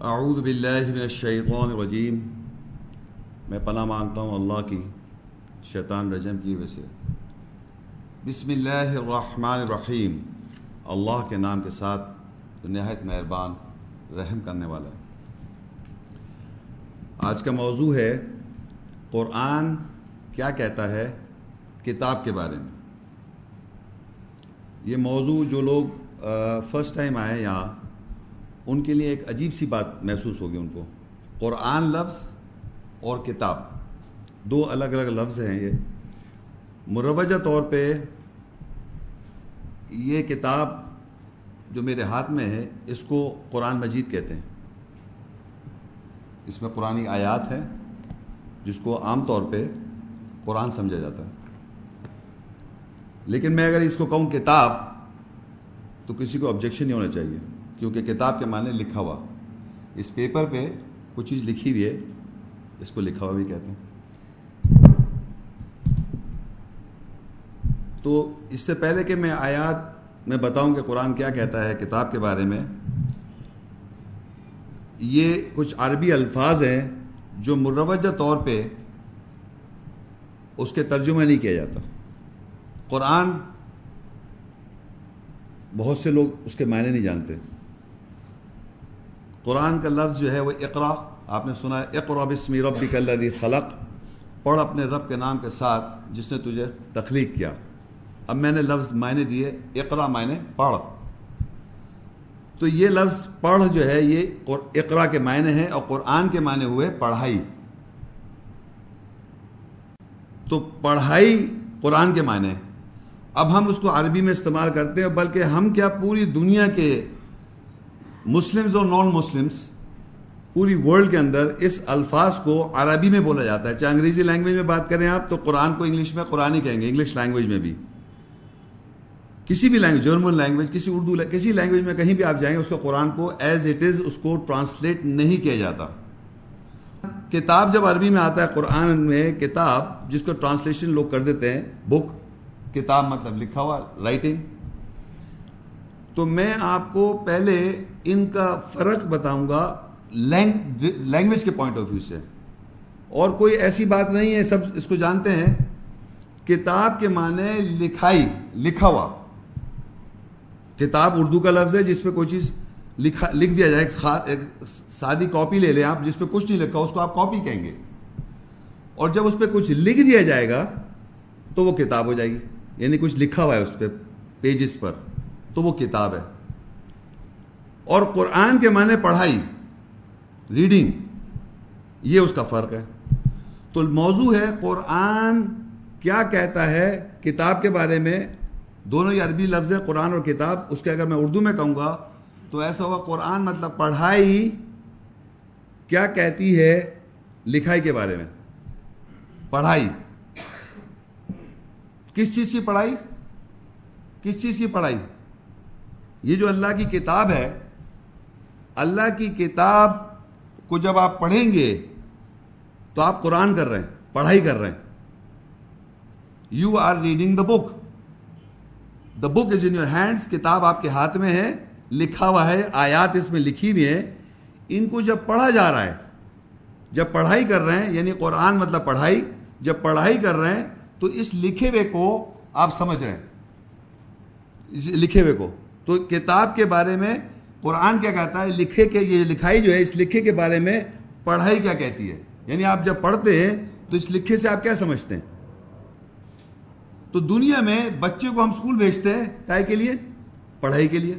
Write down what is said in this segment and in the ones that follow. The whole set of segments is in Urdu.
اعوذ باللہ من الشیطان الرجیم۔ میں پناہ مانگتا ہوں اللہ کی، شیطان رجم کی وجہ سے۔ بسم اللہ الرحمن الرحیم۔ اللہ کے نام کے ساتھ جو نہایت مہربان رحم کرنے والا۔ ہے آج کا موضوع ہے، قرآن کیا کہتا ہے کتاب کے بارے میں۔ یہ موضوع جو لوگ فرسٹ ٹائم آئے یہاں ان کے لیے ایک عجیب سی بات محسوس ہوگی ان کو۔ قرآن لفظ اور کتاب۔ دو الگ الگ لفظ ہیں یہ۔ مروجہ طور پہ یہ کتاب جو میرے ہاتھ میں ہے، اس کو قرآن مجید کہتے ہیں۔ اس میں قرآن آیات ہے جس کو عام طور پہ قرآن سمجھا جاتا ہے۔ لیکن میں اگر اس کو کہوں کتاب، تو کسی کو آبجیکشن نہیں ہونا چاہیے۔ کیونکہ کتاب کے معنی لکھا ہوا۔ اس پیپر پہ کچھ چیز لکھی ہوئی ہے، اس کو لکھا ہوا بھی کہتے ہیں۔ تو اس سے پہلے کہ میں آیات میں بتاؤں کہ قرآن کیا کہتا ہے کتاب کے بارے میں، یہ کچھ عربی الفاظ ہیں جو مروجہ طور پہ اس کے ترجمہ نہیں کیا جاتا۔ قرآن بہت سے لوگ اس کے معنی نہیں جانتے۔ قرآن کا لفظ جو ہے وہ اقرا، آپ نے سنا ہے، اقرا بسمی ربک الذی خلق۔ پڑھ اپنے رب کے نام کے ساتھ جس نے تجھے تخلیق کیا۔ اب میں نے لفظ معنی دیے، اقرا معنی پڑھ۔ تو یہ لفظ پڑھ جو ہے، یہ اقرا کے معنی ہیں اور قرآن کے معنی ہوئے پڑھائی۔ تو پڑھائی قرآن کے معنی اب ہم اس کو عربی میں استعمال کرتے ہیں، بلکہ ہم کیا پوری دنیا کے مسلمز اور نان مسلمز پوری ورلڈ کے اندر اس الفاظ کو عربی میں بولا جاتا ہے۔ چاہے انگریزی لینگویج میں بات کریں آپ تو قرآن کو انگلش میں، قرآن ہی کہیں گے انگلش لینگویج میں بھی۔ کسی بھی لینگویج جرمن لینگویج کسی اردو کسی لینگویج میں کہیں بھی آپ جائیں گے، اس کو قرآن کو ایز اٹ از اس کو ٹرانسلیٹ نہیں کیا جاتا۔ کتاب جب عربی میں آتا ہے، قرآن میں کتاب جس کو ٹرانسلیشن لوگ کر دیتے ہیں بک کتاب مطلب لکھا ہوا رائٹنگ تو میں آپ کو پہلے ان کا فرق بتاؤں گا لینگویج کے پوائنٹ آف ویو سے۔ اور کوئی ایسی بات نہیں ہے، سب اس کو جانتے ہیں۔ کتاب کے معنی لکھائی، لکھا ہوا۔ کتاب اردو کا لفظ ہے جس پہ کوئی چیز لکھا لکھ دیا جائے، ایک سادی کاپی لے لیں آپ، جس پہ کچھ نہیں لکھا، اس کو آپ کاپی کہیں گے۔ اور جب اس پہ کچھ لکھ دیا جائے گا تو وہ کتاب ہو جائے گی۔ یعنی کچھ لکھا ہوا ہے اس پہ پیجز پر۔ تو وہ کتاب ہے۔ اور قرآن کے معنی پڑھائی ریڈنگ یہ اس کا فرق ہے۔ تو موضوع ہے قرآن کیا کہتا ہے، کتاب کے بارے میں۔ دونوں ہی عربی لفظ ہے قرآن اور کتاب۔ اس کے اگر میں اردو میں کہوں گا، تو ایسا ہوگا قرآن مطلب پڑھائی کیا کہتی ہے لکھائی کے بارے میں۔ پڑھائی۔ کس چیز کی پڑھائی؟ کس چیز کی پڑھائی؟ یہ جو اللہ کی کتاب ہے، اللہ کی کتاب کو جب آپ پڑھیں گے تو آپ قرآن کر رہے ہیں، پڑھائی کر رہے ہیں۔ You are reading the book the book is in your hands کتاب آپ کے ہاتھ میں ہے، لکھا ہوا ہے، آیات اس میں لکھی ہوئی ہیں۔ ان کو جب پڑھا جا رہا ہے، جب پڑھائی کر رہے ہیں یعنی قرآن مطلب پڑھائی، جب پڑھائی کر رہے ہیں، تو اس لکھے ہوئے کو آپ سمجھ رہے ہیں۔ اس لکھے ہوئے کو۔ تو کتاب کے بارے میں قرآن کیا کہتا ہے؟ لکھے کے یہ لکھائی جو ہے، اس لکھے کے بارے میں پڑھائی کیا کہتی ہے؟ یعنی آپ جب پڑھتے ہیں تو اس لکھے سے آپ کیا سمجھتے ہیں؟ تو دنیا میں بچے کو ہم اسکول بھیجتے ہیں کائے کے لیے؟ پڑھائی کے لیے۔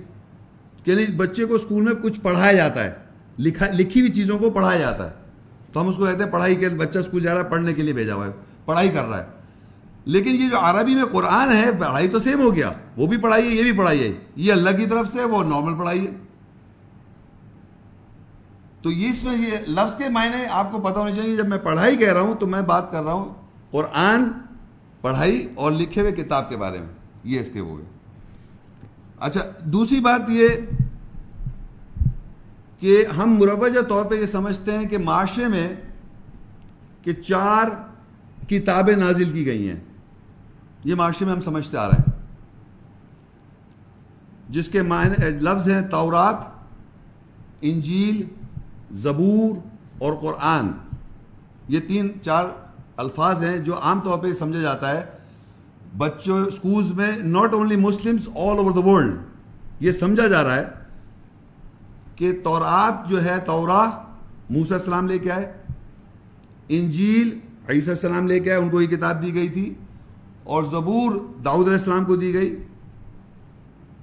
یعنی بچے کو اسکول میں کچھ پڑھایا جاتا ہے۔ لکھا، لکھی ہوئی چیزوں کو پڑھایا جاتا ہے۔ تو ہم اس کو کہتے ہیں، پڑھائی کے بچہ اسکول جا رہا ہے، پڑھنے کے لیے بھیجا ہوا ہے، پڑھائی کر رہا ہے۔ لیکن یہ جو عربی میں قرآن ہے، پڑھائی تو سیم ہو گیا۔ وہ بھی پڑھائی ہے، یہ بھی پڑھائی ہے۔ یہ اللہ کی طرف سے وہ نارمل پڑھائی ہے۔ تو یہ اس میں یہ لفظ کے معنی آپ کو پتہ ہونا چاہیے، جب میں پڑھائی کہہ رہا ہوں تو میں بات کر رہا ہوں قرآن، پڑھائی اور لکھے ہوئے کتاب کے بارے میں۔ یہ اس کے وہ اچھا دوسری بات یہ کہ ہم مروجہ طور پہ یہ سمجھتے ہیں کہ معاشرے میں کہ چار کتابیں نازل کی گئی ہیں۔ یہ معاشرے میں ہم سمجھتے آ رہے ہیں۔ جس کے معنی لفظ ہیں تورات، انجیل، زبور اور قرآن۔ یہ تین، چار الفاظ ہیں جو عام طور پہ سمجھا جاتا ہے۔ بچوں اسکولز میں not only Muslims all over the world یہ سمجھا جا رہا ہے کہ تورات جو ہے تورا موسیٰ السلام لے کے آئے۔ انجیل عیسیٰ السلام لے کے آئے، ان کو یہ کتاب دی گئی تھی۔ اور زبور داؤد علیہ السلام کو دی گئی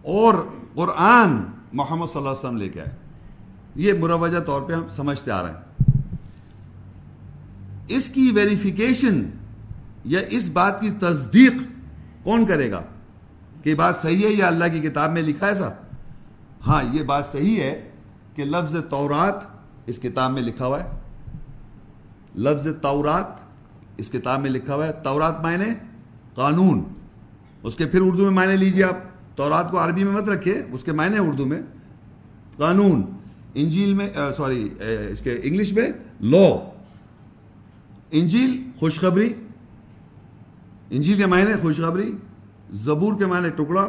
اور قرآن محمد صلی اللہ علیہ وسلم لے کے آئے۔ یہ مروجہ طور پہ ہم سمجھتے آ رہے ہیں۔ اس کی ویریفیکیشن یا اس بات کی تصدیق کون کرے گا؟ کہ بات صحیح ہے یا اللہ کی کتاب میں لکھا ہے ایسا؟ ہاں یہ بات صحیح ہے کہ لفظ تورات اس کتاب میں لکھا ہوا ہے۔ لفظ تورات اس کتاب میں لکھا ہوا ہے۔ تورات معنی قانون۔ اس کے پھر اردو میں معنی لیجیے آپ۔ تورات کو عربی میں مت رکھے اس کے معنی اردو میں۔ قانون۔ انجیل میں سوری اس کے انگلش میں لا انجیل خوشخبری۔ انجیل کے معنی خوشخبری، زبور کے معنی ٹکڑا،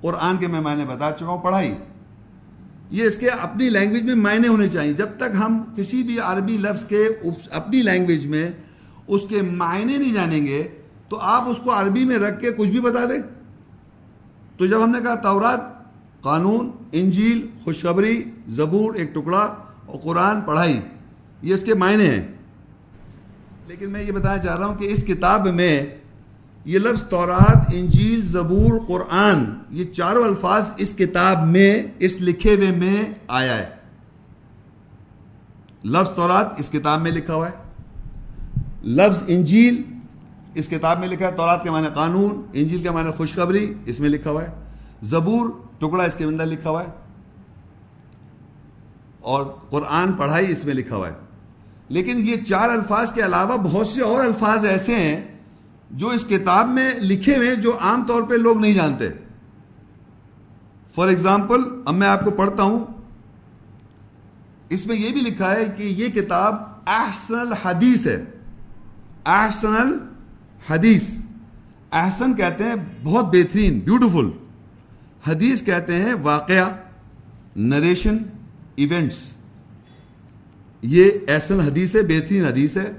قرآن کے میں معنی بتا چکا ہوں، پڑھائی۔ یہ اس کے اپنی لینگویج میں معنی ہونے چاہیے۔ جب تک ہم کسی بھی عربی لفظ کے اپنی لینگویج میں اس کے معنی نہیں جانیں گے تو آپ اس کو عربی میں رکھ کے کچھ بھی بتا دیں۔ تو جب ہم نے کہا تورات، قانون، انجیل، خوشخبری، زبور، ایک ٹکڑا اور قرآن پڑھائی، یہ اس کے معنی ہیں۔ لیکن میں یہ بتانا چاہ رہا ہوں کہ اس کتاب میں یہ لفظ تورات، انجیل، زبور، قرآن، یہ چاروں الفاظ اس کتاب میں، اس لکھے ہوئے میں آیا ہے۔ لفظ تورات اس کتاب میں لکھا ہوا ہے۔ لفظ انجیل اس کتاب میں لکھا ہے، تورات کے معنی قانون، انجیل کے معنی خوشخبری، اس میں لکھا ہوا ہے۔ زبور، ٹکڑا اس کے اندر لکھا ہوا ہے۔ اور قرآن پڑھائی اس میں لکھا ہوا ہے۔ لیکن یہ چار الفاظ کے علاوہ بہت سے اور الفاظ ایسے ہیں جو اس کتاب میں لکھے ہوئے جو عام طور پہ لوگ نہیں جانتے۔ فار ایگزامپل اب میں آپ کو پڑھتا ہوں۔ اس میں یہ بھی لکھا ہے کہ یہ کتاب احسن الحدیث ہے۔ احسن الحدیث احسن کہتے ہیں بہت بہترین بیوٹیفل حدیث کہتے ہیں واقعہ نریشن ایونٹس یہ احسن حدیث ہے، بہترین حدیث ہے۔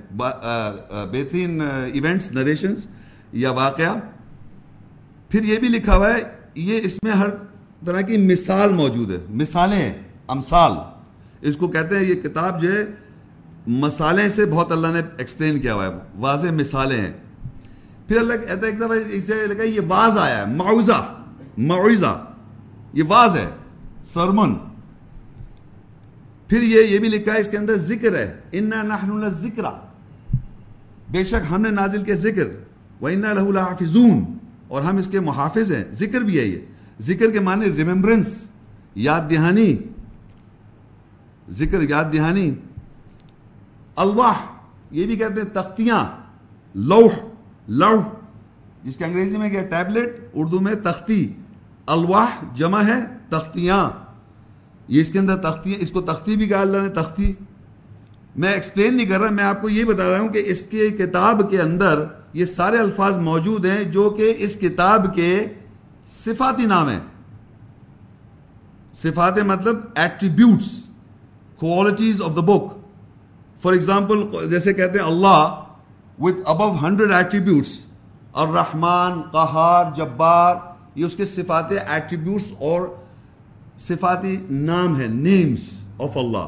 بہترین ایونٹس نریشنس یا واقعہ۔ پھر یہ بھی لکھا ہوا ہے، یہ اس میں ہر طرح کی مثال موجود ہے۔ مثالیں امثال۔ اس کو کہتے ہیں یہ کتاب جو ہے مسالیں سے بہت اللہ نے ایکسپلین کیا ہوا ہے۔ واضح مثالیں ہیں۔ پھر اللہ کہتا ہے ایک دفعہ اس سے لکھا یہ واضح آیا ہے معاوضہ معاوضہ یہ واضح ہے، سرمن۔ پھر یہ یہ بھی لکھا ہے اس کے اندر ذکر ہے، انا نحن ذکر بے شک ہم نے نازل کے ذکر وہ انا لہو الحافظون اور ہم اس کے محافظ ہیں، ذکر بھی ہے یہ۔ ذکر کے معنی ریممبرنس یاد دہانی۔ ذکر، یاد دہانی۔ الواح یہ بھی کہتے ہیں تختیاں، لوح۔ لوح جس کے انگریزی میں کیا ٹیبلٹ۔ اردو میں تختی۔ الواح جمع ہے تختیاں۔ یہ اس کے اندر تختی اس کو تختی بھی کہا اللہ نے، تختی۔ میں ایکسپلین نہیں کر رہا، میں آپ کو یہ بتا رہا ہوں کہ اس کے کتاب کے اندر یہ سارے الفاظ موجود ہیں جو کہ اس کتاب کے صفاتی نام ہیں۔ صفات مطلب attributes qualities of the book for example جیسے کہتے ہیں اللہ وتھ ابو ہنڈریڈ ایٹریبیوٹس الرحمن قہار جبار یہ اس کے صفات ایٹریبیوٹس اور صفاتی نام ہے names of Allah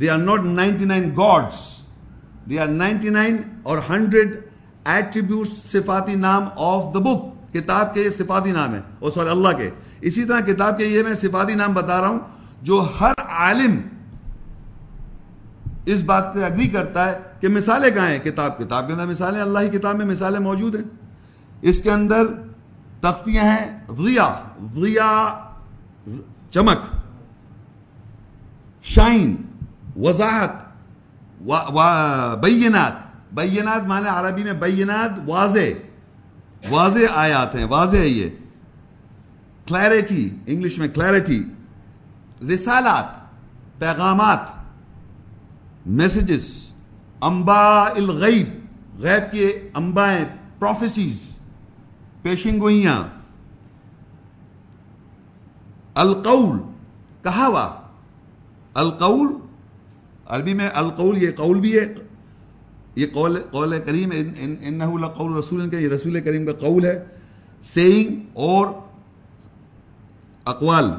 they are not ninety nine gods they are ninety nine اور ہنڈریڈ ایٹریبیوٹ صفاتی نام آف دا بک کتاب کے یہ صفاتی نام ہے اور سوری اللہ کے. اسی طرح کتاب کے یہ میں صفاتی نام بتا رہا ہوں، جو ہر عالم اس بات سے اگری کرتا ہے کہ مثالیں کہاں ہیں؟ کتاب کتاب کے اندر مثالیں، اللہ ہی کتاب میں مثالیں موجود ہیں۔ اس کے اندر تختیاں ہیں، غیا غیا چمک، شائن، وضاحت بینات۔ بینات معنی عربی میں بینات واضح واضح آیات ہیں، واضح ہے یہ۔ کلیرٹی انگلش میں کلیرٹی رسالات، پیغامات۔ میسیجز امبا الغیب غیب کے امبائیں پروفیسیز پیشنگوئیاں. القول، کہاوا. القول، عربی میں القول، یہ قول بھی ہے. یہ قول قول کریم انہو لقول رسول کا، یہ رسول کریم کا قول ہے. سیئنگ اور اقوال.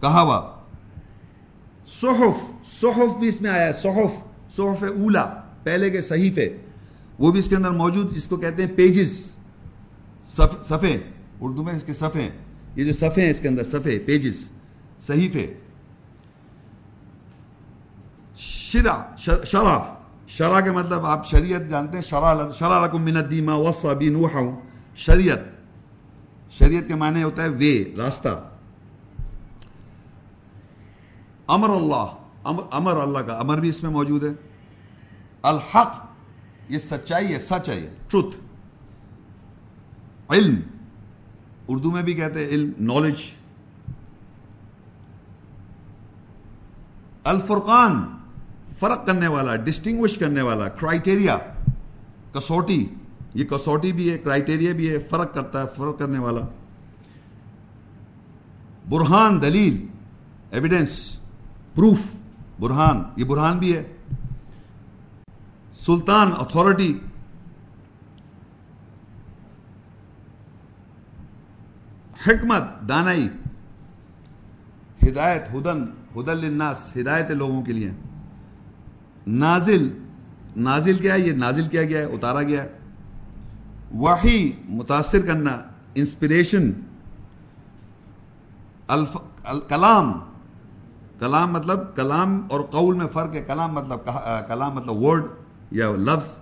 کہاوا. صحف صحف بھی اس میں آیا ہے، صحف صحف اولا، پہلے کے صحیفے وہ بھی اس کے اندر موجود جس کو کہتے ہیں پیجز صفحے اردو میں اس کے صفحے یہ جو صفحے ہیں اس کے اندر صفحے پیجز صحیفے شرع شرع شرع کے مطلب آپ شریعت جانتے ہیں، شرع شرع لکم من الدین ما وصى شریعت۔ شریعت کے معنی ہوتا ہے وے، راستہ۔ امر اللہ، امر امر اللہ کا، امر بھی اس میں موجود ہے۔ الحق، یہ سچائی ہے، سچ ہے ٹروتھ علم، اردو میں بھی کہتے ہیں علم نالج الفرقان، فرق کرنے والا ڈسٹنگوش کرنے والا کرائٹیریا کسوٹی، یہ کسوٹی بھی ہے کرائٹیریا بھی ہے، فرق کرتا ہے، فرق کرنے والا۔ برہان، دلیل ایویڈنس پروف، برہان، یہ برہان بھی ہے۔ سلطان اتھارٹی حکمت، دانائی۔ ہدایت، ہدن ہدل للناس، ہدایت لوگوں کے لیے۔ نازل نازل کیا ہے؟ یہ نازل کیا گیا ہے، اتارا گیا ہے۔ وحی، متاثر کرنا انسپریشن الف کلام کلام مطلب کلام اور قول میں فرق ہے، کلام مطلب کلام مطلب ورڈ یا لفظ۔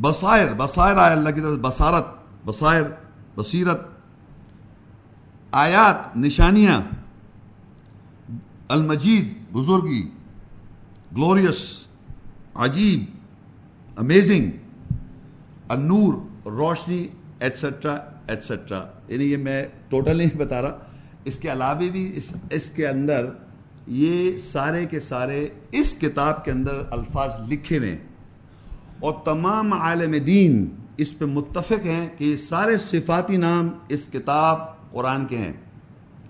بصائر بصائر آئے اللہ کی طرف بصارت، بصائر، بصیرت۔ آیات، نشانیاں۔ المجید، بزرگی۔ گلوریس، عجیب، امیزنگ۔ النور، روشنی ایٹسٹرا ایٹسٹرا یعنی یہ میں ٹوٹل نہیں بتا رہا۔ اس کے علاوہ بھی اس اس کے اندر یہ سارے کے سارے اس کتاب کے اندر الفاظ لکھے ہوئے ہیں۔ اور تمام عالم دین اس پہ متفق ہیں کہ یہ سارے صفاتی نام اس کتاب قرآن کے ہیں۔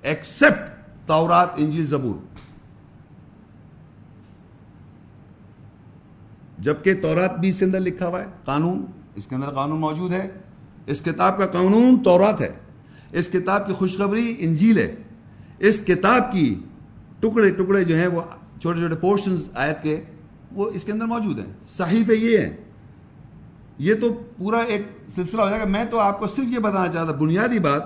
ایکسپٹ تورات، انجیل، زبور۔ جبکہ تورات بھی اس کے اندر لکھا ہوا ہے، قانون، اس کے اندر قانون موجود ہے۔ اس کتاب کا قانون تورات ہے۔ اس کتاب کی خوشخبری انجیل ہے۔ اس کتاب کی ٹکڑے ٹکڑے جو ہیں وہ چھوٹے چھوٹے پورشنز آیت کے وہ اس کے اندر موجود ہیں۔ صحیفے یہ ہیں۔ یہ تو پورا ایک سلسلہ ہو جائے گا۔ میں تو آپ کو صرف یہ بتانا چاہتا بنیادی بات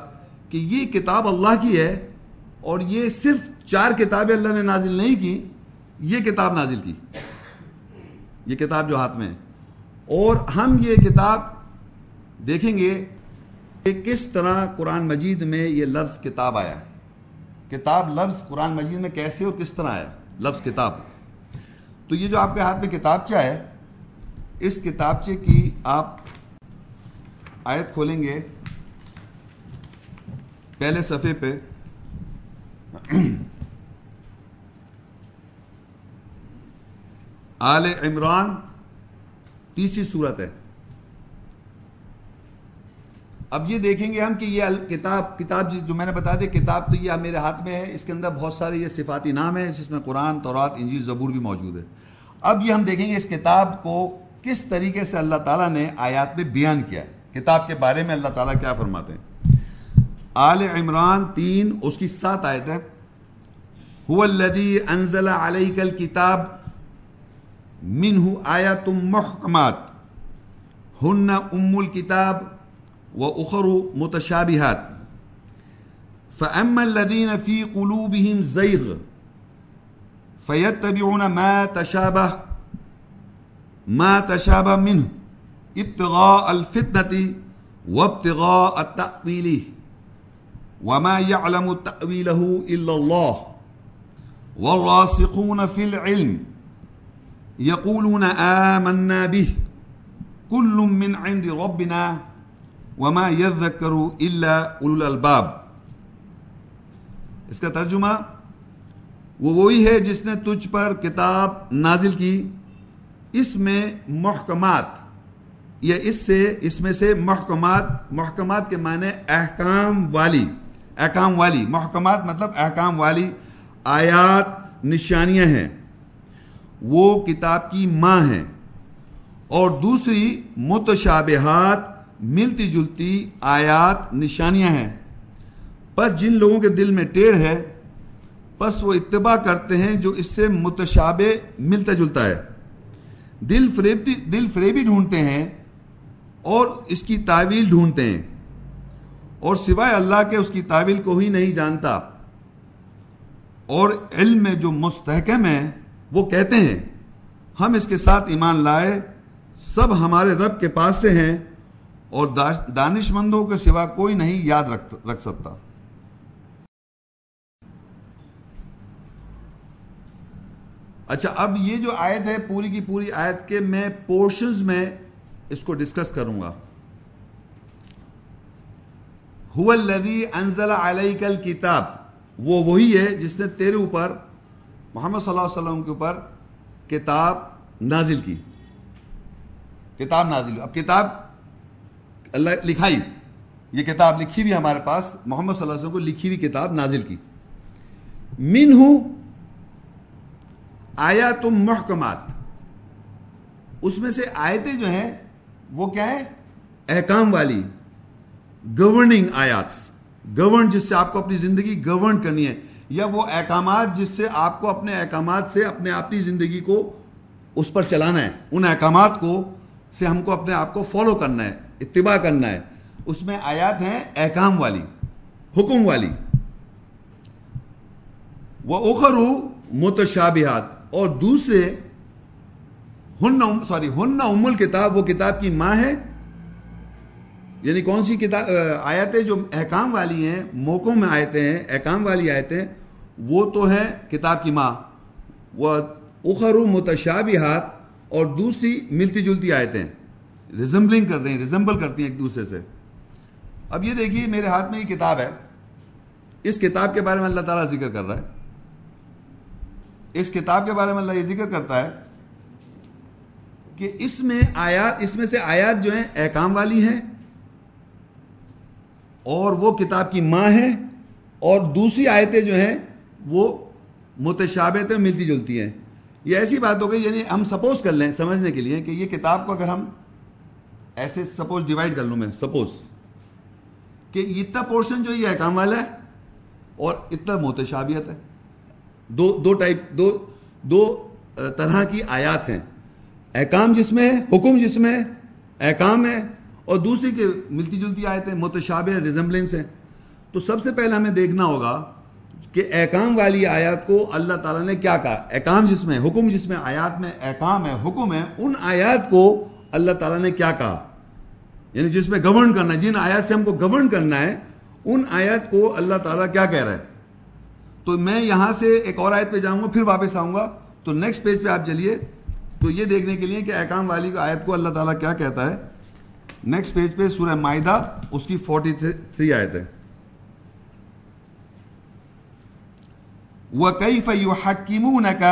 کہ یہ کتاب اللہ کی ہے اور یہ صرف چار کتابیں اللہ نے نازل نہیں کی، یہ کتاب نازل کی۔ یہ کتاب جو ہاتھ میں ہے۔ اور ہم یہ کتاب دیکھیں گے کہ کس طرح قرآن مجید میں یہ لفظ کتاب آیا۔ کتاب لفظ قرآن مجید میں کیسے اور کس طرح آیا لفظ کتاب۔ تو یہ جو آپ کے ہاتھ میں کتابچہ ہے، اس کتابچے کی آپ آیت کھولیں گے پہلے صفحے پہ۔ آل عمران تیسری صورت ہے۔ اب یہ دیکھیں گے ہم کہ یہ کتاب کتاب جو میں نے بتا دیا کتاب تو یہ میرے ہاتھ میں ہے، اس کے اندر بہت سارے یہ صفاتی نام ہیں، جس میں قرآن، تورات، انجیل، زبور بھی موجود ہے۔ اب یہ ہم دیکھیں گے اس کتاب کو کس طریقے سے اللہ تعالیٰ نے آیات میں بیان کیا ہے۔ کتاب کے بارے میں اللہ تعالیٰ کیا فرماتے ہیں؟ آل عمران تین، اس کی سات آیت ہے۔ هو الذي انزل عليك الكتاب منه آیات محکمات، ہن ام الكتاب وأخر متشابهات. فأما الذين في قلوبهم زيغ فيتبعون ما تشابه ما تشابه منه ابتغاء الفتنة وابتغاء التأويله وما يعلم تأويله إلا الله. والراسخون في العلم يقولون آمنا به كل من عند ربنا وما يذكر إلا أولو الألباب۔ اس کا ترجمہ وہ وہی ہے جس نے تجھ پر کتاب نازل کی۔ اس میں محکمات، یا اس سے، اس میں سے محکمات محکمات کے معنی احکام والی احکام والی۔ محکمات مطلب احکام والی آیات، نشانیاں ہیں۔ وہ کتاب کی ماں ہیں۔ اور دوسری متشابہات ملتی جلتی آیات نشانیاں ہیں۔ پس جن لوگوں کے دل میں ٹیڑھ ہے، پس وہ اتباع کرتے ہیں جو اس سے متشابہ ملتا جلتا ہے۔ دل فریبی دل فریبی ڈھونڈتے ہیں اور اس کی تعویل ڈھونڈتے ہیں۔ اور سوائے اللہ کے اس کی تعویل کو ہی نہیں جانتا۔ اور علم میں جو مستحکم ہے وہ کہتے ہیں، ہم اس کے ساتھ ایمان لائے، سب ہمارے رب کے پاس سے ہیں۔ اور دانش مندوں کے سوا کوئی نہیں یاد رکھ سکتا۔ اچھا اب یہ جو آیت ہے پوری کی پوری آیت کے میں پورشنز میں اس کو ڈسکس کروں گا۔ انزل علیک الکتاب، وہ وہی ہے جس نے تیرے اوپر محمد صلی اللہ علیہ وسلم کے اوپر کتاب نازل کی۔ کتاب نازل اب کتاب اللہ لکھائی، یہ کتاب لکھی ہوئی ہمارے پاس، محمد صلی اللہ علیہ وسلم کو لکھی ہوئی کتاب نازل کی۔ من ہوں آیا تم محکمات۔ اس میں سے آیتیں جو ہیں، وہ کیا ہے احکام والی۔ گورننگ آیات گورن جس سے آپ کو اپنی زندگی گورن کرنی ہے، یا وہ احکامات جس سے آپ کو اپنے احکامات سے اپنے اپنی زندگی کو اس پر چلانا ہے۔ ان احکامات کو سے ہم کو اپنے آپ کو فالو کرنا ہے۔ اتباع کرنا ہے۔ اس میں آیات ہیں احکام والی، حکم والی۔ وہ اخرو متشابہات۔ اور دوسرے، ہن سوری، ہن ام الکتاب، وہ کتاب کی ماں ہے۔ یعنی کون سی کتاب آیتیں جو احکام والی ہیں، موقعوں میں آیتیں ہیں، احکام والی آیتیں، وہ تو ہے کتاب کی ماں۔ وہ اخر متشابہات اور دوسری ملتی جلتی آیتیں۔ ریزمبلنگ کر رہی ہیں ریزمبل کرتی ہیں ایک دوسرے سے۔ اب یہ دیکھیے، میرے ہاتھ میں یہ کتاب ہے۔ اس کتاب کے بارے میں اللہ تعالیٰ ذکر کر رہا ہے۔ اس کتاب کے بارے میں اللہ یہ ذکر کرتا ہے کہ اس میں آیات، اس میں سے آیات جو ہیں، احکام والی ہیں اور وہ کتاب کی ماں ہیں اور دوسری آیتیں جو ہیں، وہ متشابت ملتی جلتی ہیں۔ یہ ایسی بات ہو گئی یعنی ہم سپوز کر لیں سمجھنے کے لیے کہ یہ کتاب کو اگر ہم ایسے سپوز ڈیوائڈ کر لوں میں سپوز کہ اتنا پورشن جو یہ احکام والا ہے اور اتنا متشابیت ہے۔ دو دو ٹائپ دو دو طرح کی آیات ہیں۔ احکام جس میں ہے، حکم جس میں ہے، احکام ہے، اور دوسری کے ملتی جلتی آیتیں متشابہ ریزمبلنس ہیں۔ تو سب سے پہلے ہمیں دیکھنا ہوگا کہ احکام والی آیات کو اللہ تعالیٰ نے کیا کہا۔ احکام جس میں، حکم جس میں، آیات میں احکام ہے، حکم ہے، ان آیات کو اللہ تعالیٰ نے کیا کہا؟ یعنی جس میں گورن کرنا ہے، جن آیات سے ہم کو گورن کرنا ہے، ان آیات کو اللہ تعالیٰ کیا کہہ رہا ہے؟ تو میں یہاں سے ایک اور آیت پہ جاؤں گا، پھر واپس آؤں گا۔ تو نیکسٹ پیج پہ آپ چلیے۔ تو یہ دیکھنے کے لیے کہ احکام والی کو آیت کو اللہ تعالیٰ کیا کہتا ہے؟ نیکسٹ پیج پہ سورہ معاہدہ اس کی فورٹی تھری آیت ہے۔ وَكَيْفَ يُحَكِّمُونَكَ؟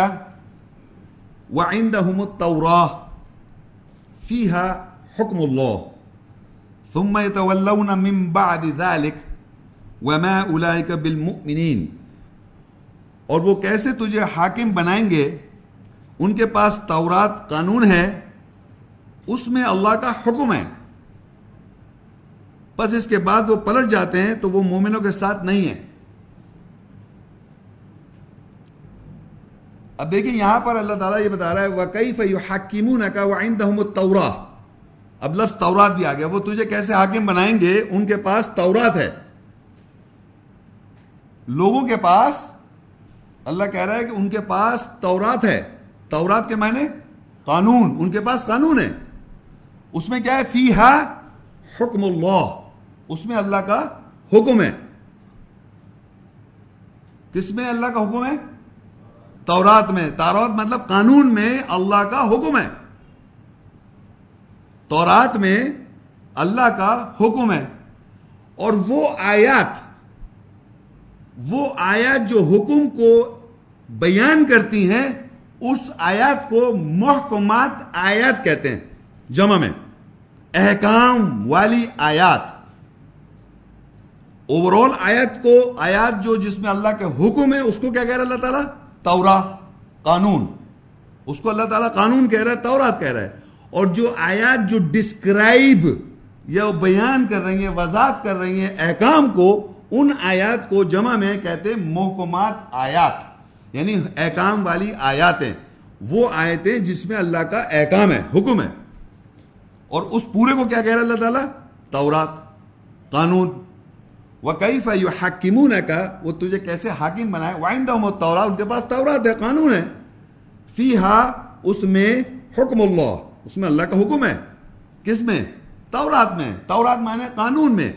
وَعِنْدَهُمُ التَّوْرَاهِ فِيهَا حُكْمُ اللَّهِ. ثُمَّ يَتَوَلَّوْنَ مِن بَعْدِ ذَلِكَ وَمَا أُولَئِكَ بِالْمُؤْمِنِينَ. اور وہ کیسے تجھے حاکم بنائیں گے؟ ان کے پاس تورات قانون ہے، اس میں اللہ کا حکم ہے۔ بس اس کے بعد وہ پلٹ جاتے ہیں تو وہ مومنوں کے ساتھ نہیں ہیں۔ اب دیکھیں یہاں پر اللہ تعالیٰ یہ بتا رہا ہے وَقَيْفَ يُحَكِّمُونَكَ وَعِنْدَهُمُ التَّوْرَةِ اب لفظ تورات بھی آ گیا، وہ تجھے کیسے حاکم بنائیں گے؟ ان کے پاس تورات ہے۔ لوگوں کے پاس، اللہ کہہ رہا ہے کہ ان کے پاس تورات ہے۔ تورات کے معنی قانون، ان کے پاس قانون ہے۔ اس میں کیا ہے؟ فی ہے حکم اللہ اس میں اللہ کا حکم ہے۔ کس میں اللہ کا حکم ہے؟ تورات میں، تورات مطلب قانون میں اللہ کا حکم ہے۔ تورات میں اللہ کا حکم ہے۔ اور وہ آیات وہ آیات جو حکم کو بیان کرتی ہیں، اس آیات کو محکمات آیات کہتے ہیں۔ جمع میں، احکام والی آیات۔ اوور آل آیت کو، آیات جو جس میں اللہ کے حکم ہے، اس کو کیا کہہ رہا اللہ تعالیٰ؟ تورا قانون۔ اس کو اللہ تعالیٰ قانون کہہ رہا ہے، تورات کہہ رہا ہے۔ اور جو آیات جو ڈسکرائب یا بیان کر رہی ہیں، وضاحت کر رہی ہیں احکام کو، ان آیات کو جمع میں کہتے ہیں محکمات آیات۔ یعنی احکام والی آیاتیں۔ وہ آیتیں جس میں اللہ کا احکام ہے، حکم ہے۔ اور اس پورے کو کیا کہہ رہا ہے اللہ تعالیٰ؟ تورات، قانون۔ وہ کئی کا وہ تجھے کیسے حاکم بنائے؟ وائندہ تورات ان کے پاس تورات ہے، قانون ہے۔ فی ہا اس میں حکم اللہ، اس میں اللہ کا حکم ہے۔ کس میں؟ تورات میں۔ تورات مانے قانون میں۔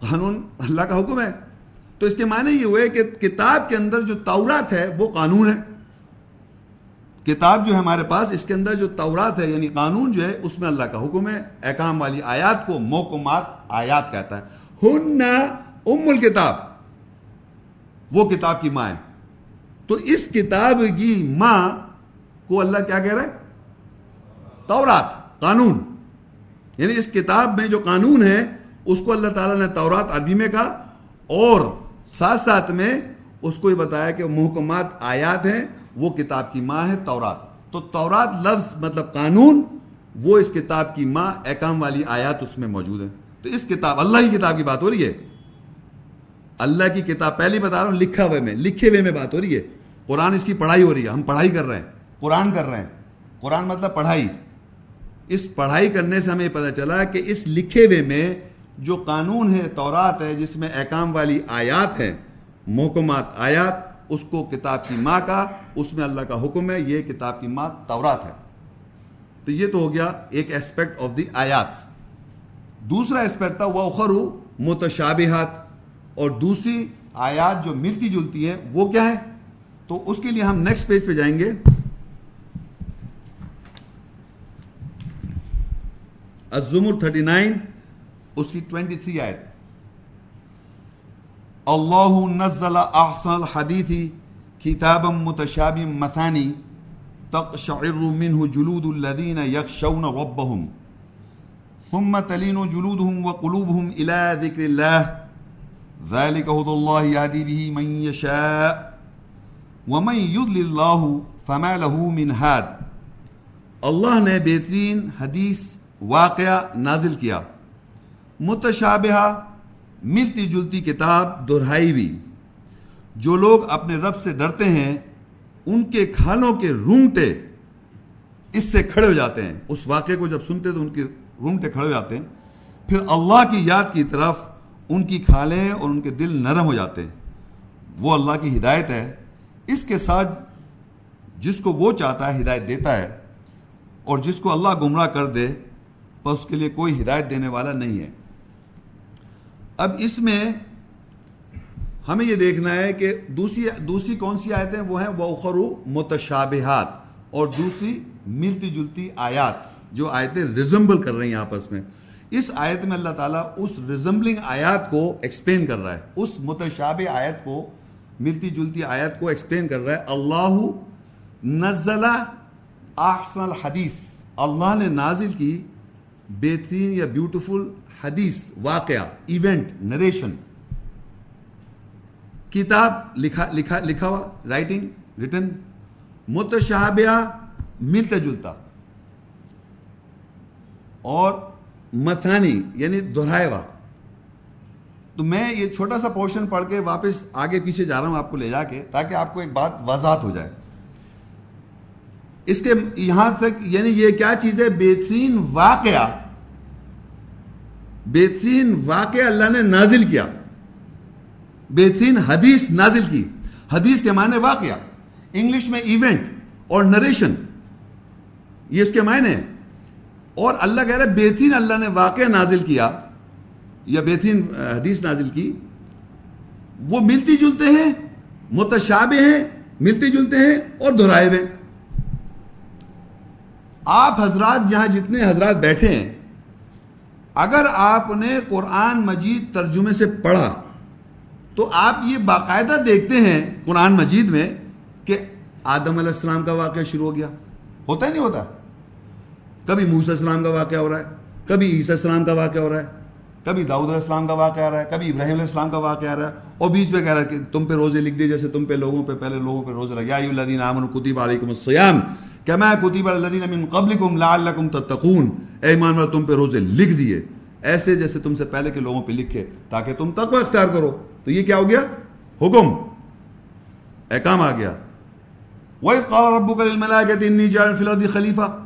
قانون اللہ کا حکم ہے۔ تو اس کے معنی یہ ہوئے کہ کتاب کے اندر جو تورات ہے، وہ قانون ہے۔ کتاب جو ہے ہمارے پاس، اس کے اندر جو تورات ہے یعنی قانون جو ہے، اس میں اللہ کا حکم ہے۔ احکام والی آیات کو موکمات آیات کہتا ہے۔ ہن ام الکتاب وہ کتاب کی ماں ہے۔ تو اس کتاب کی ماں کو اللہ کیا کہہ رہا ہے؟ تورات، قانون۔ یعنی اس کتاب میں جو قانون ہے، اس کو اللہ تعالیٰ نے تورات عربی میں کہا اور ساتھ ساتھ میں اس کو یہ بتایا کہ محکمات آیات ہیں، وہ کتاب کی ماں ہے تورات۔ تو تورات لفظ مطلب قانون، وہ اس کتاب کی ماں، احکام والی آیات اس میں موجود ہے تو اس کتاب، اللہ کی کتاب کی بات ہو رہی ہے؟ اللہ کی کتاب، پہلی بتا رہا ہوں، لکھا ہوئے میں، لکھے ہوئے میں بات ہو رہی ہے۔ قرآن اس کی پڑھائی ہو رہی ہے، ہم پڑھائی کر رہے ہیں، قرآن کر رہے ہیں۔ قرآن مطلب پڑھائی۔ اس پڑھائی کرنے سے ہمیں پتہ چلا کہ اس لکھے ہوئے میں جو قانون ہے، تورات ہے، جس میں احکام والی آیات ہے محکمات آیات، اس کو کتاب کی ماں کا، اس میں اللہ کا حکم ہے، یہ کتاب کی ماں تورات ہے۔ تو یہ تو ہو گیا ایک اسپیکٹ آف دی آیات۔ دوسرا اسپیکٹ تھا وہ خرو متشابہات اور دوسری آیات جو ملتی جلتی ہے وہ کیا ہے؟ تو اس کے لیے ہم نیکسٹ پیج پہ جائیں گے۔ الزمر 39 اس کی 23 آیت۔ اللہ نزل احسن الحدیث کتابا متشابه مثانی تقشعر منه جلود الذين يخشون ربهم۔ ثم تلين جلودهم وقلوبهم الى ذكر الله. ذلك هدى الله يهدي به من يشاء ومن يضلل الله فما له من هاد. اللہ نے بہترین حدیث واقعہ نازل کیا۔ متشابہ ملتی جلتی کتاب دہرائی ہوئی جو لوگ اپنے رب سے ڈرتے ہیں، ان کے کھانوں کے رونگٹے اس سے کھڑے ہو جاتے ہیں۔ اس واقعے کو جب سنتے تو ان کے رونگٹے کھڑے ہو جاتے ہیں، پھر اللہ کی یاد کی طرف ان کی کھالیں اور ان کے دل نرم ہو جاتے ہیں۔ وہ اللہ کی ہدایت ہے۔ اس کے ساتھ جس کو وہ چاہتا ہے ہدایت دیتا ہے اور جس کو اللہ گمراہ کر دے، پر اس کے لیے کوئی ہدایت دینے والا نہیں ہے۔ اب اس میں ہمیں یہ دیکھنا ہے کہ دوسری دوسری کون سی آیتیں وہ ہیں؟ وخرو متشابہات اور دوسری ملتی جلتی آیات۔ جو آیتیں ریزمبل کر رہی ہیں آپس میں، اس آیت میں اللہ تعالیٰ اس ریزمبلنگ آیات کو ایکسپلین کر رہا ہے۔ اس متشابہ آیت کو، ملتی جلتی آیت کو ایکسپلین کر رہا ہے۔ اللہ نزلہ احسن الحدیث۔ اللہ نے نازل کی بہترین یا بیوٹیفل حدیث، واقعہ ایونٹ نریشن کتاب لکھا لکھا لکھا ہوا رائٹنگ ریٹن متشابہ، ملتا جلتا۔ اور مثانی یعنی دہرائے ہوا تو میں یہ چھوٹا سا پورشن پڑھ کے واپس آگے پیچھے جا رہا ہوں آپ کو لے جا کے، تاکہ آپ کو ایک بات وضاحت ہو جائے۔ اس کے یہاں تک یعنی یہ کیا چیز ہے؟ بہترین واقعہ۔ بہترین واقعہ اللہ نے نازل کیا۔ بہترین حدیث نازل کی۔ حدیث کے معنی واقعہ۔ انگلش میں ایونٹ اور نریشن۔ یہ اس کے معنی اور اللہ کہہ رہے بہترین اللہ نے واقعہ نازل کیا، یا بہترین حدیث نازل کی، وہ ملتی جلتے ہیں، متشابہ ہیں ملتے جلتے ہیں اور دہرائے ہوئے آپ حضرات جہاں جتنے حضرات بیٹھے ہیں، اگر آپ نے قرآن مجید ترجمے سے پڑھا، تو آپ یہ باقاعدہ دیکھتے ہیں قرآن مجید میں کہ آدم علیہ السلام کا واقعہ شروع ہو گیا۔ ہوتا ہی نہیں ہوتا؟ کبھی موسیٰ السلام کا واقعہ ہو رہا ہے، کبھی عیسیٰ السلام کا واقعہ ہو رہا ہے، کبھی داؤد علیہ السلام کا واقعہ آ رہا ہے، کبھی ابراہیم علیہ السلام کا واقعہ آ رہا ہے، اور بیچ میں کہہ رہا ہے کہ تم پہ روزے لکھ دیے جیسے تم پہ لوگوں پہ، پہلے لوگوں پہ روزے لگا یا الذین آمنوا کتب علیکم الصیام کما کتب علی الذین من قبلکم لعلکم تتقون۔ اے ایمان والو، تم پہ روزے لکھ دیے، ایسے جیسے تم سے پہلے کے لوگوں پہ لکھے، تاکہ تم تقوی اختیار کرو۔ تو یہ کیا ہو گیا؟ حکم۔ احکام آ گیا۔ وَإِذْ قَالَ رَبُّكَ لِلْمَلَائِكَةِ إِنِّي جَاعِلٌ فِي الْأَرْضِ خلیفہ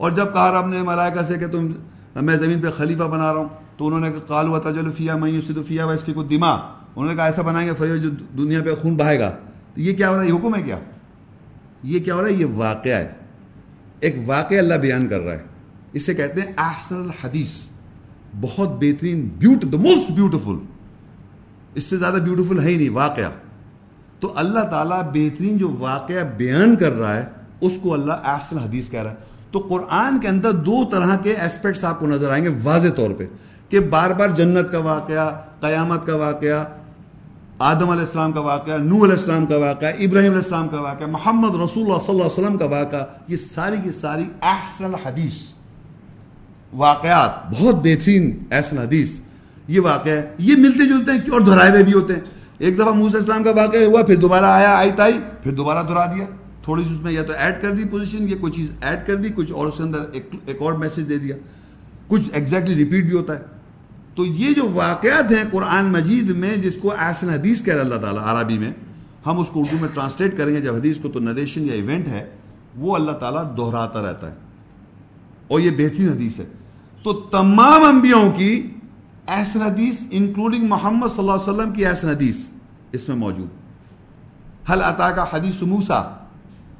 اور جب کہا رب نے ملائکہ سے کہ تم میں زمین پہ خلیفہ بنا رہا ہوں، تو انہوں نے کہا، قالوا تجل فیہا من یفسد فیہا ویسفک الدماء۔ انہوں نے کہا، ایسا بنائیں گے فریو جو دنیا پہ خون بہائے گا۔ تو یہ کیا ہو رہا ہے؟ یہ حکم ہے کیا؟ یہ کیا ہو رہا ہے؟ یہ واقعہ ہے۔ ایک واقعہ اللہ بیان کر رہا ہے۔ اسے کہتے ہیں احسن الحدیث۔ بہت بہترین بیوٹ دا موسٹ بیوٹیفل اس سے زیادہ بیوٹیفل ہے ہی نہیں، واقعہ۔ تو اللہ تعالیٰ بہترین جو واقعہ بیان کر رہا ہے اس کو اللہ احسن حدیث کہہ رہا ہے۔ تو قرآن کے اندر دو طرح کے اسپیکٹس آپ کو نظر آئیں گے واضح طور پہ کہ بار بار جنت کا واقعہ، قیامت کا واقعہ، آدم علیہ السلام کا واقعہ نو علیہ السلام کا واقعہ، ابراہیم علیہ السلام کا واقعہ، محمد رسول اللہ صلی اللہ علیہ وسلم کا واقعہ، یہ ساری کی ساری احسن حدیث، واقعات، بہت بہترین احسن حدیث یہ واقعہ ہے۔ یہ ملتے جلتے ہیں اور دہرائے ہوئے بھی ہوتے ہیں۔ ایک دفعہ موسیٰ اسلام کا واقعہ ہوا، پھر دوبارہ آیا آئی تائی، پھر دوبارہ دہرا دیا۔ تھوڑی سی اس میں یا تو ایڈ کر دی پوزیشن یا کوئی چیز ایڈ کر دی، کچھ اور اس کے اندر ایک اور میسج دے دیا۔ کچھ ایگزیکٹلی ریپیٹ بھی ہوتا ہے۔ تو یہ جو واقعات ہیں قرآن مجید میں، جس کو احسن حدیث کہہ رہا اللہ تعالیٰ، عربی میں، ہم اس کو اردو میں ٹرانسلیٹ کریں گے۔ جب حدیث کو تو نریشن یا ایونٹ ہے، وہ اللہ تعالیٰ دہراتا رہتا ہے۔ اور یہ بہترین حدیث ہے۔ تو تمام انبیاؤں کی احسن حدیث انکلوڈنگ محمد صلی اللہ علیہ وسلم کی احسن حدیث اس میں موجود۔ حل عطا کا حدیث موسا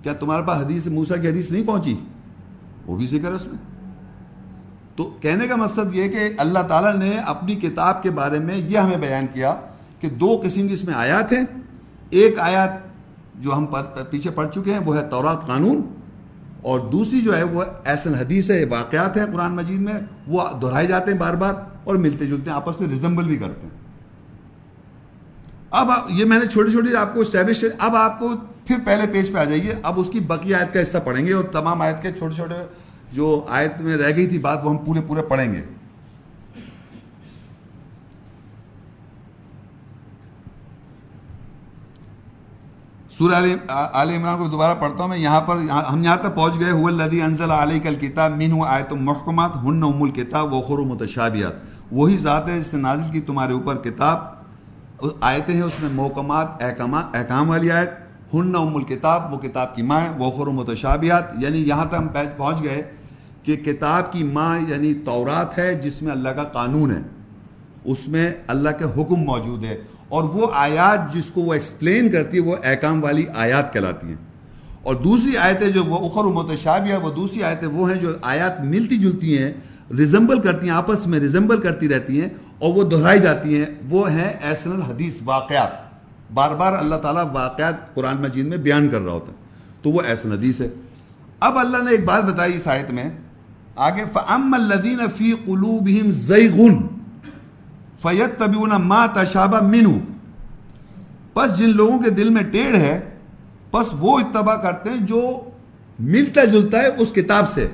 کیا تمہارے پاس حدیث موسا کی حدیث نہیں پہنچی؟ وہ بھی ذکر ہے اس میں۔ تو کہنے کا مقصد یہ کہ اللہ تعالیٰ نے اپنی کتاب کے بارے میں یہ ہمیں بیان کیا کہ دو قسم کی اس میں آیات ہیں۔ ایک آیات جو ہم پیچھے پڑھ چکے ہیں، وہ ہے تورات قانون اور دوسری جو ہے، وہ ایسن حدیث ہے، واقعات ہیں قرآن مجید میں۔ وہ دہرائے جاتے ہیں بار بار اور ملتے جلتے ہیں، آپس میں ریزمبل بھی کرتے ہیں۔ اب یہ میں نے چھوٹی چھوٹی آپ کو اسٹیبلش اب آپ کو پھر پہلے پیج پہ آ جائیے۔ اب اس کی بقی آیت کا حصہ پڑھیں گے اور تمام آیت کے چھوٹے چھوٹے جو آیت میں رہ گئی تھی بات وہ ہم پورے پورے پڑھیں گے۔ سورہ علی عمران کو دوبارہ پڑھتا ہوں میں۔ یہاں پر ہم یہاں تک پہنچ گئے۔ ہوئے لدی انزل علیہ کل کتاب مین ہوا آیت محکمات، ہن ام الکتاب وخر متشابیات وہی ذات ہے جس نے نازل کی تمہارے اوپر کتاب۔ آیتیں ہیں اس میں محکمات، احکامات، احکام والی آیت۔ ہن ام الکتاب، وہ کتاب کی ماں وخر متشابیات یعنی یہاں تک ہم پہنچ گئے کہ کتاب کی ماں یعنی تورات ہے، جس میں اللہ کا قانون ہے۔ اس میں اللہ کے حکم موجود ہے۔ اور وہ آیات جس کو وہ ایکسپلین کرتی ہے، وہ احکام والی آیات کہلاتی ہیں۔ اور دوسری آیتیں جو وہ اخر و متشابہ وہ دوسری آیتیں وہ ہیں جو آیات ملتی جلتی ہیں ریزمبل کرتی ہیں، آپس میں ریزمبل کرتی رہتی ہیں اور وہ دہرائی جاتی ہیں۔ وہ ہیں ایسن الحدیث، واقعات۔ بار بار اللہ تعالیٰ واقعات قرآن مجید میں بیان کر رہا ہوتا ہے۔ تو وہ ایسن حدیث ہے۔ اب اللہ نے ایک بات بتائی اس آیت میں۔ آگے، فَأَمَّا الَّذِينَ فِي قُلُوبِهِمْ زَيْغُن فَيَتَّبِعُونَ مَا تَشَابَ مِنُ پس جن لوگوں کے دل میں ٹیڑھ ہے، پس وہ اتباع کرتے ہیں جو ملتا جلتا ہے اس کتاب سے۔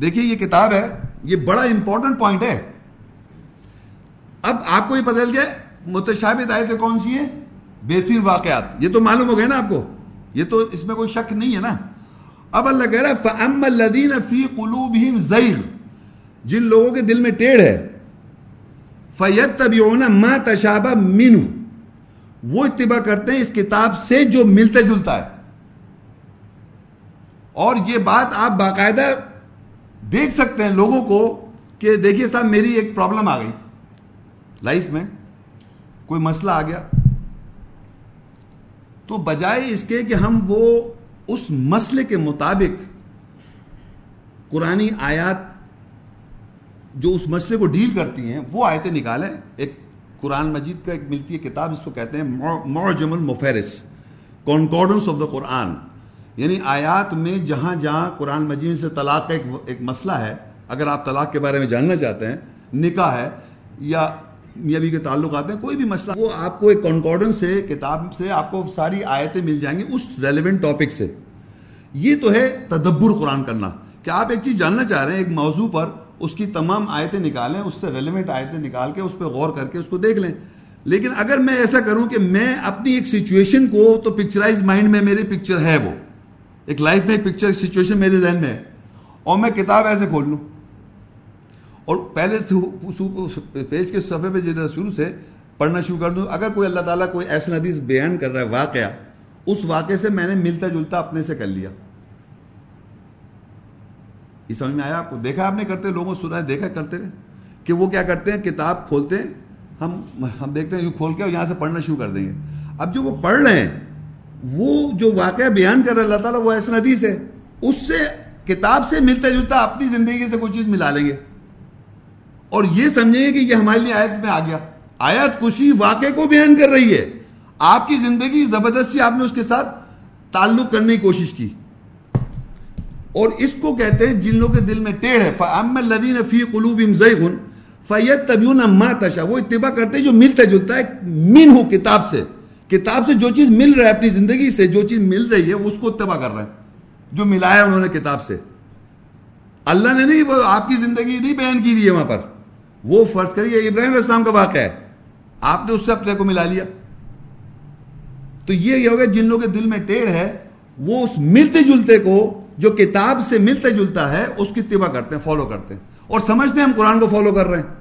دیکھیے، یہ کتاب ہے، یہ بڑا امپورٹنٹ پوائنٹ ہے۔ اب آپ کو یہ پتہ چل گیا متشابت آیتیں کون سی ہیں؟ بہترین واقعات۔ یہ تو معلوم ہو گئے نا آپ کو۔ یہ تو اس میں کوئی شک نہیں ہے نا۔ اب اللہ کہہ رہا ہے، فَأَمَّا الَّذِينَ فِي قُلُوبِهِمْ زَيْغ۔ جن لوگوں کے دل میں ٹیڑھ ہے، فَيَتَّبِعُونَ مَا تَشَابَ مِنُ وہ اتباع کرتے ہیں اس کتاب سے جو ملتا جلتا ہے۔ اور یہ بات آپ باقاعدہ دیکھ سکتے ہیں لوگوں کو کہ دیکھیے صاحب، میری ایک پرابلم آ گئی۔ لائف میں کوئی مسئلہ آ گیا تو بجائے اس کے کہ ہم وہ اس مسئلے کے مطابق قرآن آیات جو اس مسئلے کو ڈیل کرتی ہیں، وہ آیتیں نکالیں۔ ایک قرآن مجید کا ایک ملتی ہے کتاب، اس کو کہتے ہیں معجم المفیرس کانکورڈنس آف دا قرآن یعنی آیات میں جہاں جہاں قرآن مجید سے طلاق کا ایک ایک مسئلہ ہے، اگر آپ طلاق کے بارے میں جاننا چاہتے ہیں، نکاح ہے یا میاں بھی کے تعلقات ہیں، کوئی بھی مسئلہ، وہ آپ کو ایک کانکورڈنس سے، کتاب سے آپ کو ساری آیتیں مل جائیں گی اس ریلیونٹ ٹاپک سے۔ یہ تو ہے تدبر قرآن کرنا۔ کہ آپ ایک چیز جاننا چاہ رہے ہیں، ایک موضوع پر اس کی تمام آیتیں نکالیں، اس سے ریلیونٹ آیتیں نکال کے اس پہ غور کر کے اس کو دیکھ لیں۔ لیکن اگر میں ایسا کروں کہ میں اپنی ایک سچویشن کو تو پکچرائز مائنڈ میں میری پکچر ہے وہ۔ ایک لائف میں ایک پکچر سچویشن میرے ذہن میں ہے۔ اور میں کتاب ایسے کھول لوں۔ اور پہلے پیج کے صفحے پہ جدھر شروع سے پڑھنا شروع کر دوں، اگر کوئی اللہ تعالیٰ کوئی ایسا حدیث بیان کر رہا ہے، واقعہ، اس واقعے سے میں نے ملتا جلتا اپنے سے کر لیا۔ یہ سمجھ میں آیا آپ کو؟ دیکھا آپ نے کرتے لوگوں سنا ہے، دیکھا کرتے ہوئے، کہ وہ کیا کرتے ہیں؟ کتاب کھولتے ہیں، ہم ہم دیکھتے ہیں کھول کے یہاں سے پڑھنا شروع کر دیں گے۔ اب جو وہ پڑھ رہے ہیں، وہ جو واقعہ بیان کر رہا اللہ تعالیٰ، وہ ایسا حدیث ہے۔ اس سے، کتاب سے ملتا جلتا اپنی زندگی سے کوئی چیز ملا لیں گے۔ اور یہ سمجھیں گے کہ یہ ہمارے لیے آیت میں آ گیا۔ آیت کسی واقعے کو بیان کر رہی ہے۔ آپ کی زندگی زبردستی آپ نے اس کے ساتھ تعلق کرنے کی کوشش کی۔ اور اس کو کہتے ہیں جن لوگوں کے دل میں ٹیڑھ ہے۔ فَأَمَّا الَّذِينَ فِي قُلُوبِهِمْ زَيْغٌ، فَيَتَّبِعُونَ مَا تَشَاءُ۔ وہ اتباع کرتے ہیں جو ملتا جلتا ہے من ہو کتاب سے۔ کتاب سے جو چیز مل رہا ہے اپنی زندگی سے، جو چیز مل رہی ہے، اس کو اتباع کر رہے ہیں جو ملایا انہوں نے کتاب سے۔ اللہ نے نہیں، وہ آپ کی زندگی نہیں بیان کی ہوئی ہے وہاں پر۔ وہ فرض کریے، ابراہیم علیہ السلام کا واقعہ ہے۔ آپ نے اس سے اپنے کو ملا لیا۔ تو یہ ہوگا جن لوگوں کے دل میں ٹیڑھ ہے، وہ اس ملتے جلتے کو، جو کتاب سے ملتا جلتا ہے، اس کی اتباع کرتے ہیں فالو کرتے ہیں۔ اور سمجھتے ہیں ہم قرآن کو فالو کر رہے ہیں۔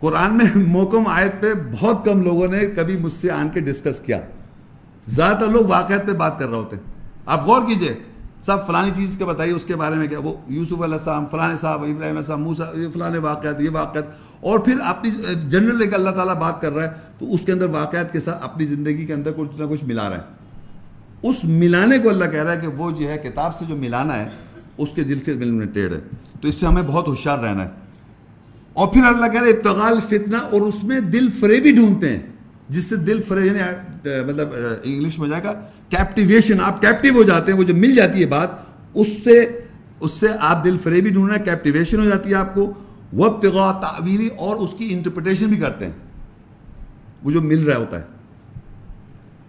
قرآن میں موکم آیت پہ بہت کم لوگوں نے کبھی مجھ سے آن کے ڈسکس کیا۔ زیادہ تر لوگ واقعات پہ بات کر رہے ہوتے ہیں۔ آپ غور کیجیے۔ سب فلانی چیز کے بتائیے، اس کے بارے میں کیا؟ وہ یوسف علیہ السلام، فلاں صاحب، ابراہیم علیہ السلام موسا یہ فلاں واقعات، یہ واقعات۔ اور پھر اپنی جنرل لے کے اللہ تعالیٰ بات کر رہا ہے، تو اس کے اندر واقعات کے ساتھ اپنی زندگی کے اندر کچھ نہ کچھ ملا رہا ہے۔ اس ملانے کو اللہ کہہ رہا ہے کہ وہ جو ہے، کتاب سے جو ملانا ہے، اس کے دل کے میں ٹیڑھ ہے۔ تو اس سے ہمیں بہت ہوشیار رہنا ہے۔ اور پھر اللہ کہہ رہے ابتغال فتنہ اور اس میں دل فریبی ڈھونڈتے ہیں۔ جس سے دل فرے یعنی مطلب انگلش میں جائے گا کیپٹیویشن آپ کیپٹیو ہو جاتے ہیں، وہ جو مل جاتی ہے بات، اس سے اس سے آپ دل فریبی ڈھونڈنا کیپٹیویشن ہو جاتی ہے آپ کو وہ تعویلی اور اس کی انٹرپریٹیشن بھی کرتے ہیں۔ وہ جو مل رہا ہوتا ہے،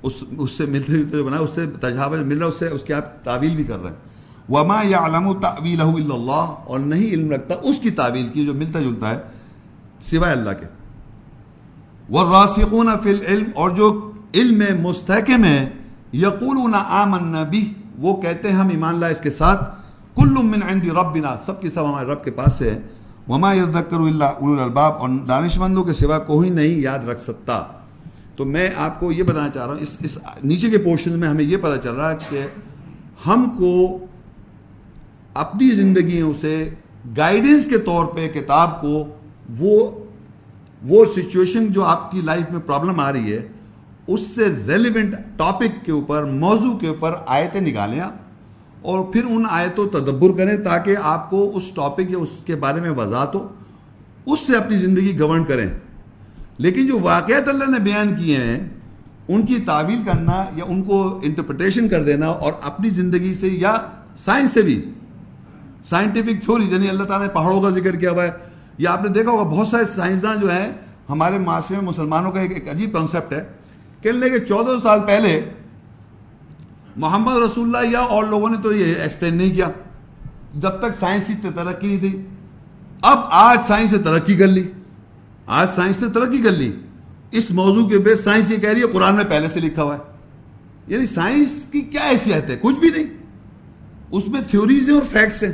اس اس سے ملتے جلتے جو بنا، اس سے تجھاوہ مل رہا ہے، اس سے، اس کے آپ تعویل بھی کر رہے ہیں۔ وما يعلم تعویلہ الا اللہ اور نہیں علم رکھتا اس کی تعویل کی، جو ملتا جلتا ہے، سوائے اللہ کے۔ والراسخون فی العلم، اور جو علم مستحکم ہے، یقولون آمنا بھی وہ کہتے ہیں ہم ایمان لائے اس کے ساتھ، کل من عند ربنا، سب کی سب ہمارے رب کے پاس سے ہے، وما یذکر الا اولو الالباب، اور دانش مندوں کے سوا کوئی نہیں یاد رکھ سکتا۔ تو میں آپ کو یہ بتانا چاہ رہا ہوں، اس اس نیچے کے پورشن میں ہمیں یہ پتہ چل رہا ہے کہ ہم کو اپنی زندگیوں سے گائیڈنس کے طور پہ کتاب کو وہ وہ سچویشن جو آپ کی لائف میں پرابلم آ رہی ہے، اس سے ریلیونٹ ٹاپک کے اوپر، موضوع کے اوپر آیتیں نکالیں آپ اور پھر ان آیتوں تدبر کریں تاکہ آپ کو اس ٹاپک یا اس کے بارے میں وضاحت ہو۔ اس سے اپنی زندگی گورن کریں۔ لیکن جو واقعات اللہ نے بیان کیے ہیں، ان کی تعویل کرنا یا ان کو انٹرپریٹیشن کر دینا اور اپنی زندگی سے یا سائنس سے بھی۔ سائنٹیفک تھیوری یعنی اللہ تعالیٰ نے پہاڑوں کا ذکر کیا ہوا ہے۔ یا آپ نے دیکھا ہوگا بہت سارے سائنسدان جو ہیں، ہمارے معاشرے میں مسلمانوں کا ایک عجیب کانسیپٹ ہے کہنے لگے چودہ سال پہلے محمد رسول اللہ یا اور لوگوں نے تو یہ ایکسپلین نہیں کیا۔ جب تک سائنس کی ترقی نہیں تھی۔ اب آج سائنس نے ترقی کر لی۔ آج سائنس نے ترقی کر لی۔ اس موضوع کے بیس سائنس یہ کہہ رہی ہے، قرآن میں پہلے سے لکھا ہوا ہے۔ یعنی سائنس کی کیا حیثیت ہے؟ کچھ بھی نہیں۔ اس میں تھیوریز ہیں اور فیکٹس ہیں۔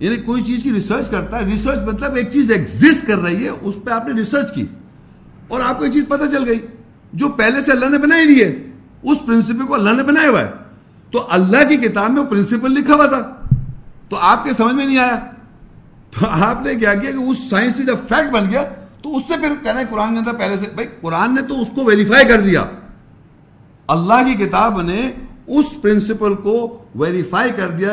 یعنی کوئی چیز کی ریسرچ کرتا ہے ریسرچ مطلب ایک چیز ایگزسٹ کر رہی ہے، اس پہ آپ نے ریسرچ کی اور آپ کو ایک چیز پتہ چل گئی۔ جو پہلے سے اللہ نے بنائی ہوئی ہے، اس پرنسپل کو اللہ نے بنایا ہوا ہے۔ تو اللہ کی کتاب میں وہ پرنسپل لکھا ہوا تھا۔ تو آپ کے سمجھ میں نہیں آیا۔ تو آپ نے کیا کیا کہ اس سائنس سے جب فیکٹ بن گیا۔ تو اس سے پھر کہنا ہے قرآن کے اندر پہلے سے، بھائی قرآن نے تو اس کو ویریفائی کر دیا۔ اللہ کی کتاب نے اس پرنسپل کو ویریفائی کر دیا۔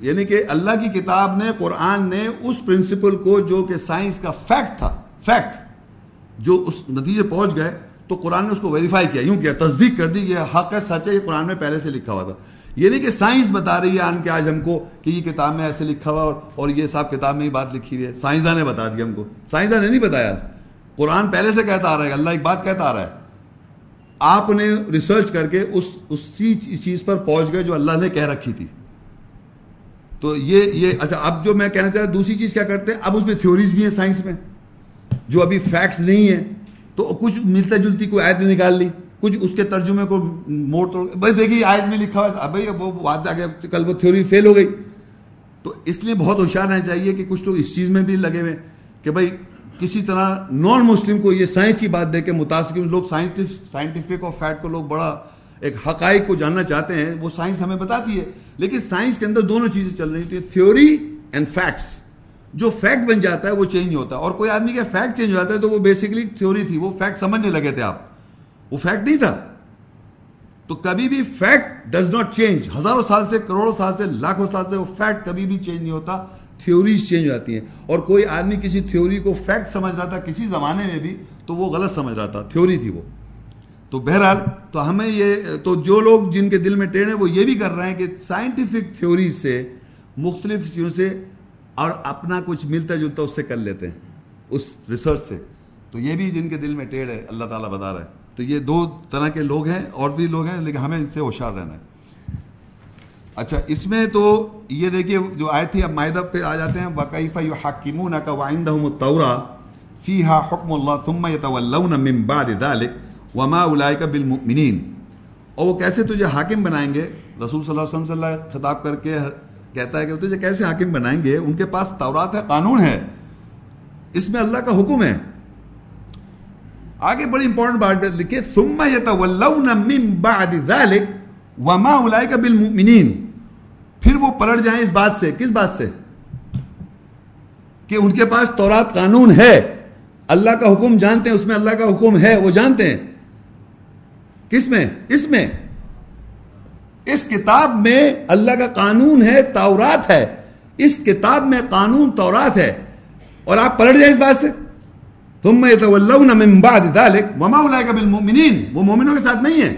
یعنی کہ اللہ کی کتاب نے، قرآن نے اس پرنسپل کو جو کہ سائنس کا فیکٹ تھا فیکٹ جو اس نتیجے پہنچ گئے، تو قرآن نے اس کو ویریفائی کیا۔ یوں کیا، تصدیق کر دی گیا حق ہے، سچ ہے، یہ قرآن میں پہلے سے لکھا ہوا تھا۔ یہ نہیں کہ سائنس بتا رہی ہے آن کے آج ہم کو کہ یہ کتاب میں ایسے لکھا ہوا اور یہ صاحب کتاب میں ہی بات لکھی ہوئی ہے۔ سائنسداں نے بتا دیا ہم کو۔ سائنسداں نے نہیں بتایا۔ قرآن پہلے سے کہتا آ رہا ہے، اللہ ایک بات کہتا آ رہا ہے۔ آپ نے ریسرچ کر کے اس اسی چیز پر پہنچ گئے جو اللہ نے کہہ رکھی تھی۔ تو یہ یہ اچھا اب جو میں کہنا چاہتا دوسری چیز کیا کرتے ہیں؟ اب اس میں تھیوریز بھی ہیں سائنس میں، جو ابھی فیکٹ نہیں ہے تو کچھ ملتا جلتی کوئی آیت نکال لی، کچھ اس کے ترجمے کو موڑ توڑ بھائی دیکھیے آیت میں لکھا ہوا بھائی وہ بات آ گیا کل وہ تھیوری فیل ہو گئی۔ تو اس لیے بہت ہوشیار رہنا چاہیے کہ کچھ لوگ اس چیز میں بھی لگے ہوئے کہ بھائی، کسی طرح نان مسلم کو یہ سائنس کی بات دے کے متاثر لوگ سائنٹیفک اور فیکٹ کو لوگ بڑا ایک حقائق کو جاننا چاہتے ہیں، وہ سائنس ہمیں بتاتی ہے۔ لیکن سائنس کے اندر دونوں چیزیں چل رہی تھی تھیوری اینڈ فیکٹس جو فیکٹ بن جاتا ہے، وہ چینج ہوتا۔ ہے اور کوئی آدمی کا فیکٹ چینج ہوتا ہے، تو وہ بیسکلی تھیوری تھی۔ وہ فیکٹ سمجھنے لگے تھے آپ۔ وہ فیکٹ نہیں تھا۔ تو کبھی بھی فیکٹ ڈز ناٹ چینج ہزاروں سال سے، کروڑوں سال سے، لاکھوں سال سے وہ فیکٹ کبھی بھی چینج نہیں ہوتا۔ تھیوریز چینج ہو جاتی ہیں۔ اور کوئی آدمی کسی تھیوری کو فیکٹ سمجھ رہا تھا کسی زمانے میں بھی، تو وہ غلط سمجھ رہا تھا۔ تھیوری تھی وہ۔ تو بہرحال، تو ہمیں یہ، تو جو لوگ جن کے دل میں ٹیڑھ ہیں، وہ یہ بھی کر رہے ہیں کہ سائنٹیفک تھیوری سے، مختلف چیزوں سے، اور اپنا کچھ ملتا جلتا اس سے کر لیتے ہیں، اس ریسرچ سے۔ تو یہ بھی جن کے دل میں ٹیڑھ ہے اللہ تعالیٰ بتا رہا ہے۔ تو یہ دو طرح کے لوگ ہیں، اور بھی لوگ ہیں، لیکن ہمیں ان سے ہوشیار رہنا ہے۔ اچھا اس میں تو یہ دیکھیے، جو آئے تھی، اب معاہدہ پہ آ جاتے ہیں وقیفہ یو حاکمون کا وائندہم التورا فیہا حکم اللہ ثم یتولون من بعد ذلك وما اولئک بالمؤمنین اور وہ کیسے تجھے حاکم بنائیں گے؟ رسول صلی اللہ علیہ وسلم صلی اللہ خطاب کر کے کہتا ہے کہ تجھے کیسے حاکم بنائیں گے؟ ان کے پاس تورات ہے، قانون ہے۔ اس میں اللہ کا حکم ہے۔ آگے بڑی امپورٹنٹ بات لکھے ثم یتولون من بعد ذلك وما اولئک بالمؤمنین پھر وہ پلٹ جائیں اس بات سے، کس بات سے؟ کہ ان کے پاس تورات قانون ہے۔ اللہ کا حکم جانتے ہیں، اس میں اللہ کا حکم ہے، وہ جانتے ہیں۔ کس میں؟ اس میں۔ اس کتاب میں اللہ کا قانون ہے، تورات ہے۔ اس کتاب میں قانون تورات ہے۔ اور آپ پلٹ جائیں اس بات سے۔ تم میں وہ مومنوں کے ساتھ نہیں ہے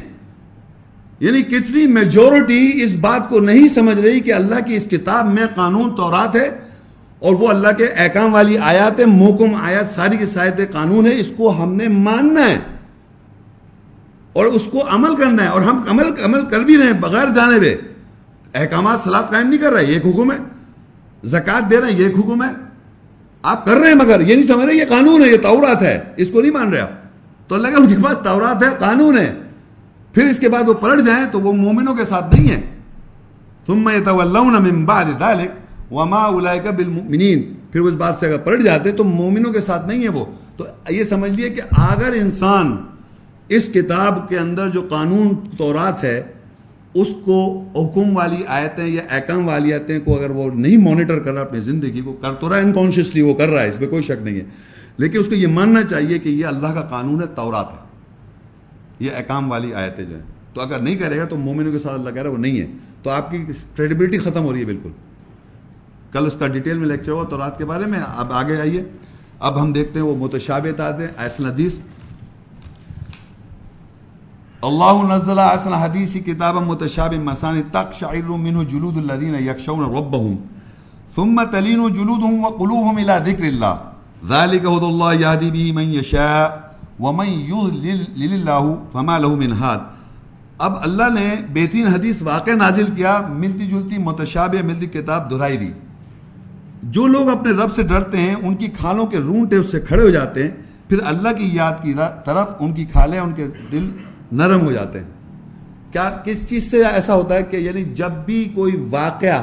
یعنی کتنی میجورٹی اس بات کو نہیں سمجھ رہی کہ اللہ کی اس کتاب میں قانون تورات ہے اور وہ اللہ کے احکام والی آیات محکم آیات، ساری کی سایت قانون ہے، اس کو ہم نے ماننا ہے۔ اور اس کو عمل کرنا ہے اور ہم عمل عمل کر بھی رہے ہیں بغیر جانے ہوئے۔ احکامات سلاد قائم نہیں کر رہے یہ ایک حکم ہے۔ زکوٰۃ دے رہے ہیں، یہ ایک حکم ہے۔ آپ کر رہے ہیں مگر یہ نہیں سمجھ رہے، یہ قانون ہے، یہ تورات ہے۔ اس کو نہیں مان رہے آپ۔ تو اللہ کا ان کے پاس تورات ہے، قانون ہے۔ پھر اس کے بعد وہ پلٹ جائیں تو وہ مومنوں کے ساتھ نہیں ہیں۔ ثم يتولون من بعد ذلك وما اولئك بالمؤمنین۔ پھر اس بات سے اگر پلٹ جاتے تو مومنوں کے ساتھ نہیں ہے وہ۔ تو یہ سمجھ لیے کہ اگر انسان اس کتاب کے اندر جو قانون تورات ہے، اس کو حکم والی آیتیں یا ایکم والی آیتیں کو اگر وہ نہیں مانیٹر کر رہا اپنی زندگی کو، کر تو رہا ہے انکانشیسلی وہ کر رہا ہے، اس میں کوئی شک نہیں ہے۔ لیکن اس کو یہ ماننا چاہیے کہ یہ اللہ کا قانون ہے، تورات ہے۔ یہ احکام والی آیتیں جو ہیں۔ تو اگر نہیں کرے گا تو مومنوں کے ساتھ اللہ کہہ رہا ہے وہ نہیں ہے۔ تو آپ کی کریڈیبلٹی ختم ہو رہی ہے بالکل۔ کل اس کا ڈیٹیل میں لیکچر ہوا تو رات کے بارے میں، اب آگے آئیے۔ اب ہم دیکھتے ہیں وہ متشابت آتے ہیں ایسن حدیث۔ اللہ نزل ایسن حدیث کتاب متشاب مسانی تک شعر منہ جلود الذین یکشون ربهم ثم تلین جلودهم وقلوبهم الى ذکر اللہ ذالک حد اللہ یادی بھی من یشاء ومن یضلل اللہ فما له من ہاد اب اللہ نے بہترین حدیث واقع نازل کیا ملتی جلتی متشابہ ملتی کتاب دہرائی بھی جو لوگ اپنے رب سے ڈرتے ہیں ان کی کھالوں کے رونٹے اس سے کھڑے ہو جاتے ہیں پھر اللہ کی یاد کی طرف ان کی کھالیں، ان کے دل نرم ہو جاتے ہیں۔ کیا کس چیز سے ایسا ہوتا ہے کہ یعنی جب بھی کوئی واقعہ،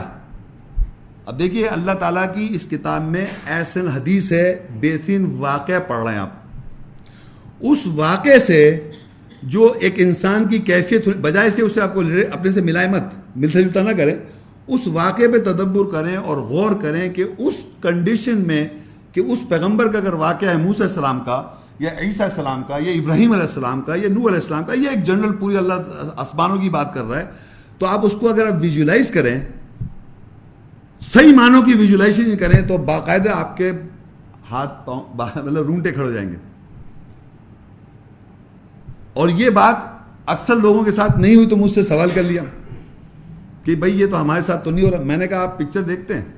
اب دیکھیے اللہ تعالیٰ کی اس کتاب میں ایسن حدیث ہے، بہترین واقعہ پڑھ رہے ہیں آپ۔ اس واقعے سے جو ایک انسان کی کیفیت بجائے اس کے اسے آپ کو اپنے سے ملائے مت ملتا جلتا نہ کریں۔ اس واقعے پہ تدبر کریں اور غور کریں کہ اس کنڈیشن میں کہ اس پیغمبر کا اگر واقعہ ہے موسیٰ السلام کا یا عیسیٰ السلام کا یا ابراہیم علیہ السلام کا یا نو علیہ السلام کا یا ایک جنرل پوری اللہ اسمانوں کی بات کر رہا ہے، تو آپ اس کو اگر آپ ویژولائز کریں، صحیح معنوں کی ویژولائزیشن کریں، تو باقاعدہ آپ کے ہاتھ پاؤں مطلب رونٹے کھڑے ہو جائیں گے۔ اور یہ بات اکثر لوگوں کے ساتھ نہیں ہوئی تو مجھ سے سوال کر لیا کہ بھائی یہ تو ہمارے ساتھ تو نہیں ہو رہا۔ میں نے کہا آپ پکچر دیکھتے ہیں۔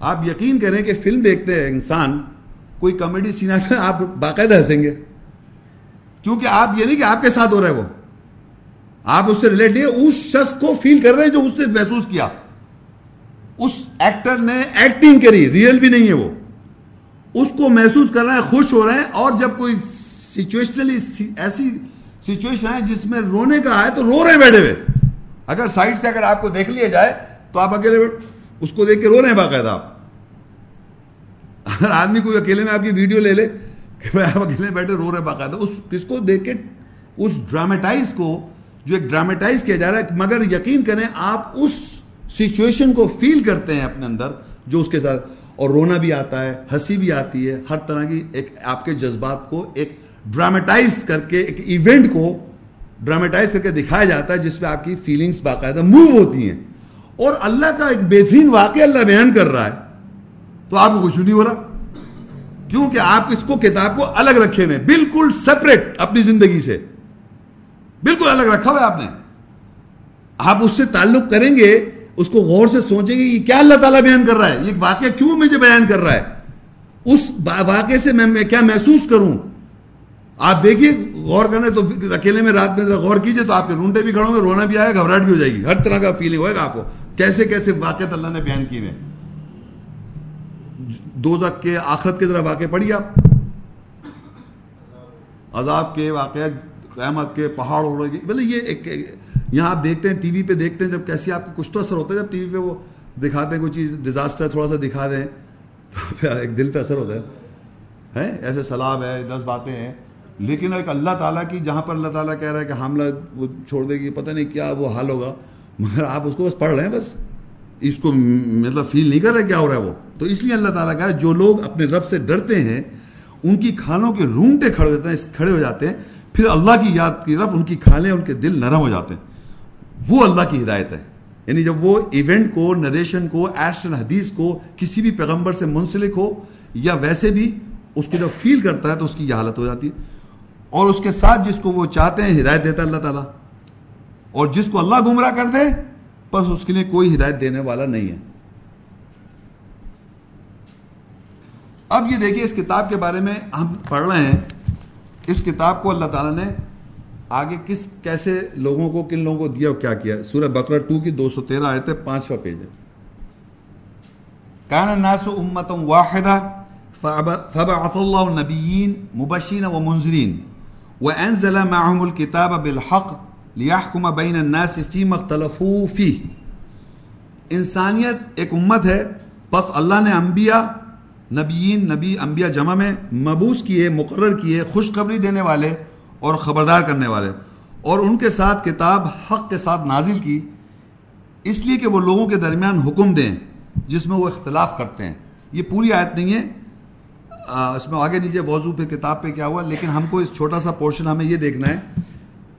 آپ یقین کریں کہ فلم دیکھتے ہیں انسان، کوئی کامیڈی سین آتا آپ باقاعدہ ہنسیں گے۔ کیونکہ آپ یہ نہیں کہ آپ کے ساتھ ہو رہا ہے وہ۔ آپ اس سے ریلیٹ نہیں اس شخص کو فیل کر رہے ہیں جو اس نے محسوس کیا۔ اس ایکٹر نے ایکٹنگ کری، ریئل بھی نہیں ہے وہ۔ اس کو محسوس کر رہے ہیں خوش ہو رہے ہیں اور جب کوئی سچویشنلی ایسی سچویشن ہے جس میں رونے کا آئے تو رو رہے بیٹھے ہوئے۔ اگر سائڈ سے اگر آپ کو دیکھ لیا جائے تو آپ اکیلے اس کو دیکھ کے رو رہے ہیں باقاعدہ آپ۔ اگر آدمی کوئی اکیلے میں آپ کی ویڈیو لے لے کہ آپ اکیلے بیٹھے رو رہے باقاعدہ۔ اس کس کو دیکھ کے اس ڈراماٹائز کو جو ایک ڈراماٹائز کیا جا رہا ہے، مگر یقین کریں آپ اس سچویشن کو فیل کرتے ہیں اپنے اندر جو اس کے ساتھ۔ اور رونا بھی آتا ہے، ہنسی بھی آتی ہے، ہر طرح کی ایک آپ کے جذبات کو ایک ڈراماٹائز کر کے، ایک ایونٹ کو ڈراماٹائز کر کے دکھایا جاتا ہے، جس پہ آپ کی فیلنگز باقاعدہ موو ہوتی ہیں۔ اور اللہ کا ایک بہترین واقعہ اللہ بیان کر رہا ہے۔ تو آپ کو کچھ نہیں ہو رہا؟ کیونکہ آپ اس کو کتاب کو الگ رکھے ہوئے بالکل سپریٹ اپنی زندگی سے۔ بالکل الگ رکھا ہوا ہے آپ نے۔ آپ اس سے تعلق کریں گے، اس کو غور سے سوچیں گے یہ کیا اللہ تعالیٰ بیان کر رہا ہے۔ یہ واقعہ کیوں مجھے بیان کر رہا ہے؟ اس واقعے سے میں کیا محسوس کروں؟ آپ دیکھیے، غور کرنے تو اکیلے میں رات میں غور کیجیے تو آپ کے رونٹے بھی کھڑوں گے، رونا بھی آئے گھبراہٹ بھی ہو جائے گی، ہر طرح کا فیلنگ ہوئے گا آپ کو۔ کیسے کیسے واقعات اللہ نے بیان کیے ہیں؟ دو کے آخرت کی طرح واقع پڑھی آپ۔ عذاب کے واقعہ قیامت کے پہاڑ اڑ گئے بولے یہ ایک یہاں آپ دیکھتے ہیں، ٹی وی پہ دیکھتے ہیں، جب کیسی آپ کو کچھ تو اثر ہوتا ہے، جب ٹی وی پہ وہ دکھاتے ہیں، کوئی چیز ڈیزاسٹر تھوڑا سا دکھا دیں، تو ایک دل پہ اثر ہوتا ہے۔ ایسے سلاب ہے، دس باتیں ہیں۔ لیکن ایک اللہ تعالیٰ کی، جہاں پر اللہ تعالیٰ کہہ رہا ہے کہ حاملہ وہ چھوڑ دے گی، پتہ نہیں کیا وہ حال ہوگا۔ مگر آپ اس کو بس پڑھ رہے ہیں بس۔ اس کو مطلب فیل نہیں کر رہے کیا ہو رہا ہے وہ؟ تو اس لیے اللہ تعالیٰ کا جو لوگ اپنے رب سے ڈرتے ہیں، ان کی کھانوں کے رونگٹے کھڑے ہوتے ہیں کھڑے ہو جاتے ہیں، پھر اللہ کی یاد کی طرف ان کی کھالیں ان کے دل نرم ہو جاتے ہیں۔ وہ اللہ کی ہدایت ہے۔ یعنی جب وہ ایونٹ کو نریشن کو ایسٹن حدیث کو، کسی بھی پیغمبر سے منسلک ہو، یا ویسے بھی اس کو جب فیل کرتا ہے تو اس کی یہ حالت ہو جاتی ہے۔ اور اس کے ساتھ جس کو وہ چاہتے ہیں، ہدایت دیتا ہے اللہ تعالیٰ۔ اور جس کو اللہ گمراہ کر دے، بس اس کے لیے کوئی ہدایت دینے والا نہیں ہے۔ اب یہ دیکھیے اس کتاب کے بارے میں ہم پڑھ رہے ہیں۔ اس کتاب کو اللہ تعالیٰ نے آگے کس، کیسے لوگوں کو، کن لوگوں کو دیا اور کیا کیا۔ سورہ بکرا ٹو کی دو سو تیرہ آئے تھے پانچواں پیج ہے۔ کان الناس امت واحدہ فبعث اللہ نبیین مبشین و منظرین وانزل معهم الكتاب بالحق لیحکم بین الناس فی مختلفو فی انسانیت ایک امت ہے، بس اللہ نے انبیاء، نبیین، نبی انبیاء جمع میں مبوس کیے، مقرر کیے، خوشخبری دینے والے اور خبردار کرنے والے۔ اور ان کے ساتھ کتاب حق کے ساتھ نازل کی۔ اس لیے کہ وہ لوگوں کے درمیان حکم دیں، جس میں وہ اختلاف کرتے ہیں۔ یہ پوری آیت نہیں ہے۔ اس میں آگے نیچے موضوع پہ، کتاب پہ کیا ہوا، لیکن ہم کو اس چھوٹا سا پورشن ہمیں یہ دیکھنا ہے۔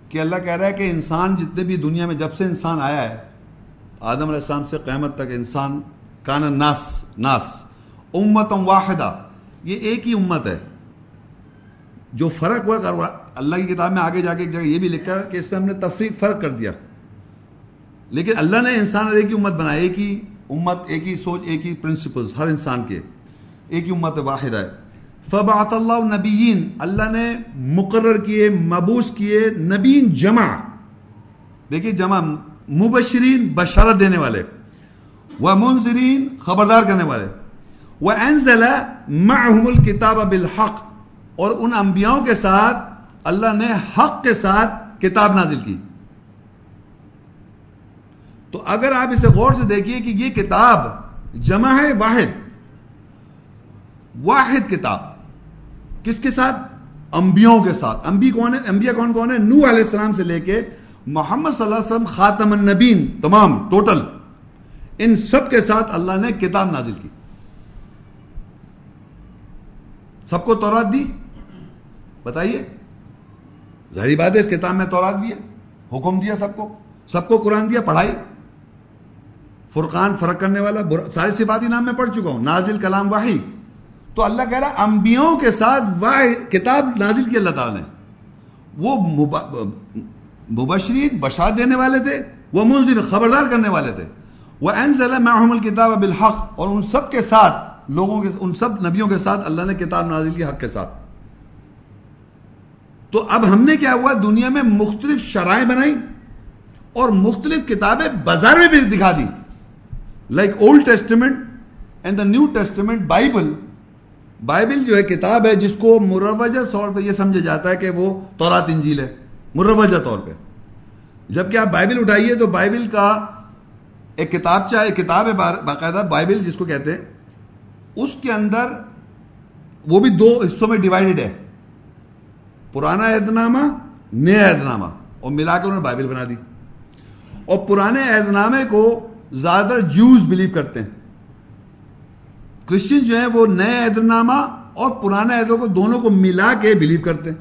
کہ اللہ کہہ رہا ہے کہ انسان جتنے بھی دنیا میں جب سے انسان آیا ہے، آدم علیہ السلام سے قیامت تک انسان کان ناس ناس امت واحدہ، یہ ایک ہی امت ہے۔ جو فرق ہوا کر اللہ کی کتاب میں آگے جا کے ایک جگہ یہ بھی لکھا کہ اس پہ ہم نے تفریق، فرق کر دیا۔ لیکن اللہ نے انسان ایک ہی امت بنائی، ایک ہی امت، ایک ہی سوچ، ایک ہی پرنسپلز ہر انسان کے۔ ایک ہی امت واحد ہے۔ فبعت اللہ نبیین اللہ نے مقرر کیے مبوس کیے نبین جمع. دیکھیے جمع مبشرین بشارت دینے والے وہ منظرین خبردار کرنے والے وہ انزل معهم الكتاب بالحق. اور ان انبیاؤں کے ساتھ اللہ نے حق کے ساتھ کتاب نازل کی۔ تو اگر آپ اسے غور سے دیکھیے کہ یہ کتاب جمع ہے واحد واحد کتاب۔ کس کے ساتھ؟ انبیاءوں کے ساتھ۔ انبی کون ہے انبیاء کون کون ہے نو علیہ السلام سے لے کے محمد صلی اللہ علیہ وسلم خاتم النبین تمام ٹوٹل ان سب کے ساتھ اللہ نے کتاب نازل کی۔ سب کو تورات دی؟ بتائیے۔ ظاہری بات ہے، اس کتاب میں تورات بھی ہے۔ حکم دیا سب کو۔ سب کو قرآن دیا، پڑھائی۔ فرقان، فرق کرنے والا سارے صفاتی نام میں پڑھ چکا ہوں۔ نازل کلام واحد تو اللہ کہہ رہا انبیوں کے ساتھ واحد کتاب نازل کی اللہ تعالیٰ نے۔ وہ مبشرین بشار دینے والے تھے، وہ منظر خبردار کرنے والے تھے۔ وہ معهم الكتاب بالحق، اور ان سب کے ساتھ لوگوں کے، ان سب نبیوں کے ساتھ اللہ نے کتاب نازل کی حق کے ساتھ۔ تو اب ہم نے کیا ہوا؟ دنیا میں مختلف شرائع بنائی اور مختلف کتابیں بازار میں بھی دکھا دی۔ Like Old Testament and the New Testament Bible Bible جو ہے کتاب ہے جس کو مروجہ طور پہ یہ سمجھا جاتا ہے کہ وہ تورات انجیل ہے، مروجہ طور پہ۔ جبکہ آپ بائبل اٹھائیے تو بائبل کا ایک کتاب چاہے کتاب ہے باقاعدہ بائبل جس کو کہتے ہیں، اس کے اندر وہ بھی دو حصوں میں ڈیوائڈڈ ہے۔ پرانا عہد نامہ نیا عہد نامہ اور ملا کے انہوں نے بائبل بنا دی۔ اور پرانے عہد نامے کو زیادہ تر جوز بلیو کرتے ہیں۔ کرسچن جو ہیں وہ نئے عہد نامہ اور پرانے عہدوں کو دونوں کو ملا کے بلیو کرتے ہیں۔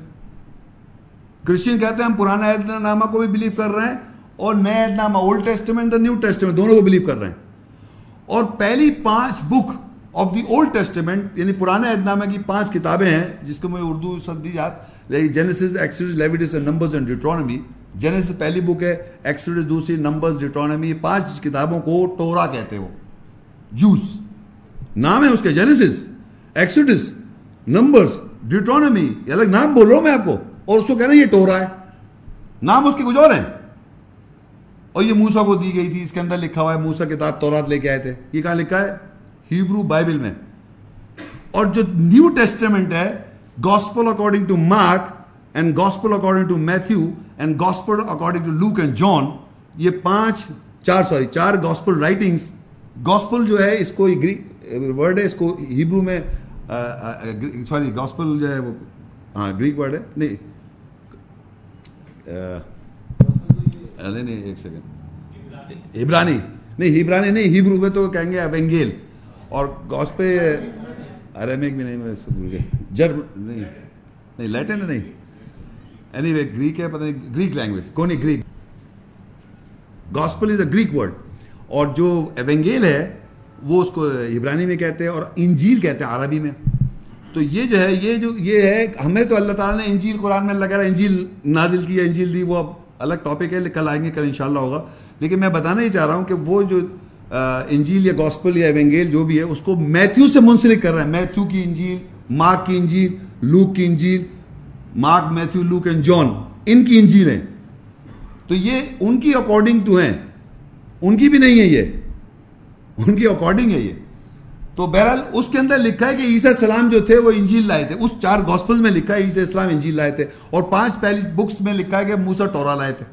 کرسچن کہتے ہیں ہم پرانا عہد نامہ کو بھی بلیو کر رہے ہیں اور نئے عہد نامہ اولڈ ٹیسٹمنٹ نیو ٹیسٹمنٹ دونوں کو بلیو کر رہے ہیں۔ اور پہلی پانچ book of the Old Testament یعنی پرانے عہد نامہ کی پانچ کتابیں ہیں، جس کو مجھے اردو سدی یاد Genesis Exodus Leviticus and Numbers and Deuteronomy Genesis پہلی بک ہے ایکسیڈز دوسری نمبرز ڈیٹرونمی یہ پانچ کتابوں کو ٹورا کہتے ہو جوس نام ہے اس کے جینیسز ایکسیڈس نمبرز ڈیٹرونمی یہ الگ نام بول رہا ہوں میں آپ کو اور اس کو کہنا یہ ٹورا ہے۔ نام اس کے کچھ اور ہیں۔ اور یہ موسا کو دی گئی تھی، اس کے اندر لکھا ہوا ہے موسا کتاب تورات لے کے آئے تھے۔ یہ کہاں لکھا ہے؟ ہیبرو بائبل میں۔ اور جو نیو ٹیسٹمنٹ ہے Gospel according to Mark and Gospel according to Matthew and Gospel according to Luke and John یہ پانچ، چار، سوری، چار گاسپل رائٹنگس گاسپل جو ہے، اس کو ورڈ ہے، اس کو ہیبرو میں سوری گاسپل جو ہے وہ ہاں گریک ورڈ ہے، نہیں نہیں نہیں، ایک سیکنڈ ہبرانی نہیں ہبرانی نہیں، ہیبرو میں تو کہیں گے وینگیل اور گوس پہ اریمک بھی نہیں، میں اس بھول گیا۔ جر نہیں نہیں، لیٹن نہیں۔ اینی وے گریک ہے، پتہ نہیں، Greek language, Koine Greek. Gospel is a Greek word. اور جو ایونگیل ہے وہ اس کو ہبرانی میں کہتے ہیں اور انجیل کہتے ہیں، عربی میں۔ تو یہ جو ہے، یہ جو، یہ ہے، ہمیں تو اللہ تعالیٰ نے انجیل قرآن میں لگا رہا انجیل نازل کی انجیل دی، وہ اب الگ ٹاپک ہے، کل آئیں گے، کل انشاءاللہ ہوگا۔ لیکن میں بتانا ہی چاہ رہا ہوں کہ وہ جو انجیل یا گاسپل یا ایونگیل جو بھی ہے، اس کو میتھیو سے منسلک کر رہے ہیں میتھیو کی انجیل مارک کی انجیل لوک کی انجیل۔ Mark Matthew Luke and John ان کی انجیل ہیں تو یہ ان کی اکارڈنگ ٹو ہیں۔ ان کی بھی نہیں ہے یہ۔ ان کی اکارڈنگ ہے یہ۔ تو بہرحال اس کے اندر لکھا ہے کہ عیسیٰ السلام جو تھے وہ انجیل لائے تھے۔ اس چار گوسپل میں لکھا ہے عیسیٰ السلام انجیل لائے تھے۔ اور پانچ پہلی بکس میں لکھا ہے کہ موسا ٹورا لائے تھے۔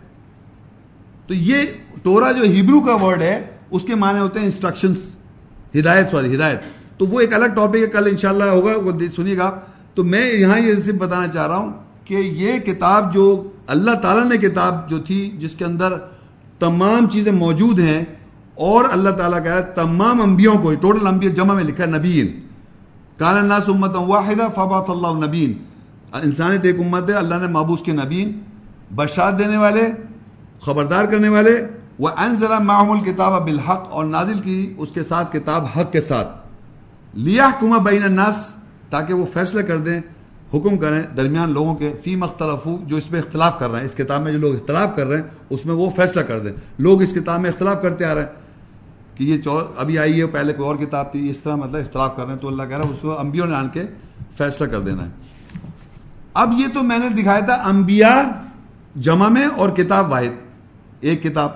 تو یہ ٹورا جو ہیبرو کا ورڈ ہے، اس کے معنی ہوتے ہیں انسٹرکشنز ہدایت سوری ہدایت۔ تو وہ ایک الگ ٹاپک ہے، کل انشاءاللہ ہوگا، وہ سنیے گا تو میں یہاں یہ صرف بتانا چاہ رہا ہوں کہ یہ کتاب جو اللہ تعالیٰ نے کتاب جو تھی، جس کے اندر تمام چیزیں موجود ہیں اور اللہ تعالیٰ کا تمام انبیوں کو ٹوٹل انبیاء جمع میں لکھا ہے نبین کال الناس امت واحدہ فبات اللہ نبین انسانیت ایک امت ہے، اللہ نے محبوس کے نبین بشاد دینے والے، خبردار کرنے والے وہ انزلہ معم الکتاب بالحق، اور نازل کی اس کے ساتھ کتاب حق کے ساتھ. لیا کما بین الناس، تاکہ وہ فیصلہ کر دیں، حکم کریں درمیان لوگوں کے، فی مختلف جو اس میں اختلاف کر رہے ہیں، اس کتاب میں جو لوگ اختلاف کر رہے ہیں، اس میں وہ فیصلہ کر دیں. لوگ اس کتاب میں اختلاف کرتے آ رہے ہیں کہ یہ چو ابھی آئی ہے، پہلے کوئی اور کتاب تھی، اس طرح مطلب اختلاف کر رہے ہیں تو اللہ کہہ رہا ہے، اس کو انبیوں نے آن کے فیصلہ کر دینا ہے۔ اب یہ تو میں نے دکھایا تھا انبیاء جمع میں اور کتاب واحد، ایک کتاب۔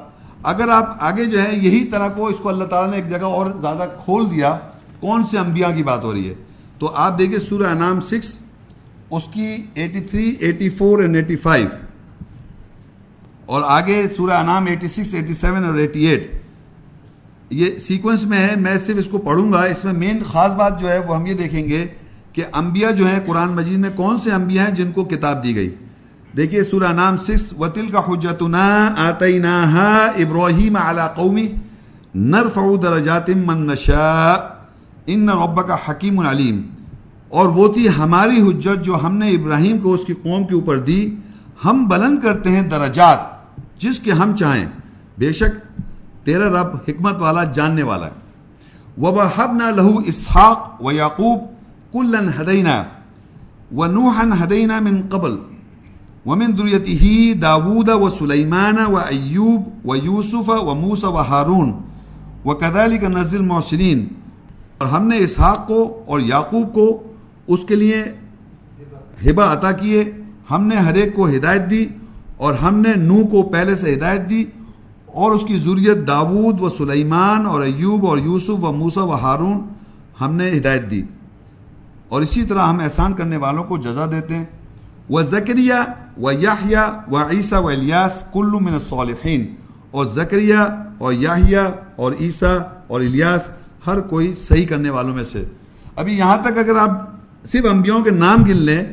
اگر آپ آگے جو ہے یہی طرح کو اس کو اللہ تعالیٰ نے ایک جگہ اور زیادہ کھول دیا، کون سے انبیاء کی بات ہو رہی ہے؟ تو آپ دیکھیں سورہ انام سکس، اس کی eighty three, eighty four and eighty five. اور آگے سورہ انام ایٹی سکس، ایٹی سیون اور ایٹی ایٹ۔ یہ سیکوینس میں ہے، میں صرف اس کو پڑھوں گا۔ اس میں مین خاص بات جو ہے، وہ ہم یہ دیکھیں گے کہ انبیاء جو ہیں، قرآن مجید میں کون سے انبیاء ہیں جن کو کتاب دی گئی؟ دیکھیے، سورہ نام سکس وطل کا حجتنا آتیناہا ابراہیم علی قومی نرفع درجات من نشاء ان ربک حکیم علیم اور وہ تھی ہماری حجت جو ہم نے ابراہیم کو اس کی قوم کے اوپر دی۔ ہم بلند کرتے ہیں درجات جس کے ہم چاہیں۔ بے شک تیرا رب حکمت والا، جاننے والا ہے۔ وَبَحَبْنَا لَهُ إِسْحَاقُ وَيَعْقُوبُ كُلًّا هَدَيْنَا، وَنُوحًا هَدَيْنَا مِن قَبْلِ، وَمِن ذُرِّيَتِهِ دَاوُودَ وَسُلَيْمَانَ وَأَيُّوبَ وَيُوسُفَ وَمُوسَى وَهَارُونَ، وَكَذَلِكَ نَزِّلُ الْمُحْسِنِينَ اور ہم نے اسحاق کو اور یعقوب کو اس کے لیے ہبہ عطا کیے۔ ہم نے ہر ایک کو ہدایت دی اور ہم نے نو کو پہلے سے ہدایت دی۔ اور اس کی ضروریت داود و سلیمان اور ایوب اور یوسف و موسا و ہارون ہم نے ہدایت دی۔ اور اسی طرح ہم احسان کرنے والوں کو جزا دیتے ہیں۔ وہ زکریہ و یاہیا و عیسیٰ و الیاس کلو من الصالحین۔ اور زکریہ اور یاہیا اور عیسیٰ اور الیاس ہر کوئی صحیح کرنے والوں میں سے۔ ابھی یہاں تک اگر آپ صرف انبیاؤں کے نام گن لیں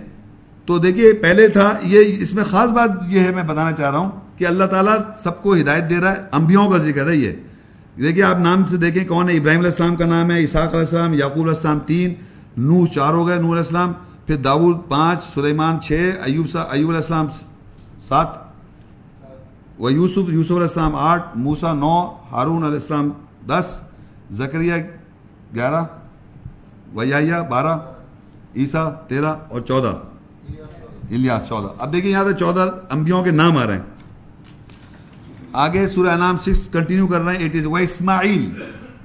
تو دیکھیے پہلے تھا، یہ اس میں خاص بات یہ ہے، میں بتانا چاہ رہا ہوں کہ اللہ تعالیٰ سب کو ہدایت دے رہا ہے، انبیاؤں کا ذکر ہے یہ۔ دیکھیے آپ نام سے دیکھیں کون ہے؟ ابراہیم علیہ السلام کا نام ہے، اسحاق علیہ السلام، یعقوب علیہ السلام تین، نوح چار ہو گئے نور علیہ السلام، پھر داود پانچ، سلیمان چھ، ایوب سا، ایوب علیہ السلام سات، و یوسف یوسف علیہ السلام آٹھ موسا نو، ہارون علیہ السلام دس زکریہ گیارہ ویا بارہ، عیسیٰ تیرہ اور چودہ۔ الیاس، چودہ۔ اب دیکھیں یہاں سے چودہ انبیوں کے نام آ رہے ہیں۔ آگے سورہ نام سکس کنٹینیو کر رہے ہیں. اٹ از و اسماعیل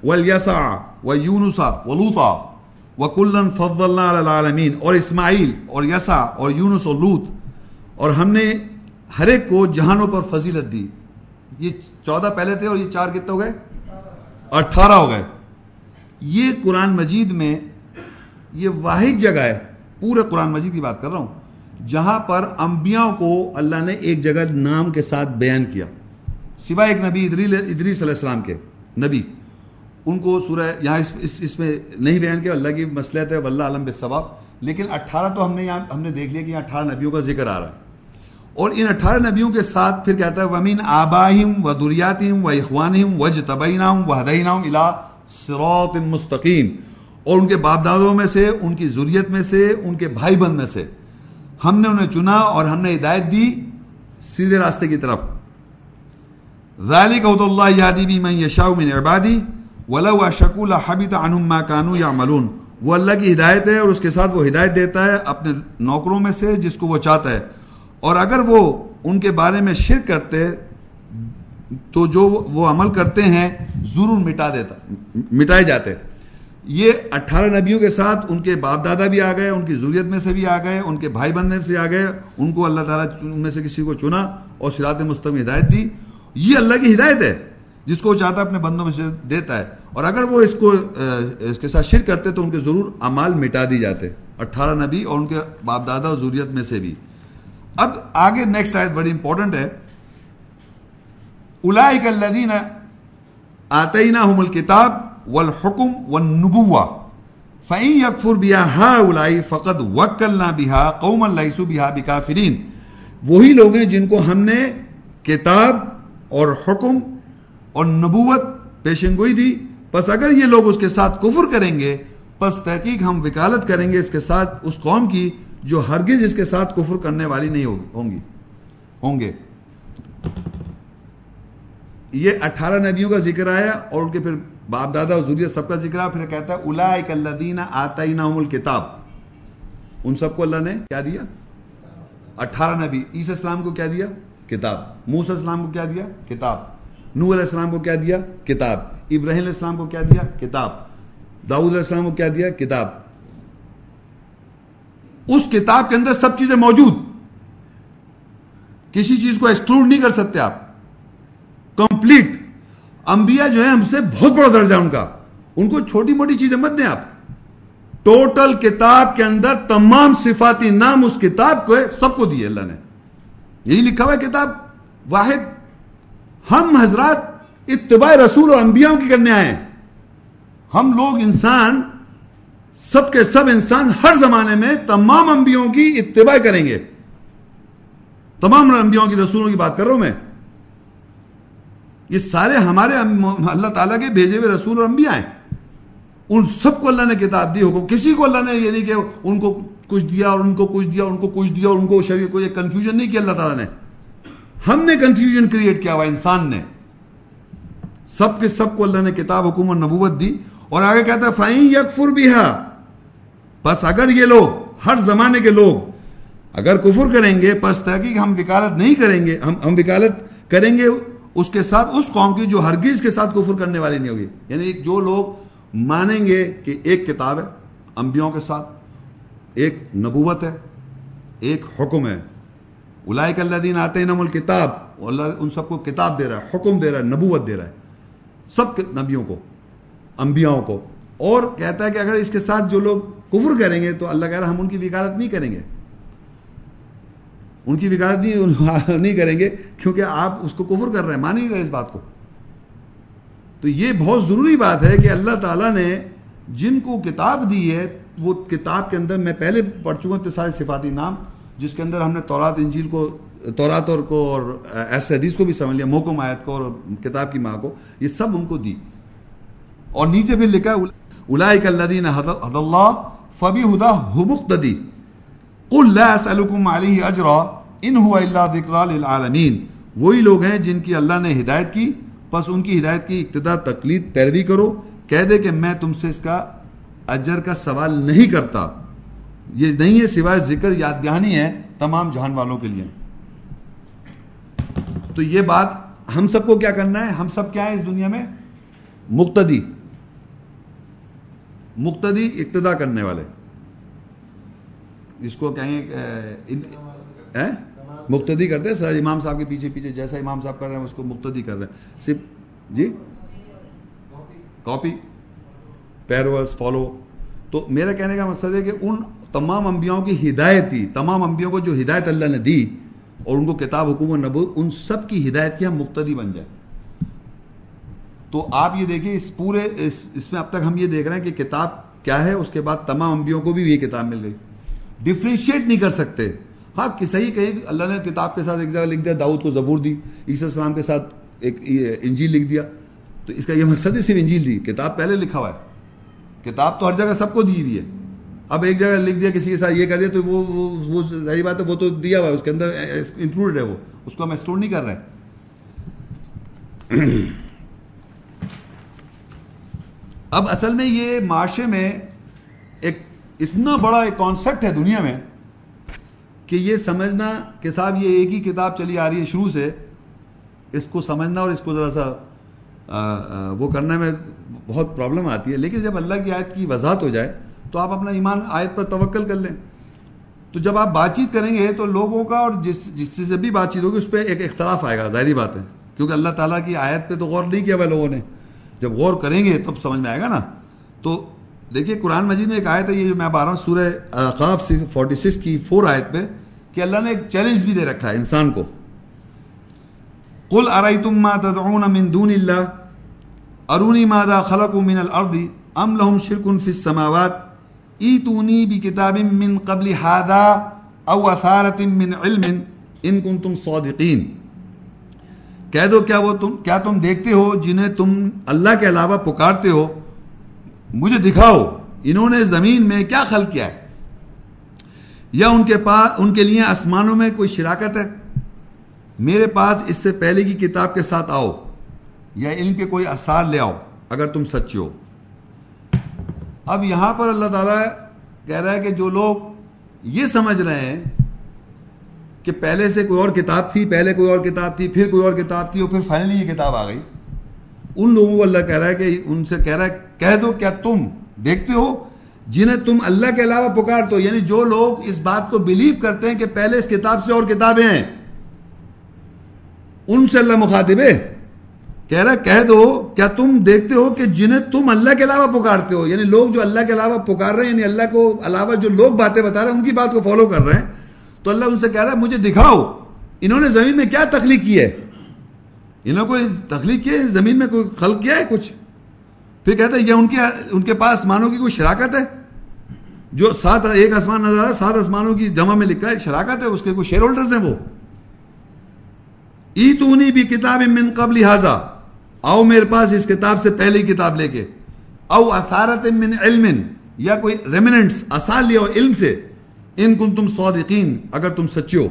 ولیسا و یونسا و لوتا و کلن فض اللہ العالمین اور اسماعیل اور یسا اور یونس اور لوت اور ہم نے ہر ایک کو جہانوں پر فضیلت دی. یہ چودہ پہلے تھے اور یہ چار کتنے ہو گئے؟ اٹھارہ ہو گئے. یہ قرآن مجید میں یہ واحد جگہ ہے. پورے قرآن مجید کی بات کر رہا ہوں. جہاں پر انبیاء کو اللہ نے ایک جگہ نام کے ساتھ بیان کیا. سوائے ایک نبی ادری ادریس علیہ السلام کے نبی۔ ان کو سورہ یہاں اس اس, اس میں نہیں بیان کیا اللہ کی مسلحت ہے واللہ عالم بثواب لیکن اٹھارہ تو ہم نے یہاں ہم نے دیکھ لیا کہ یہاں اٹھارہ نبیوں کا ذکر آ رہا ہے۔ اور ان اٹھارہ نبیوں کے ساتھ پھر کہتا ہے؟ ومین آباہم و دریاتہم و اخوانہم و جتبینہم و ہدینہم الى صراط مستقیم اور ان کے باپ دادوں میں سے ان کی ذریت میں سے ان کے بھائی بند میں سے۔ ہم نے انہیں چنا اور ہم نے ہدایت دی سیدھے راستے کی طرف۔ ذالک حد اللہ یادی بھی من یشاء من عبادی ولو اشکوا لحبط عنهم ما كانوا يعملون وہ اللہ کی ہدایت ہے اور اس کے ساتھ وہ ہدایت دیتا ہے اپنے نوکروں میں سے جس کو وہ چاہتا ہے۔ اور اگر وہ ان کے بارے میں شرک کرتے، تو جو وہ عمل کرتے ہیں، ضرور مٹا دیتا، مٹائے جاتے۔ یہ اٹھارہ نبیوں کے ساتھ ان کے باپ دادا بھی آ گئے، ان کی ضروریت میں سے بھی آ گئے، ان کے بھائی بندے سے آ گئے، ان کو اللہ تعالیٰ ان میں سے کسی کو چنا اور سرات مستقم ہدایت دی۔ یہ اللہ کی ہدایت ہے، جس کو وہ چاہتا ہے اپنے بندوں میں سے دیتا ہے۔ اور اگر وہ اس کو اس کے ساتھ شرک کرتے تو ان کے ضرور امال مٹا دی جاتے، اٹھارہ نبی اور ان کے باپ دادا اور ضروریت میں سے بھی۔ اب آگے نیکسٹ آیت بڑی امپورٹنٹ ہے۔ اولائک الذین آتیناہم الکتاب والحکم والنبوہ۔ فَإِن يَكْفُرْ بِهَا هَؤُلَاءِ فَقَدْ وَكَّلْنَا بِهَا قَوْمًا لَيْسُوا بِهَا بِكَافِرِينَ وہی لوگ ہیں جن کو ہم نے کتاب اور حکم اور نبوت پیشنگوئی دی۔ پس اگر یہ لوگ اس کے ساتھ کفر کریں گے، پس تحقیق ہم وکالت کریں گے اس کے ساتھ اس قوم کی جو ہرگز اس کے ساتھ کفر کرنے والی نہیں ہوں گی۔ ہوں گے۔ یہ اٹھارہ نبیوں کا ذکر آیا اور ان کے پھر باپ دادا اور ضروریت سب کا ذکر آیا، پھر کہتا ہے، اولائک الذین آتیناہم الکتاب۔ ان سب کو اللہ نے کیا دیا؟ اٹھارہ نبی، عیسی اسلام کو کیا دیا؟ کتاب۔ موسیٰ اسلام کو کیا دیا؟ کتاب۔ نور علیہ السلام کو کیا دیا؟ کتاب۔ ابراہیم علیہ السلام کو کیا دیا؟ کتاب۔ داؤد علیہ السلام کو کیا دیا؟ کتاب۔ اس کتاب کے اندر سب چیزیں موجود۔ کسی چیز کو ایکسکلوڈ نہیں کر سکتے آپ۔ کمپلیٹ انبیاء جو ہے ہم سے بہت بڑا درجہ ان کا۔ ان کو چھوٹی موٹی چیزیں مت دیں آپ۔ ٹوٹل کتاب کے اندر تمام صفاتی نام اس کتاب کو سب کو دیے اللہ نے۔ یہی لکھا ہوا ہے کتاب واحد۔ ہم حضرات اتباع رسول اور انبیاء کی کرنے آئے ہیں۔ ہم لوگ انسان، سب کے سب انسان ہر زمانے میں تمام انبیاء کی اتباع کریں گے۔ تمام انبیاء کی رسولوں کی بات کر رہا ہوں میں۔ یہ سارے ہمارے اللہ تعالیٰ کے بھیجے ہوئے رسول اور انبیاء ہیں۔ ان سب کو اللہ نے کتاب دی ہو کسی کو اللہ نے یہ نہیں کہ ان کو کچھ دیا اور ان کو، کچھ دیا ان کو، کچھ دیا اور ان کو شریع کوئی کنفیوژن نہیں کیا اللہ تعالیٰ نے۔ ہم نے کنفیوژن کریٹ کیا ہوا، انسان نے۔ سب کے سب کو اللہ نے کتاب حکومت نبوت دی اور آگے کہتا ہے فائن یکفر بھی بس اگر یہ لوگ، ہر زمانے کے لوگ اگر کفر کریں گے، پس تحقیق ہم وکالت نہیں کریں گے، ہم ہم وکالت کریں گے، اس کے ساتھ، اس قوم کی جو ہرگز کے ساتھ کفر کرنے والی نہیں ہوگی۔ یعنی جو لوگ مانیں گے کہ ایک کتاب ہے انبیوں کے ساتھ ایک نبوت ہے، ایک حکم ہے۔ الائک اللہ دین آتے نم الکتاب اللہ ان سب کو کتاب دے رہا ہے، حکم دے رہا ہے، نبوت دے رہا ہے۔ سب نبیوں کو، انبیاؤں کو۔ اور کہتا ہے کہ اگر اس کے ساتھ جو لوگ کفر کریں گے تو اللہ کہہ رہا ہم ان کی وکالت نہیں کریں گے۔ ان کی وکالت نہیں نہیں کریں گے، کیونکہ آپ اس کو کفر کر رہے ہیں، مان نہیں رہے اس بات کو۔ تو یہ بہت ضروری بات ہے کہ اللہ تعالیٰ نے جن کو کتاب دی ہے وہ کتاب کے اندر میں پہلے پڑھ چکا ہوں سارے صفاتی نام، جس کے اندر ہم نے تورات، انجیل کو، تورات اور کو، اور ایسے حدیث کو بھی سمجھ لیا محکم آیت کو اور کتاب کی ماں کو، یہ سب ان کو دی۔ اور نیچے پھر لکھا اولائک الذین حد اللہ فبی ہدا مقتدی۔ قل لا اسألکم علیہ اجرا ان هو الا ذکر للعالمین۔ وہی لوگ ہیں جن کی اللہ نے ہدایت کی، پس ان کی ہدایت کی ابتدا تقلید، پیروی کرو۔ کہہ دے کہ میں تم سے اس کا اجر کا سوال نہیں کرتا۔ یہ نہیں ہے سوائے ذکر یاد دہانی ہے تمام جہان والوں کے لیے۔ تو یہ بات ہم سب کو کیا کرنا ہے؟ ہم سب کیا ہے اس دنیا میں؟ مقتدی۔ مقتدی اقتدا کرنے والے۔ اس کو کہیں مقتدی کرتے ہیں؟ سر امام صاحب کے پیچھے پیچھے جیسا امام صاحب کر رہے ہیں، اس کو مقتدی کر رہے ہیں۔ صرف جی؟ کاپی۔ پیرولس فالو تو میرا کہنے کا مقصد ہے کہ ان تمام انبیاؤں کی ہدایت تھی تمام انبیاؤں کو جو ہدایت اللہ نے دی اور ان کو کتاب حکومت نبو ان سب کی ہدایت کی ہم مقتدی بن جائے تو آپ یہ دیکھیں، اس پورے، اس اس میں اب تک ہم یہ دیکھ رہے ہیں کہ کتاب کیا ہے، اس کے بعد تمام انبیاؤں کو بھی یہ کتاب مل گئی۔ ڈفرینشیٹ نہیں کر سکتے۔ ہاں صحیح کہیں اللہ نے کتاب کے ساتھ ایک جگہ لکھ دیا، داؤد کو زبور دی، عیسی السلام کے ساتھ ایک انجیل لکھ دیا۔ تو اس کا یہ مقصد ہے، صرف انجیل دی کتاب پہلے لکھا ہوا ہے۔ کتاب تو ہر جگہ سب کو دی ہوئی ہے۔ اب ایک جگہ لکھ دیا، کسی کے ساتھ یہ کر دیا، تو وہ وہ ظاہری بات ہے، وہ تو دیا ہوا ہے، اس کے اندر انکلوڈ ہے وہ۔ اس کو ہم اسٹور نہیں کر رہے۔ اب اصل میں یہ معاشرے میں ایک اتنا بڑا ایک کانسیپٹ ہے دنیا میں کہ یہ سمجھنا کہ صاحب یہ ایک ہی کتاب چلی آ رہی ہے شروع سے، اس کو سمجھنا اور اس کو ذرا سا وہ کرنے میں بہت پرابلم آتی ہے، لیکن جب اللہ کی آیت کی وضاحت ہو جائے تو آپ اپنا ایمان آیت پر توکل کر لیں۔ تو جب آپ بات چیت کریں گے تو لوگوں کا اور جس جس سے بھی بات چیت ہوگی، اس پہ ایک اختلاف آئے گا، ظاہری بات ہے۔ کیونکہ اللہ تعالیٰ کی آیت پہ تو غور نہیں کیا ہوا لوگوں نے۔ جب غور کریں گے تب سمجھ میں آئے گا نا۔ تو دیکھیے، قرآن مجید میں ایک آیت ہے، یہ جو میں بارہ ہوں، سورہ اقاف فورٹی سکس کی فور آیت پہ، کہ اللہ نے ایک چیلنج بھی دے رکھا ہے انسان کو۔ قل ارائیتم ما تدعون من دون اللہ ارونی ماذا خلق من الارض ام لهم شرک فی السماوات؟ ایتونی بی کتاب من قبل حادا او اثارت من علم ان کنتم صادقین۔ کہہ دو، کیا وہ تم، کیا تم دیکھتے ہو جنہیں تم اللہ کے علاوہ پکارتے ہو؟ مجھے دکھاؤ، انہوں نے زمین میں کیا خل کیا ہے؟ یا ان کے پاس، ان کے لیے آسمانوں میں کوئی شراکت ہے؟ میرے پاس اس سے پہلے کی کتاب کے ساتھ آؤ۔ یا علم کے کوئی اثار لے آؤ، اگر تم سچے ہو۔ اب یہاں پر اللہ تعالیٰ کہہ رہا ہے کہ جو لوگ یہ سمجھ رہے ہیں کہ پہلے سے کوئی اور کتاب تھی، پہلے کوئی اور کتاب تھی، پھر کوئی اور کتاب تھی، اور پھر فائنلی یہ کتاب آ گئی۔ ان لوگوں کو اللہ کہہ رہا ہے کہ ان سے کہہ رہا ہے، کہہ دو، کیا تم دیکھتے ہو؟ جنہیں تم اللہ کے علاوہ پکار تو یعنی جو لوگ اس بات کو بلیو کرتے ہیں کہ پہلے اس کتاب سے اور کتابیں ہیں۔ ان سے اللہ مخاطب ہے۔ کہہ رہا کہہ دو، کیا تم دیکھتے ہو کہ جنہیں تم اللہ کے علاوہ پکارتے ہو؟ یعنی لوگ جو اللہ کے علاوہ پکار رہے ہیں یعنی اللہ کو علاوہ جو لوگ باتیں بتا رہے ہیں، ان کی بات کو فالو کر رہے ہیں۔ تو اللہ ان سے کہہ رہا ہے، مجھے دکھاؤ، انہوں نے زمین میں کیا تخلیق کی ہے؟ انہوں نے کوئی تخلیق کی ہے؟ زمین میں کوئی خلق کیا ہے کچھ؟ پھر کہتے ہیں یہ ان کے ان کے پاس آسمانوں کی کوئی شراکت ہے؟ جو سات ایک آسمان نظر آ سات آسمانوں کی جمع میں لکھا ہے ایک شراکت ہے، اس کے کوئی شیئر ہولڈرز ہیں وہ؟ ایتونی بھی کتاب من قبل حاضہ آؤ میرے پاس اس کتاب سے پہلی کتاب لے کے۔ او اثارت من علم، یا کوئی ریمننٹس اثار لیا علم سے۔ ان کن تم صادقین، اگر تم سچے ہو۔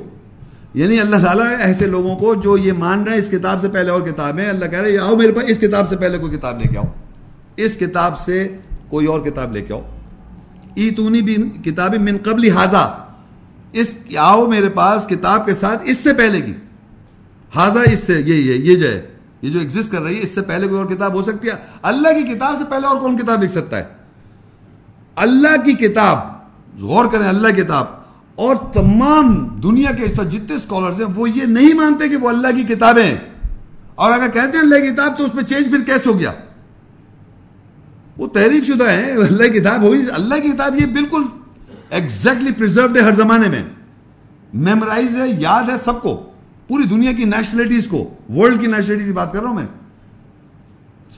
یعنی اللہ تعالیٰ ایسے لوگوں کو جو یہ مان رہے ہیں، اس کتاب سے پہلے اور کتابیں اللہ کہہ رہے آؤ میرے پاس اس کتاب سے پہلے کوئی کتاب لے کے آؤ۔ اس کتاب سے کوئی اور کتاب لے کے آؤ۔ ایتونی بھی کتاب من قبل حاضہ اس آؤ میرے پاس کتاب کے ساتھ اس سے پہلے کی۔ حاضہ اس سے یہ یہ یہ جو ہے۔ یہ جو ایگزسٹ کر رہی ہے، اس سے پہلے کوئی اور کتاب ہو سکتی ہے؟ اللہ کی کتاب سے پہلے اور کون کتاب لکھ سکتا ہے؟ اللہ کی کتاب، غور کریں اللہ کی کتاب، اور تمام دنیا کے اس وقت جتنے اسکالرز ہیں، وہ یہ نہیں مانتے کہ وہ اللہ کی کتابیں ہیں۔ اور اگر کہتے ہیں اللہ کی کتاب، تو اس پہ چینج پھر کیسے ہو گیا؟ وہ تحریف شدہ ہے اللہ کی کتاب ہوئی، اللہ کی کتاب یہ بالکل ایگزیکٹلی پرزروڈ ہے ہر زمانے میں۔ میمورائز ہے، یاد ہے سب کو۔ پوری دنیا کی نیشنلٹیز کو ورلڈ کی نیشنلٹیز کی بات کر رہا ہوں میں۔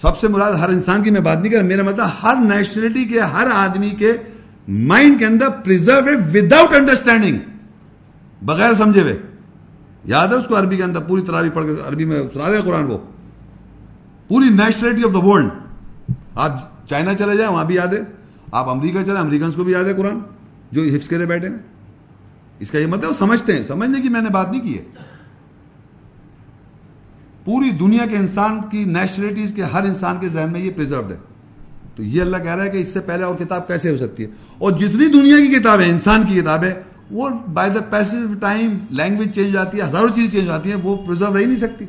سب سے مراد ہر انسان کی میں بات نہیں کر رہا، میرا مطلب ہر نیشنلٹی کے، ہر آدمی کے مائنڈ کے اندر پرزرو ہے وداؤٹ انڈرسٹینڈنگ بغیر سمجھے ہوئے۔ یاد ہے اس کو عربی کے اندر، پوری طرح بھی پڑھ کے عربی میں سنا دیا قرآن کو۔ پوری نیشنلٹی آف دا ورلڈ آپ چائنا چلے جائیں، وہاں بھی یاد ہے۔ آپ امریکہ چلے امریکنس کو بھی یاد ہے قرآن، جو ہپس کے لیے بیٹھے ہیں اس کا یہ مطلب سمجھتے ہیں۔ سمجھنے کی میں نے بات نہیں کی ہے۔ پوری دنیا کے انسان کی نیشنلٹیز کے ہر انسان کے ذہن میں یہ پرزروڈ ہے۔ تو یہ اللہ کہہ رہا ہے کہ اس سے پہلے اور کتاب کیسے ہو سکتی ہے؟ اور جتنی دنیا کی کتابیں انسان کی کتابیں وہ by the pace time language change آتی ہے، ہزاروں چیزیں چینج آتی ہیں، وہ پرزرو رہ نہیں سکتی۔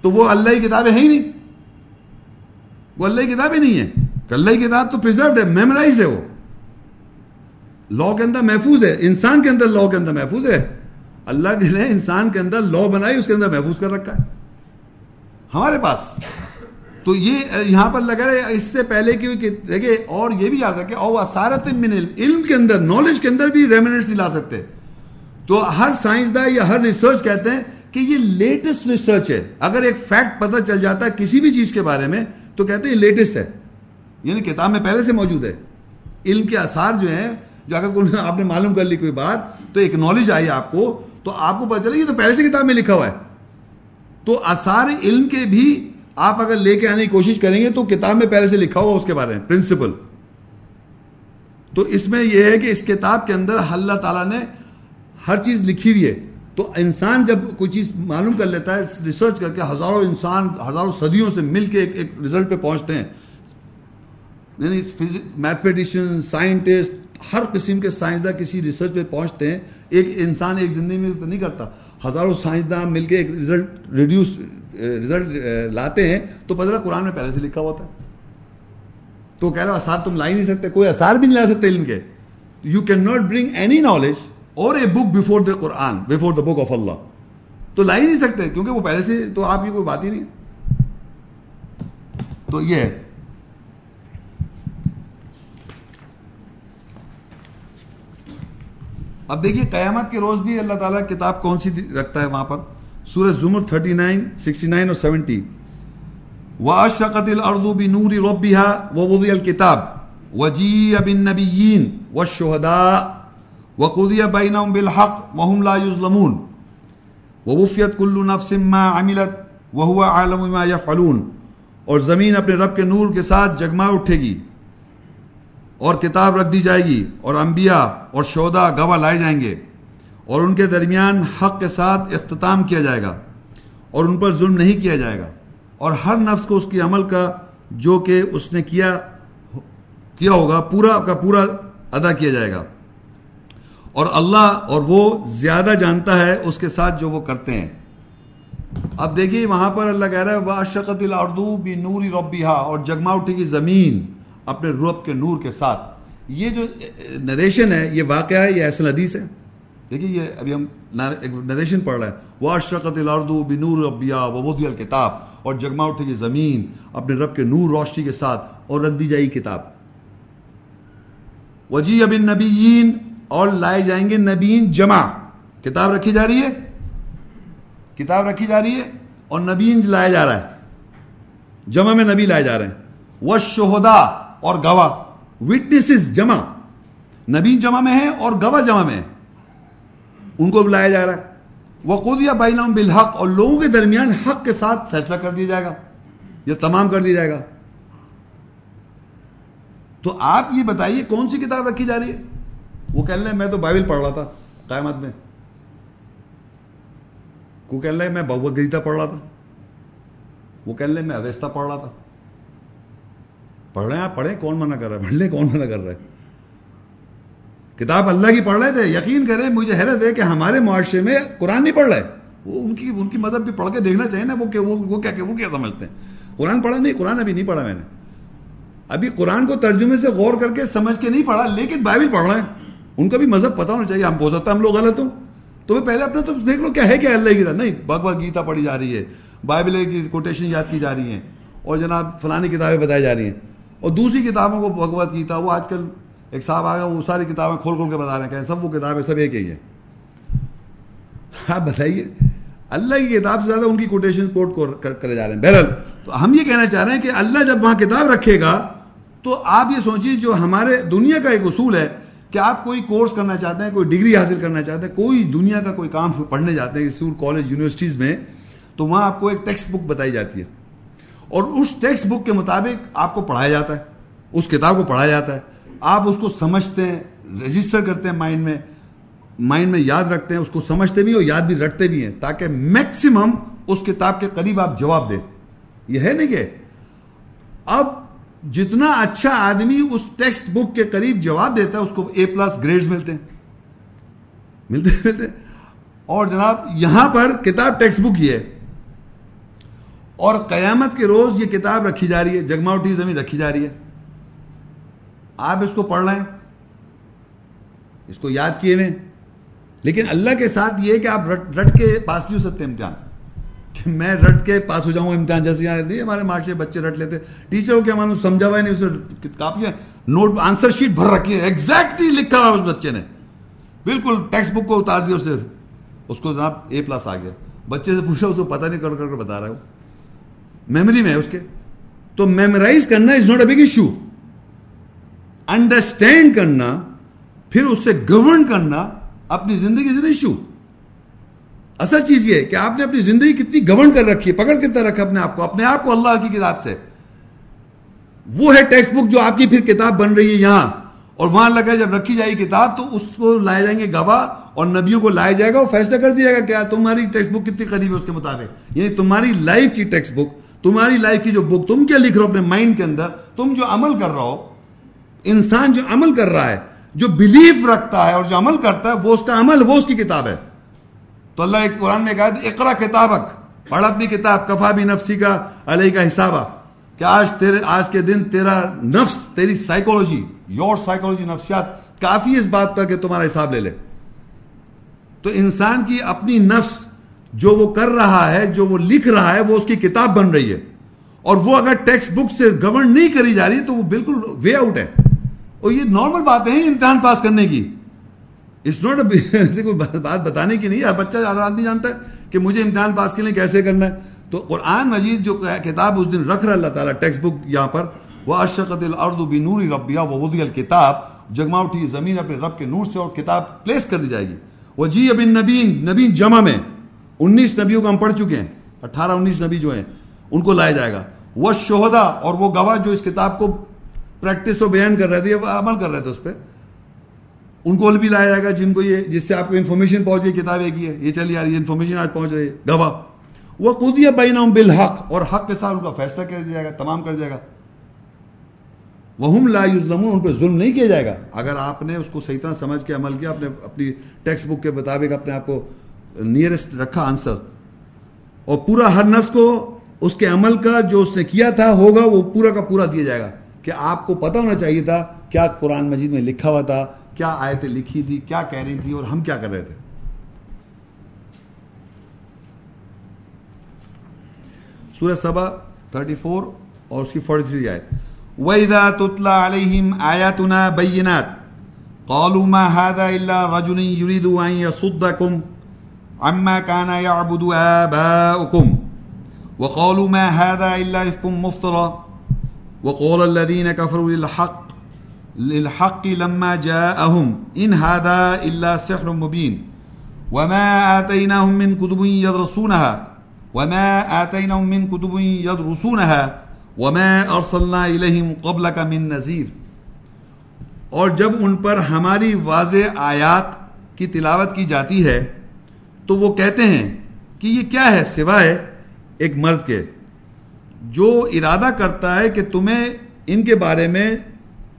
تو وہ اللہ کی کتابیں ہیں ہی نہیں۔ وہ اللہ کی کتابیں نہیں ہے۔ اللہ کی کتاب تو پرزروڈ ہے میمورائز ہے وہ۔ لا کے اندر محفوظ ہے، انسان کے اندر لا کے اندر محفوظ ہے۔ اللہ کے لیے انسان کے اندر لا بنائی، اس کے اندر محفوظ کر رکھا ہے۔ ہمارے پاس۔ تو یہ، یہاں پر لگا رہے، اس سے پہلے کی دیکھیں اور یہ بھی یاد رکھے اور اسارت من علم کے اندر نالج کے اندر بھی ریمنٹس لا سکتے۔ تو ہر سائنسداں یا ہر ریسرچ کہتے ہیں کہ یہ لیٹسٹ ریسرچ ہے۔ اگر ایک فیکٹ پتہ چل جاتا ہے کسی بھی چیز کے بارے میں، تو کہتے ہیں لیٹسٹ ہے۔ یعنی کتاب میں پہلے سے موجود ہے۔ علم کے اثار جو ہیں جو اگر آپ نے معلوم کر لی کوئی بات، تو ایک نالج آئی آپ کو، تو آپ کو پتا چلے یہ تو پہلے سے کتاب میں لکھا ہوا ہے۔ تو اثار علم کے بھی آپ اگر لے کے آنے کی کوشش کریں گے تو کتاب میں پہلے سے لکھا ہوا اس کے بارے میں پرنسپل تو اس میں یہ ہے کہ اس کتاب کے اندر اللہ تعالیٰ نے ہر چیز لکھی ہوئی ہے۔ تو انسان جب کوئی چیز معلوم کر لیتا ہے ریسرچ کر کے ہزاروں انسان، ہزاروں صدیوں سے مل کے ایک ایک رزلٹ پہ پہنچتے ہیں۔ یعنی میتھمیٹیشین سائنٹسٹ ہر قسم کے سائنسداں کسی ریسرچ پہ پہنچتے ہیں، ایک انسان ایک زندگی میں تو نہیں کرتا۔ ہزاروں سائنسداں مل کے ایک رزلٹ ریڈیوس رزلٹ لاتے ہیں، تو پتہ قرآن میں پہلے سے لکھا ہوتا ہے تو کہہ رہا اثار تم لا ہی نہیں سکتے، کوئی اثار بھی نہیں لا سکتے علم کے۔ You can not bring any knowledge or a book before the Quran before the book of Allah تو لا ہی نہیں سکتے، کیونکہ وہ پہلے سے تو آپ کی کوئی بات ہی نہیں۔ تو یہ ہے۔ اب دیکھیے قیامت کے روز بھی اللہ تعالیٰ کتاب کون سی رکھتا ہے وہاں پر؟ سورہ زمر 39 69 اور 70 واشرقت الارض بنور ربها ووضع الكتاب۔ وجيء بالنبيين والشهداء۔ وقضي بينهم بالحق وهم لا يظلمون۔ ووفيت كل نفس ما عملت وهو عالم ما يفعلون۔ اور زمین اپنے رب کے نور کے ساتھ جگما اٹھے گی۔ اور کتاب رکھ دی جائے گی اور انبیاء اور شہداء گواہ لائے جائیں گے اور ان کے درمیان حق کے ساتھ اختتام کیا جائے گا اور ان پر ظلم نہیں کیا جائے گا اور ہر نفس کو اس کی عمل کا جو کہ اس نے کیا کیا ہوگا، پورا کا پورا ادا کیا جائے گا۔ اور اللہ اور وہ زیادہ جانتا ہے اس کے ساتھ جو وہ کرتے ہیں۔ اب دیکھیے وہاں پر اللہ کہہ رہا ہے وہ شقت الاردو بھی نوری ربیہ اور جگما اٹھے گی زمین۔ اپنے رب کے نور کے ساتھ۔ یہ جو نریشن ہے، یہ واقعہ ہے، یہ ایسا حدیث ہے۔ دیکھیے، یہ ابھی ہم نریشن پڑھ رہے ہیں۔ وہ اشرقت الاردو بنور ربیہ وبودی الکتاب اور جگما اٹھے گی زمین اپنے رب کے نور روشنی کے ساتھ اور رکھ دی جائے گی کتاب۔ وجی اب نبیین اور لائے جائیں گے نبین جمع۔ کتاب رکھی جا رہی ہے؟ کتاب رکھی جا رہی ہے اور نبین لایا جا رہا ہے جمع میں نبی لائے جا رہے ہیں۔ وہ شہدا اور گواہ۔ وٹنسز جمع۔ نبی جمع میں ہے اور گواہ جمع میں ہے ان کو بلایا جا رہا ہے۔ وہ خود یا بالحق اور لوگوں کے درمیان حق کے ساتھ فیصلہ کر دیا جائے گا۔ یا تمام کر دیا جائے گا۔ تو آپ یہ بتائیے کون سی کتاب رکھی جا رہی ہے؟ وہ کہہ رہے میں تو بائبل پڑھ رہا تھا قیامت میں۔ وہ کہہ رہے میں بہت گیتا پڑھ رہا تھا۔ وہ کہہ رہے میں اویستا پڑھ رہا تھا۔ پڑھ رہے ہیں آپ پڑھیں کون منع کر رہا ہے؟ پڑھ لیں کون منع کر رہا ہے؟ کتاب اللہ کی پڑھ رہے تھے، یقین کریں مجھے حیرت ہے کہ ہمارے معاشرے میں قرآن نہیں پڑھ رہے وہ ان کی ان کی مذہب بھی پڑھ کے دیکھنا چاہیے نا، وہ کہ وہ کیا وہ کیا سمجھتے ہیں؟ قرآن پڑھا نہیں، قرآن ابھی نہیں پڑھا میں نے۔ ابھی قرآن کو ترجمے سے غور کر کے سمجھ کے نہیں پڑھا، لیکن بائبل پڑھ رہے ہیں ان کا بھی مذہب پتا ہونا چاہیے، ہم ہو سکتا ہے ہم لوگ غلط ہوں۔ تو پہلے اپنا تو دیکھ لو، کیا ہے کیا اللہ کی کتاب نہیں بھگوت گیتا پڑھی جا رہی ہے، بائبل کی کوٹیشن یاد کی جا رہی ہیں، اور جناب فلانی کتابیں بتائی جا رہی ہیں۔ اور دوسری کتابوں کو بھگوت گیتا، وہ آج کل ایک صاحب آ گیا وہ ساری کتابیں کھول کھول کے بتا رہے ہیں کہ سب وہ کتابیں سب ایک ہی ہیں۔ آپ بتائیے، اللہ کی کتاب سے زیادہ ان کی کوٹیشن کوٹ کرے جا رہے ہیں۔ بہرحال، تو ہم یہ کہنا چاہ رہے ہیں کہ اللہ جب وہاں کتاب رکھے گا، تو آپ یہ سوچیے جو ہمارے دنیا کا ایک اصول ہے کہ آپ کوئی کورس کرنا چاہتے ہیں، کوئی ڈگری حاصل کرنا چاہتے ہیں، کوئی دنیا کا کوئی کام پڑھنے جاتے ہیں اسکول کالج یونیورسٹیز میں، تو وہاں آپ کو ایک ٹیکسٹ بک بتائی جاتی ہے۔ اور اس ٹیکسٹ بک کے مطابق آپ کو پڑھایا جاتا ہے، اس کتاب کو پڑھایا جاتا ہے۔ آپ اس کو سمجھتے ہیں رجسٹر کرتے ہیں مائنڈ میں مائنڈ میں یاد رکھتے ہیں، اس کو سمجھتے بھی اور یاد بھی رکھتے بھی ہیں تاکہ میکسیمم اس کتاب کے قریب آپ جواب دیں۔ یہ ہے نہیں کہ اب جتنا اچھا آدمی اس ٹیکسٹ بک کے قریب جواب دیتا ہے، اس کو اے پلس گریڈز ملتے ہیں۔ ملتے ملتے۔ اور جناب، یہاں پر کتاب ٹیکسٹ بک یہ ہے۔ اور قیامت کے روز یہ کتاب رکھی جا رہی ہے جگماؤٹی زمین رکھی جا رہی ہے۔ آپ اس کو پڑھ رہے ہیں اس کو یاد کیے ہوئے۔ لیکن اللہ کے ساتھ یہ کہ آپ رٹ رٹ کے پاس نہیں ہو سکتے امتحان۔ کہ میں رٹ کے پاس ہو جاؤں امتحان، جیسے یہاں نہیں، ہمارے معاشرے بچے رٹ لیتے۔ ٹیچر کو کیا معلوم سمجھا ہوا نہیں، اسے کاپیاں نوٹ، آنسر شیٹ بھر رکھی ہے۔ ایگزیکٹلی لکھا ہوا اس بچے نے۔ بالکل ٹیکسٹ بک کو اتار دیا اس نے۔ اس کو جناب اے پلس آ گیا۔ بچے سے پوچھا، اس کو پتہ نہیں، کر کر کے بتا رہا ہوں میموری میں ہے اس کے۔ تو میمورائز کرنا is not a big issue understand کرنا، پھر اس سے گورن کرنا اپنی زندگی سے ایشو اصل چیز یہ کہ آپ نے اپنی زندگی کتنی گورن کر رکھی ہے، پکڑ کتنا رکھا اپنے آپ کو، اپنے آپ کو اللہ کی کتاب سے۔ وہ ہے ٹیکسٹ بک جو آپ کی پھر کتاب بن رہی ہے یہاں۔ اور وہاں لگا جب رکھی جائے گی کتاب تو اس کو لائے جائیں گے گواہ اور نبیوں کو لایا جائے گا وہ فیصلہ کر دیا گا کیا تمہاری ٹیکسٹ بک کتنی قریب ہے اس کے مطابق۔ یعنی تمہاری لائف کی ٹیکسٹ بک تمہاری لائف کی جو بک تم کیا لکھ رہے ہو اپنے مائنڈ کے اندر، تم جو عمل کر رہا ہو، انسان جو عمل کر رہا ہے، جو بلیف رکھتا ہے اور جو عمل کرتا ہے، وہ اس کا عمل، وہ اس کی کتاب ہے۔ تو اللہ ایک قرآن میں کہا اقرا کتابک، پڑھ اپنی کتاب، کفا بھی نفسی کا علیہ کا حسابہ۔ کہ آج تیرے، آج کے دن تیرا نفس، تیری سائیکولوجی یور سائیکولوجی نفسیات کافی اس بات پر کہ تمہارا حساب لے لے۔ تو انسان کی اپنی نفس جو وہ کر رہا ہے، جو وہ لکھ رہا ہے، وہ اس کی کتاب بن رہی ہے۔ اور وہ اگر ٹیکسٹ بک سے گورن نہیں کری جا رہی، تو وہ بالکل وے آؤٹ ہے۔ اور یہ نارمل بات ہے امتحان پاس کرنے کی۔ اس نوٹ کوئی بات بتانے کی نہیں، ہر بچہ آدمی جانتا ہے کہ مجھے امتحان پاس کے لیے کیسے کرنا ہے۔ تو قرآن مجید جو کتاب اس دن رکھ رہا اللہ تعالیٰ، ٹیکسٹ بک یہاں پر، وہ اشقت الرد بنوری ربیہ، وہ ودی الکتاب جگما اٹھی زمین اپنے رب کے نور سے اور کتاب پلیس کر دی جائے گی۔ وہ جی ابن نبین نبین جمع میں۔ انیس نبیوں کو ہم پڑھ چکے ہیں۔ اٹھارہ انیس نبی جو ہیں، ان کو لایا جائے گا۔ وہ شہدا اور وہ گواہ جو اس کتاب کو پریکٹس و بیان کر رہے تھے عمل کر رہے تھے اس پہ، ان کو بھی لایا جائے گا، جن کو یہ، جس سے آپ کو انفارمیشن پہنچ گئی کتاب ایک ہی ہے، یہ چلی آ رہی ہے انفارمیشن آج پہنچ رہی ہے، گواہ۔ وہ قدیہ بین بالحق، اور حق کے ساتھ ان کا فیصلہ کر دیا جائے گا، تمام کر جائے گا۔ وہ لا یوزلمون ان پہ ظلم نہیں کیا جائے گا۔ اگر آپ نے اس کو صحیح طرح سمجھ کے عمل کیا، اپنے، اپنی ٹیکسٹ بک کے مطابق اپنے آپ کو نیئرسٹ رکھا آنسر اور پورا ہر نفس کو اس کے عمل کا جو اس نے کیا تھا ہوگا وہ پورا کا پورا دیا جائے گا کہ آپ کو پتا ہونا چاہیے تھا کیا قرآن مجید میں لکھا ہوا تھا، کیا آیتیں لکھی تھی، کیا کہہ رہی تھی اور ہم کیا کر رہے تھے۔ سورہ سبا 34 اور اس کی 43 آیت۔ وَإِذَا تُتْلَى عَلَيْهِمْ آيَاتُنَا بَيِّنَاتٍ قَالُوا مَا هَذَا إِلَّا رَجُلٌ يُرِيدُ أَن يَصُدَّكُمْ عَمَّا كَانَ يَعْبُدُ آبَاؤُكُمْ وقالوا ما هذا إلا إفك مفترى وقال الذين كفروا للحق للحق لما جاءهم إن هذا إلا سحر مبين وما آتيناهم من كتب يدرسونها وما آتيناهم من كتب يدرسونها وما أرسلنا إليهم قبلك من نذير اور جب ان پر ہماری واضح آیات کی تلاوت کی جاتی ہے تو وہ کہتے ہیں کہ یہ کیا ہے سوائے ایک مرد کے؟ جو ارادہ کرتا ہے کہ تمہیں ان کے بارے میں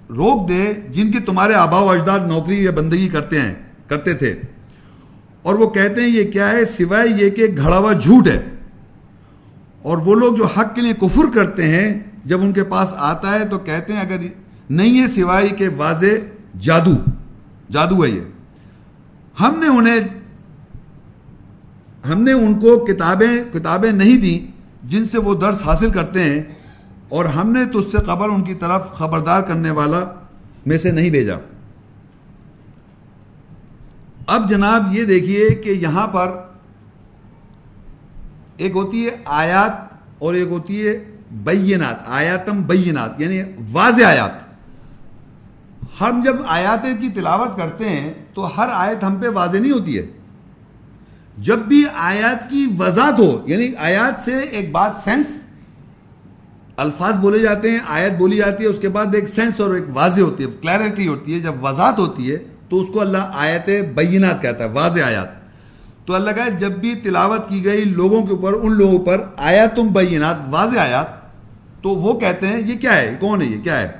روک دے جن کے تمہارے آبا و اجداد نوکری یا بندگی کرتے ہیں، کرتے تھے۔ اور وہ کہتے ہیں یہ کیا ہے سوائے یہ کہ گھڑا ہوا جھوٹ ہے۔ اور وہ لوگ جو حق کے لیے کفر کرتے ہیں، جب ان کے پاس آتا ہے تو کہتے ہیں اگر نہیں ہے سوائے کہ واضح جادو جادو ہے یہ۔ ہم نے انہیں ہم نے ان کو کتابیں کتابیں نہیں دیں جن سے وہ درس حاصل کرتے ہیں اور ہم نے تو اس سے قبل ان کی طرف خبردار کرنے والا میں سے نہیں بھیجا۔ اب جناب یہ دیکھیے کہ یہاں پر ایک ہوتی ہے آیات اور ایک ہوتی ہے بینات، آیاتم بینات یعنی واضح آیات۔ ہم جب آیات کی تلاوت کرتے ہیں تو ہر آیت ہم پہ واضح نہیں ہوتی ہے۔ جب بھی آیات کی وضاحت ہو یعنی آیات سے ایک بات سینس، الفاظ بولے جاتے ہیں، آیت بولی جاتی ہے، اس کے بعد ایک سینس اور ایک واضح ہوتی ہے کلیئرٹی ہوتی ہے، جب وضاحت ہوتی ہے، تو اس کو اللہ آیت بینات کہتا ہے، واضح آیات۔ تو اللہ کہا جب بھی تلاوت کی گئی لوگوں کے اوپر، ان لوگوں پر آیاتم بینات، واضح آیات، تو وہ کہتے ہیں، یہ کیا ہے؟ کون ہے یہ؟ کیا ہے؟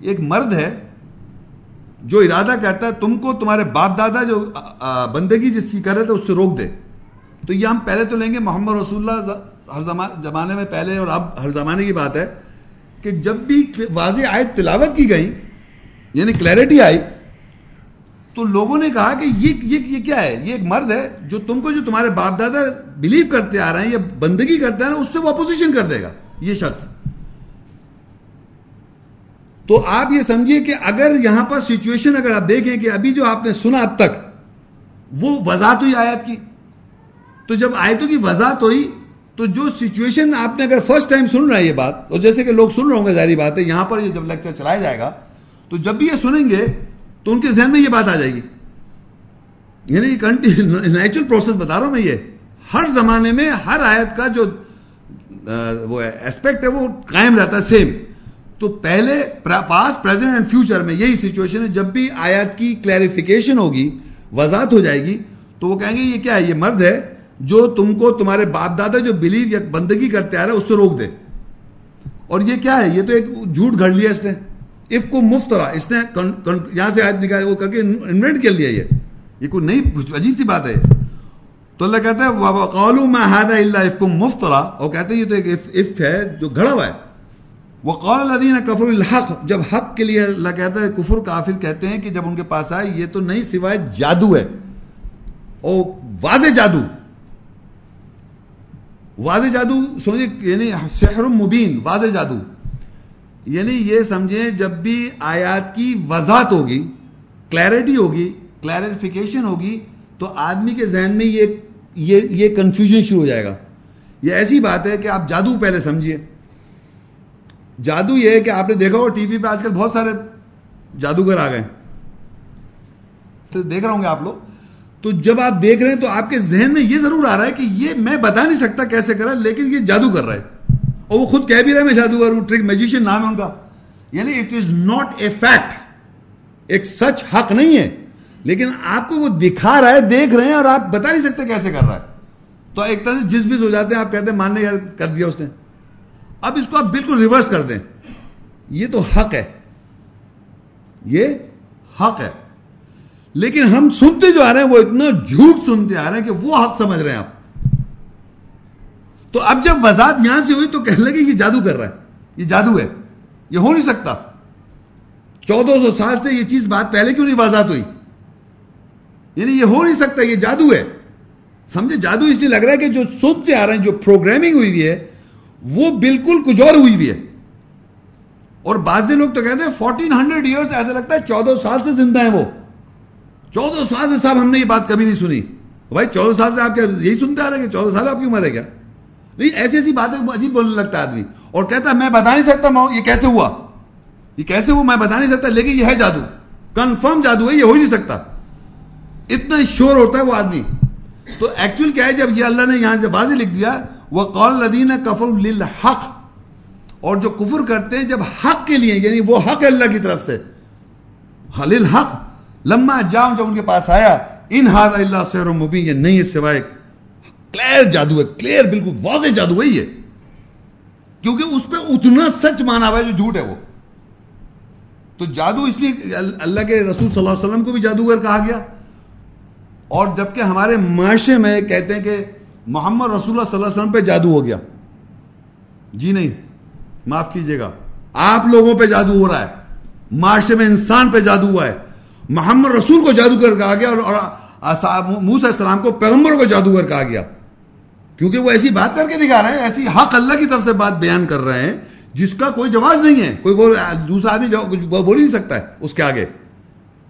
ایک مرد ہے جو ارادہ کرتا ہے، تم کو تمہارے باپ دادا جو بندگی جس کی کر رہے تھے، اس سے روک دے۔ تو یہ ہم پہلے تو لیں گے، محمد رسول اللہ ہر زمانے میں پہلے اور اب ہر زمانے کی بات ہے کہ جب بھی واضح آیت تلاوت کی گئی یعنی کلیئرٹی آئی، تو لوگوں نے کہا کہ یہ یہ یہ کیا ہے؟ یہ ایک مرد ہے جو تم کو جو تمہارے باپ دادا بلیو کرتے آ رہے ہیں یا بندگی کرتے ہیں نا اس سے وہ اپوزیشن کر دے گا، یہ شخص۔ تو آپ یہ سمجھیے کہ اگر یہاں پر سچویشن اگر آپ دیکھیں کہ ابھی جو آپ نے سنا اب تک، وہ وضاحت ہوئی آیت کی۔ تو جب آیتوں کی وضاحت ہوئی، تو جو سچویشن آپ نے اگر فرسٹ ٹائم سن رہا ہے یہ بات، اور جیسے کہ لوگ سن رہے ہوں گے ظاہری بات ہے، یہاں پر یہ جب لیکچر چلایا جائے گا، تو جب بھی یہ سنیں گے، تو ان کے ذہن میں یہ بات آ جائے گی۔ یعنی نیچرل پروسیس بتا رہا ہوں میں یہ۔ ہر زمانے میں ہر آیت کا جو وہ اسپیکٹ ہے، وہ قائم رہتا ہے سیم تو پہلے پاس پریزنٹ اینڈ فیوچر میں یہی سچویشن ہے، جب بھی آیات کی کلیریفیکیشن ہوگی، وضاحت ہو جائے گی، تو وہ کہیں گے، یہ کیا ہے؟ یہ مرد ہے جو تم کو تمہارے باپ دادا جو بلیو یا بندگی کرتے آ رہے اس سے روک دے۔ اور یہ کیا ہے؟ یہ تو ایک جھوٹ گھڑ لیا اس نے۔ اف کو مفت رہا اس نے یہاں سے آیت نکال وہ کر کے انوینٹ کر لیا یہ۔ یہ کوئی نئی عجیب سی بات ہے۔ تو اللہ کہتا ہے قالو ما هذا الا اف کو مفت رہا اور کہتے ہیں، یہ تو ایک اف ہے جو گھڑا ہوا ہے۔ وہ قول الدین کفر الحق جب حق کے لیے اللہ کہتا ہے کفر، کافر کہتے ہیں کہ جب ان کے پاس آئے، یہ تو نہیں سوائے جادو ہے۔ او واضح جادو۔ واضح جادو سوچے یعنی سحر مبین، واضح جادو۔ یعنی یہ سمجھیں جب بھی آیات کی وضاحت ہوگی کلیئرٹی ہوگی کلیریفیکیشن ہوگی، تو آدمی کے ذہن میں یہ یہ یہ کنفیوژن شروع ہو جائے گا۔ یہ ایسی بات ہے کہ آپ جادو پہلے سمجھیے۔ جادو یہ ہے کہ آپ نے دیکھا ہو ٹی وی پہ آج کل بہت سارے جادوگر آ گئے تو دیکھ رہا ہوں گے آپ لوگ۔ تو جب آپ دیکھ رہے ہیں تو آپ کے ذہن میں یہ ضرور آ رہا ہے کہ یہ میں بتا نہیں سکتا کیسے کرا، لیکن یہ جادو کر رہا ہے۔ اور وہ خود کہہ بھی رہے میں جادوگر ہوں، ٹرک میجیشین نام ہے ان کا۔ یعنی it is not a fact ایک سچ حق نہیں ہے۔ لیکن آپ کو وہ دکھا رہا ہے، دیکھ رہے ہیں اور آپ بتا نہیں سکتے کیسے کر رہا ہے۔ تو ایک طرح سے جس بھی ہو جاتے ہیں، آپ کہتے ہیں ماننے کر دیا اس نے۔ اب اس کو آپ بالکل ریورس کر دیں۔ یہ تو حق ہے۔ یہ حق ہے۔ لیکن ہم سنتے جو آ رہے ہیں وہ اتنا جھوٹ سنتے آ رہے ہیں کہ وہ حق سمجھ رہے ہیں آپ۔ تو اب جب وضاحت یہاں سے ہوئی تو کہنے لگے یہ جادو کر رہا ہے۔ یہ جادو ہے۔ یہ ہو نہیں سکتا۔ چودہ سو سال سے یہ چیز بات پہلے کیوں نہیں وضاحت ہوئی؟ یعنی یہ ہو نہیں سکتا، یہ جادو ہے۔ سمجھے، جادو اس لیے لگ رہا ہے کہ جو سنتے آ رہے ہیں، جو پروگرامنگ ہوئی ہوئی ہے وہ بالکل کچھ اور ہوئی ہوئی ہے۔ اور بعض لوگ تو کہتے ہیں فورٹین ہنڈریڈ ایئرس ایسا لگتا ہے چودہ سال سے زندہ ہیں وہ۔ چودہ سال سے صاحب ہم نے یہ بات کبھی نہیں سنی۔ بھائی چودہ سال سے آپ کیا یہی سنتے آ رہے ہیں کہ چودہ سال آپ کیوں مرے کیا؟ نہیں، ایسی ایسی باتیں عجیب بولنے لگتا ہے آدمی۔ اور کہتا ہے میں بتا نہیں سکتا یہ کیسے ہوا؟ یہ کیسے ہوا میں بتا نہیں سکتا، لیکن یہ ہے جادو۔ کنفرم جادو ہے، یہ ہو ہی نہیں سکتا۔ اتنا شور ہوتا ہے وہ آدمی۔ تو ایکچوئل کیا ہے، جب یہ اللہ نے یہاں سے بازی لکھ دیا وہ قول لدین کفر للحق، اور جو کفر کرتے ہیں جب حق کے لیے یعنی وہ حق ہے اللہ کی طرف سے۔ ہاں، للحق۔ لما جاؤں جب ان کے پاس آیا، ان ہاد اللہ سیر و مبین، یہ نہیں ہے سوائے کلیئر جادو ہے کلیئر بالکل واضح جادو ہے یہ۔ کیونکہ اس پہ اتنا سچ مانا ہوا ہے جو جھوٹ ہے وہ۔ تو جادو اس لیے اللہ کے رسول صلی اللہ علیہ وسلم کو بھی جادوگر کہا گیا۔ اور جبکہ ہمارے معاشرے میں کہتے ہیں کہ محمد رسول اللہ صلی اللہ علیہ وسلم پہ جادو ہو گیا۔ جی نہیں، معاف کیجیے گا۔ آپ لوگوں پہ جادو ہو رہا ہے۔ معاشرے میں انسان پہ جادو ہوا ہے۔ محمد رسول کو جادوگر کہا گیا اور موسیٰ السلام کو پیغمبر کو جادوگر کہا گیا۔ کیونکہ وہ ایسی بات کر کے دکھا رہے ہیں، ایسی حق اللہ کی طرف سے بات بیان کر رہے ہیں، جس کا کوئی جواز نہیں ہے۔ کوئی دوسرا آدمی بول ہی نہیں سکتا ہے، اس کے آگے۔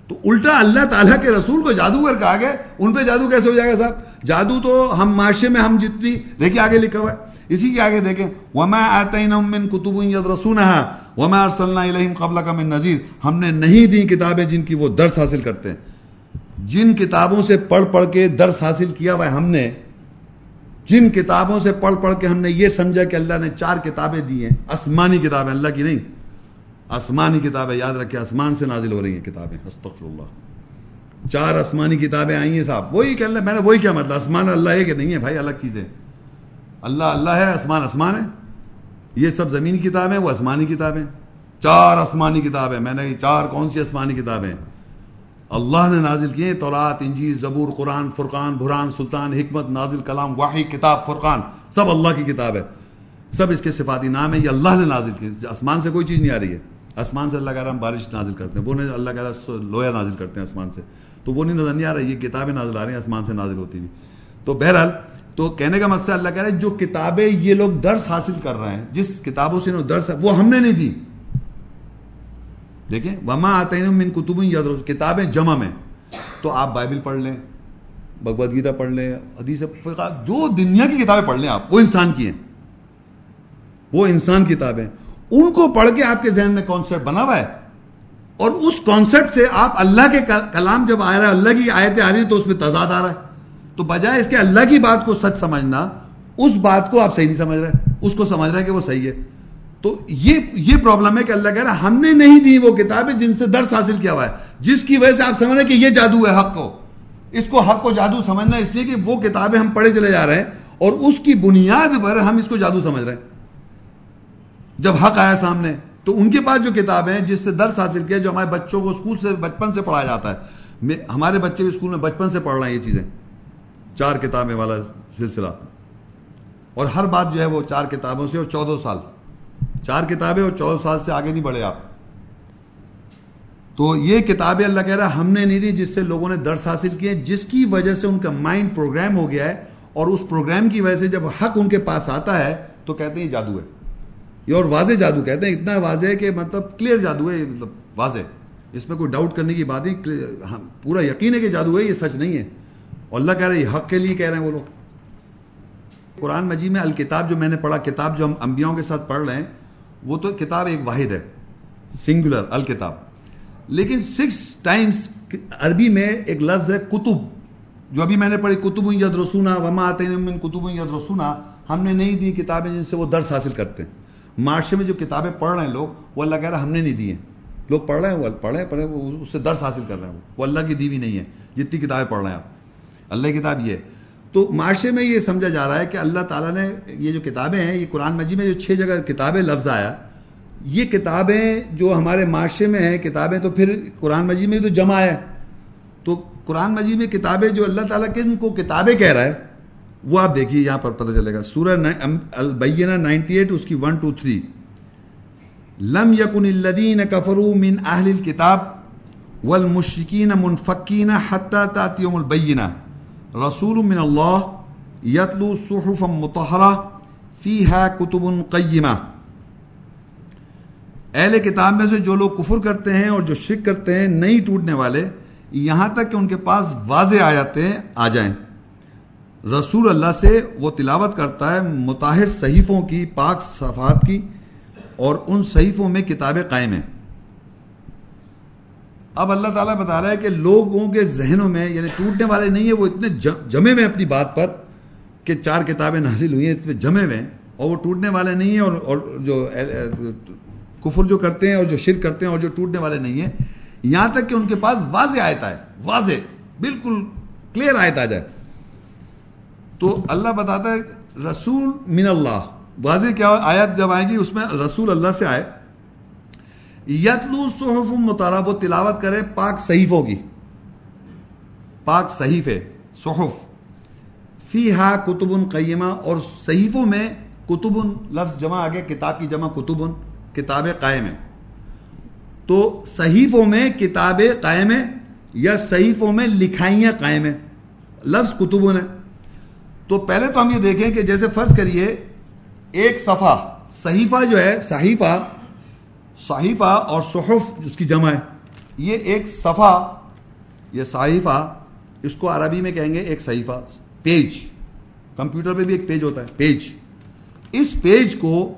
تو الٹا اللہ تعالیٰ کے رسول کو جادوگر کہا گیا، ان پہ جادو کیسے ہو جائے گا صاحب؟ جادو تو ہم معاشرے میں ہم جتنی دیکھیں آگے لکھا ہوا ہے۔ اسی کے آگے دیکھیں، وما آتینہم من کتب یدرسونہا وما ارسلنا الیہم قبل کا من نذیر ہم نے نہیں دی کتابیں جن کی وہ درس حاصل کرتے ہیں۔ جن کتابوں سے پڑھ پڑھ کے درس حاصل کیا ہوا ہے ہم نے، جن کتابوں سے پڑھ پڑھ کے ہم نے یہ سمجھا کہ اللہ نے چار کتابیں دی ہیں، آسمانی کتابیں، اللہ کی نہیں۔ آسمانی کتابیں یاد رکھے آسمان سے نازل ہو رہی ہیں کتابیں استغفر اللہ چار آسمانی کتابیں آئی ہیں صاحب، وہی کہ اللہ میں نے وہی کیا مطلب آسمان اللہ ہے کہ نہیں ہے؟ بھائی، الگ چیز ہے اللہ اللہ ہے، آسمان آسمان ہے۔ یہ سب زمینی کتابیں، وہ آسمانی کتابیں۔ چار آسمانی کتابیں، میں نے چار کون سی آسمانی کتابیں؟ اللہ نے نازل کیے تورات، انجیل، زبور، قرآن، فرقان بران سلطان، حکمت، نازل کلام واحد کتاب، فرقان، سب اللہ کی کتاب ہے۔ سب اس کے صفاتی نام ہے یہ اللہ نے نازل کیے آسمان سے کوئی چیز نہیں آ رہی ہے۔ آسمان سے اللہ کہہ رہا ہم بارش نازل کرتے ہیں۔ وہ نہیں، اللہ کہہ رہا لویا نازل کرتے ہیں آسمان سے۔ تو وہ نہیں، نظر نہیں آ رہا یہ کتابیں نازل آ رہی ہیں، آسمان سے نازل ہوتی ہیں تو بہرحال، تو کہنے کا مقصد اللہ کہہ رہا ہے، جو کتابیں یہ لوگ درس حاصل کر رہے ہیں، جس کتابوں سے درس ہے وہ ہم نے نہیں دی۔ دیکھیں، وما آتے ہیں کتب یاد کتابیں جمع میں۔ تو آپ بائبل پڑھ لیں، بھگوت گیتا پڑھ لیں، حدیث جو دنیا کی کتابیں پڑھ لیں آپ، وہ انسان کی ہیں۔ وہ انسان کتابیں۔ ان کو پڑھ کے آپ کے ذہن میں کانسیپٹ بنا ہوا ہے۔ اور اس کانسیپٹ سے آپ اللہ کے کلام جب آ رہا ہے، اللہ کی آیتیں آ رہی ہیں تو اس میں تضاد آ رہا ہے۔ تو بجائے اس کے اللہ کی بات کو سچ سمجھنا، اس بات کو آپ صحیح نہیں سمجھ رہے، اس کو سمجھ رہے ہیں کہ وہ صحیح ہے۔ تو یہ یہ پرابلم ہے کہ اللہ کہہ رہا ہے، ہم نے نہیں دی وہ کتابیں جن سے درس حاصل کیا ہوا ہے، جس کی وجہ سے آپ سمجھ رہے ہیں کہ یہ جادو ہے، حق کو۔ اس کو حق کو جادو سمجھنا اس لیے کہ وہ کتابیں ہم پڑھے چلے جا رہے ہیں اور اس کی بنیاد پر ہم اس کو جادو سمجھ رہے ہیں۔ جب حق آیا سامنے، تو ان کے پاس جو کتابیں ہیں، جس سے درس حاصل کیا، جو ہمارے بچوں کو اسکول سے بچپن سے پڑھایا جاتا ہے۔ ہمارے بچے بھی اسکول میں بچپن سے پڑھ رہے ہیں یہ چیزیں۔ چار کتابیں والا سلسلہ۔ اور ہر بات جو ہے وہ چار کتابوں سے اور چودہ سال۔ چار کتابیں اور چودہ سال سے آگے نہیں بڑھے آپ۔ تو یہ کتابیں اللہ کہہ رہا ہے، ہم نے نہیں دی جس سے لوگوں نے درس حاصل کیے، جس کی وجہ سے ان کا مائنڈ پروگرام ہو گیا ہے۔ اور اس پروگرام کی وجہ سے جب حق ان کے پاس آتا ہے، تو کہتے ہیں یہ جادو ہے۔ یہ اور واضح جادو کہتے ہیں، اتنا واضح ہے کہ مطلب کلیئر جادو ہے مطلب واضح۔ اس میں کوئی ڈاؤٹ کرنے کی بات نہیں ہاں، پورا یقین ہے کہ جادو ہے، یہ سچ نہیں ہے۔ اور اللہ کہہ رہے یہ حق کے لیے کہہ رہے ہیں وہ لوگ۔ قرآن مجید میں الکتاب جو میں نے پڑھا، کتاب جو ہم انبیاؤں کے ساتھ پڑھ رہے ہیں، وہ تو کتاب ایک واحد ہے سنگولر الکتاب۔ لیکن سکس ٹائمز عربی میں ایک لفظ ہے کتب۔ جو ابھی میں نے پڑھی، کتب ید رسونا وما آتے کتب ید رسونا ہم نے نہیں دی کتابیں جن سے وہ درس حاصل کرتے ہیں۔ معاشرے میں جو کتابیں پڑھ رہے ہیں لوگ، وہ اللہ کہہ رہا ہم نے نہیں دی ہیں۔ لوگ پڑھ رہے ہیں، وہ پڑھ رہے ہیں پڑھ رہے ہیں اس سے درس حاصل کر رہے ہیں۔ وہ اللہ کی دیوی نہیں ہے جتنی کتابیں پڑھ رہے ہیں آپ۔ اللہ کی کتاب یہ تو معاشرے میں یہ سمجھا جا رہا ہے کہ اللہ تعالیٰ نے یہ جو کتابیں ہیں، یہ قرآن مجید میں جو چھ جگہ کتابیں لفظ آیا، یہ کتابیں جو ہمارے معاشرے میں ہیں، کتابیں تو پھر قرآن مجید میں تو جمع ہے تو قرآن مجید میں کتابیں جو اللہ تعالیٰ کے ان کو کتابیں کہہ رہا ہے وہ آپ دیکھیے یہاں پر پتہ چلے گا۔ سورہ البینہ نائنٹی ایٹ، اس کی ون ٹو تھری لم یکن الذین کفروا من اہل الكتاب والمشرکین منفکین حتی تاتیوم البینہ۔ رسول من اللہ یتلو صحفا مطہرہ، فیہا کتب قیمہ۔ اہل کتاب میں سے جو لوگ کفر کرتے ہیں اور جو شرک کرتے ہیں، نہیں ٹوٹنے والے، یہاں تک کہ ان کے پاس واضح آیاتیں آ جائیں۔ رسول اللہ سے وہ تلاوت کرتا ہے متاہر صحیفوں کی، پاک صفات کی، اور ان صحیفوں میں کتابیں قائم ہیں۔ اب اللہ تعالیٰ بتا رہا ہے کہ لوگوں کے ذہنوں میں یعنی ٹوٹنے والے نہیں ہیں، وہ اتنے جمے میں اپنی بات پر کہ چار کتابیں نازل ہوئی ہیں، اس میں جمے میں اور وہ ٹوٹنے والے نہیں ہیں، اور اور جو کفر جو کرتے ہیں، اور جو شرک کرتے ہیں، اور جو ٹوٹنے والے نہیں ہیں۔ یہاں تک کہ ان کے پاس واضح آیت ہے واضح، بالکل کلیئر آیت آ جائے۔ تو اللہ بتاتا ہے، رسول من اللہ. واضح کیا آیت جب آئے گی، اس میں رسول اللہ سے آئے. یتلو صحف مطالعہ، وہ تلاوت کرے، پاک صحیفوں کی پاک صحیفے صحف. فی ہا کتب قیمہ، اور صحیفوں میں کتب لفظ جمع آگے، کتاب کی جمع کتب کتاب قائم ہے. تو صحیفوں میں کتاب قائم ہے، یا صحیفوں میں لکھائیاں قائم ہیں. لفظ کتب نے تو پہلے تو ہم یہ دیکھیں کہ جیسے فرض کریے ایک صفحہ، صحیفہ جو ہے، صحیفہ صحیفہ اور صحف جس کی جمع ہے، یہ ایک صفحہ، یہ صحیفہ، اس کو عربی میں کہیں گے ایک صحیفہ، پیج، کمپیوٹر پہ بھی ایک پیج ہوتا ہے، پیج۔ اس پیج کو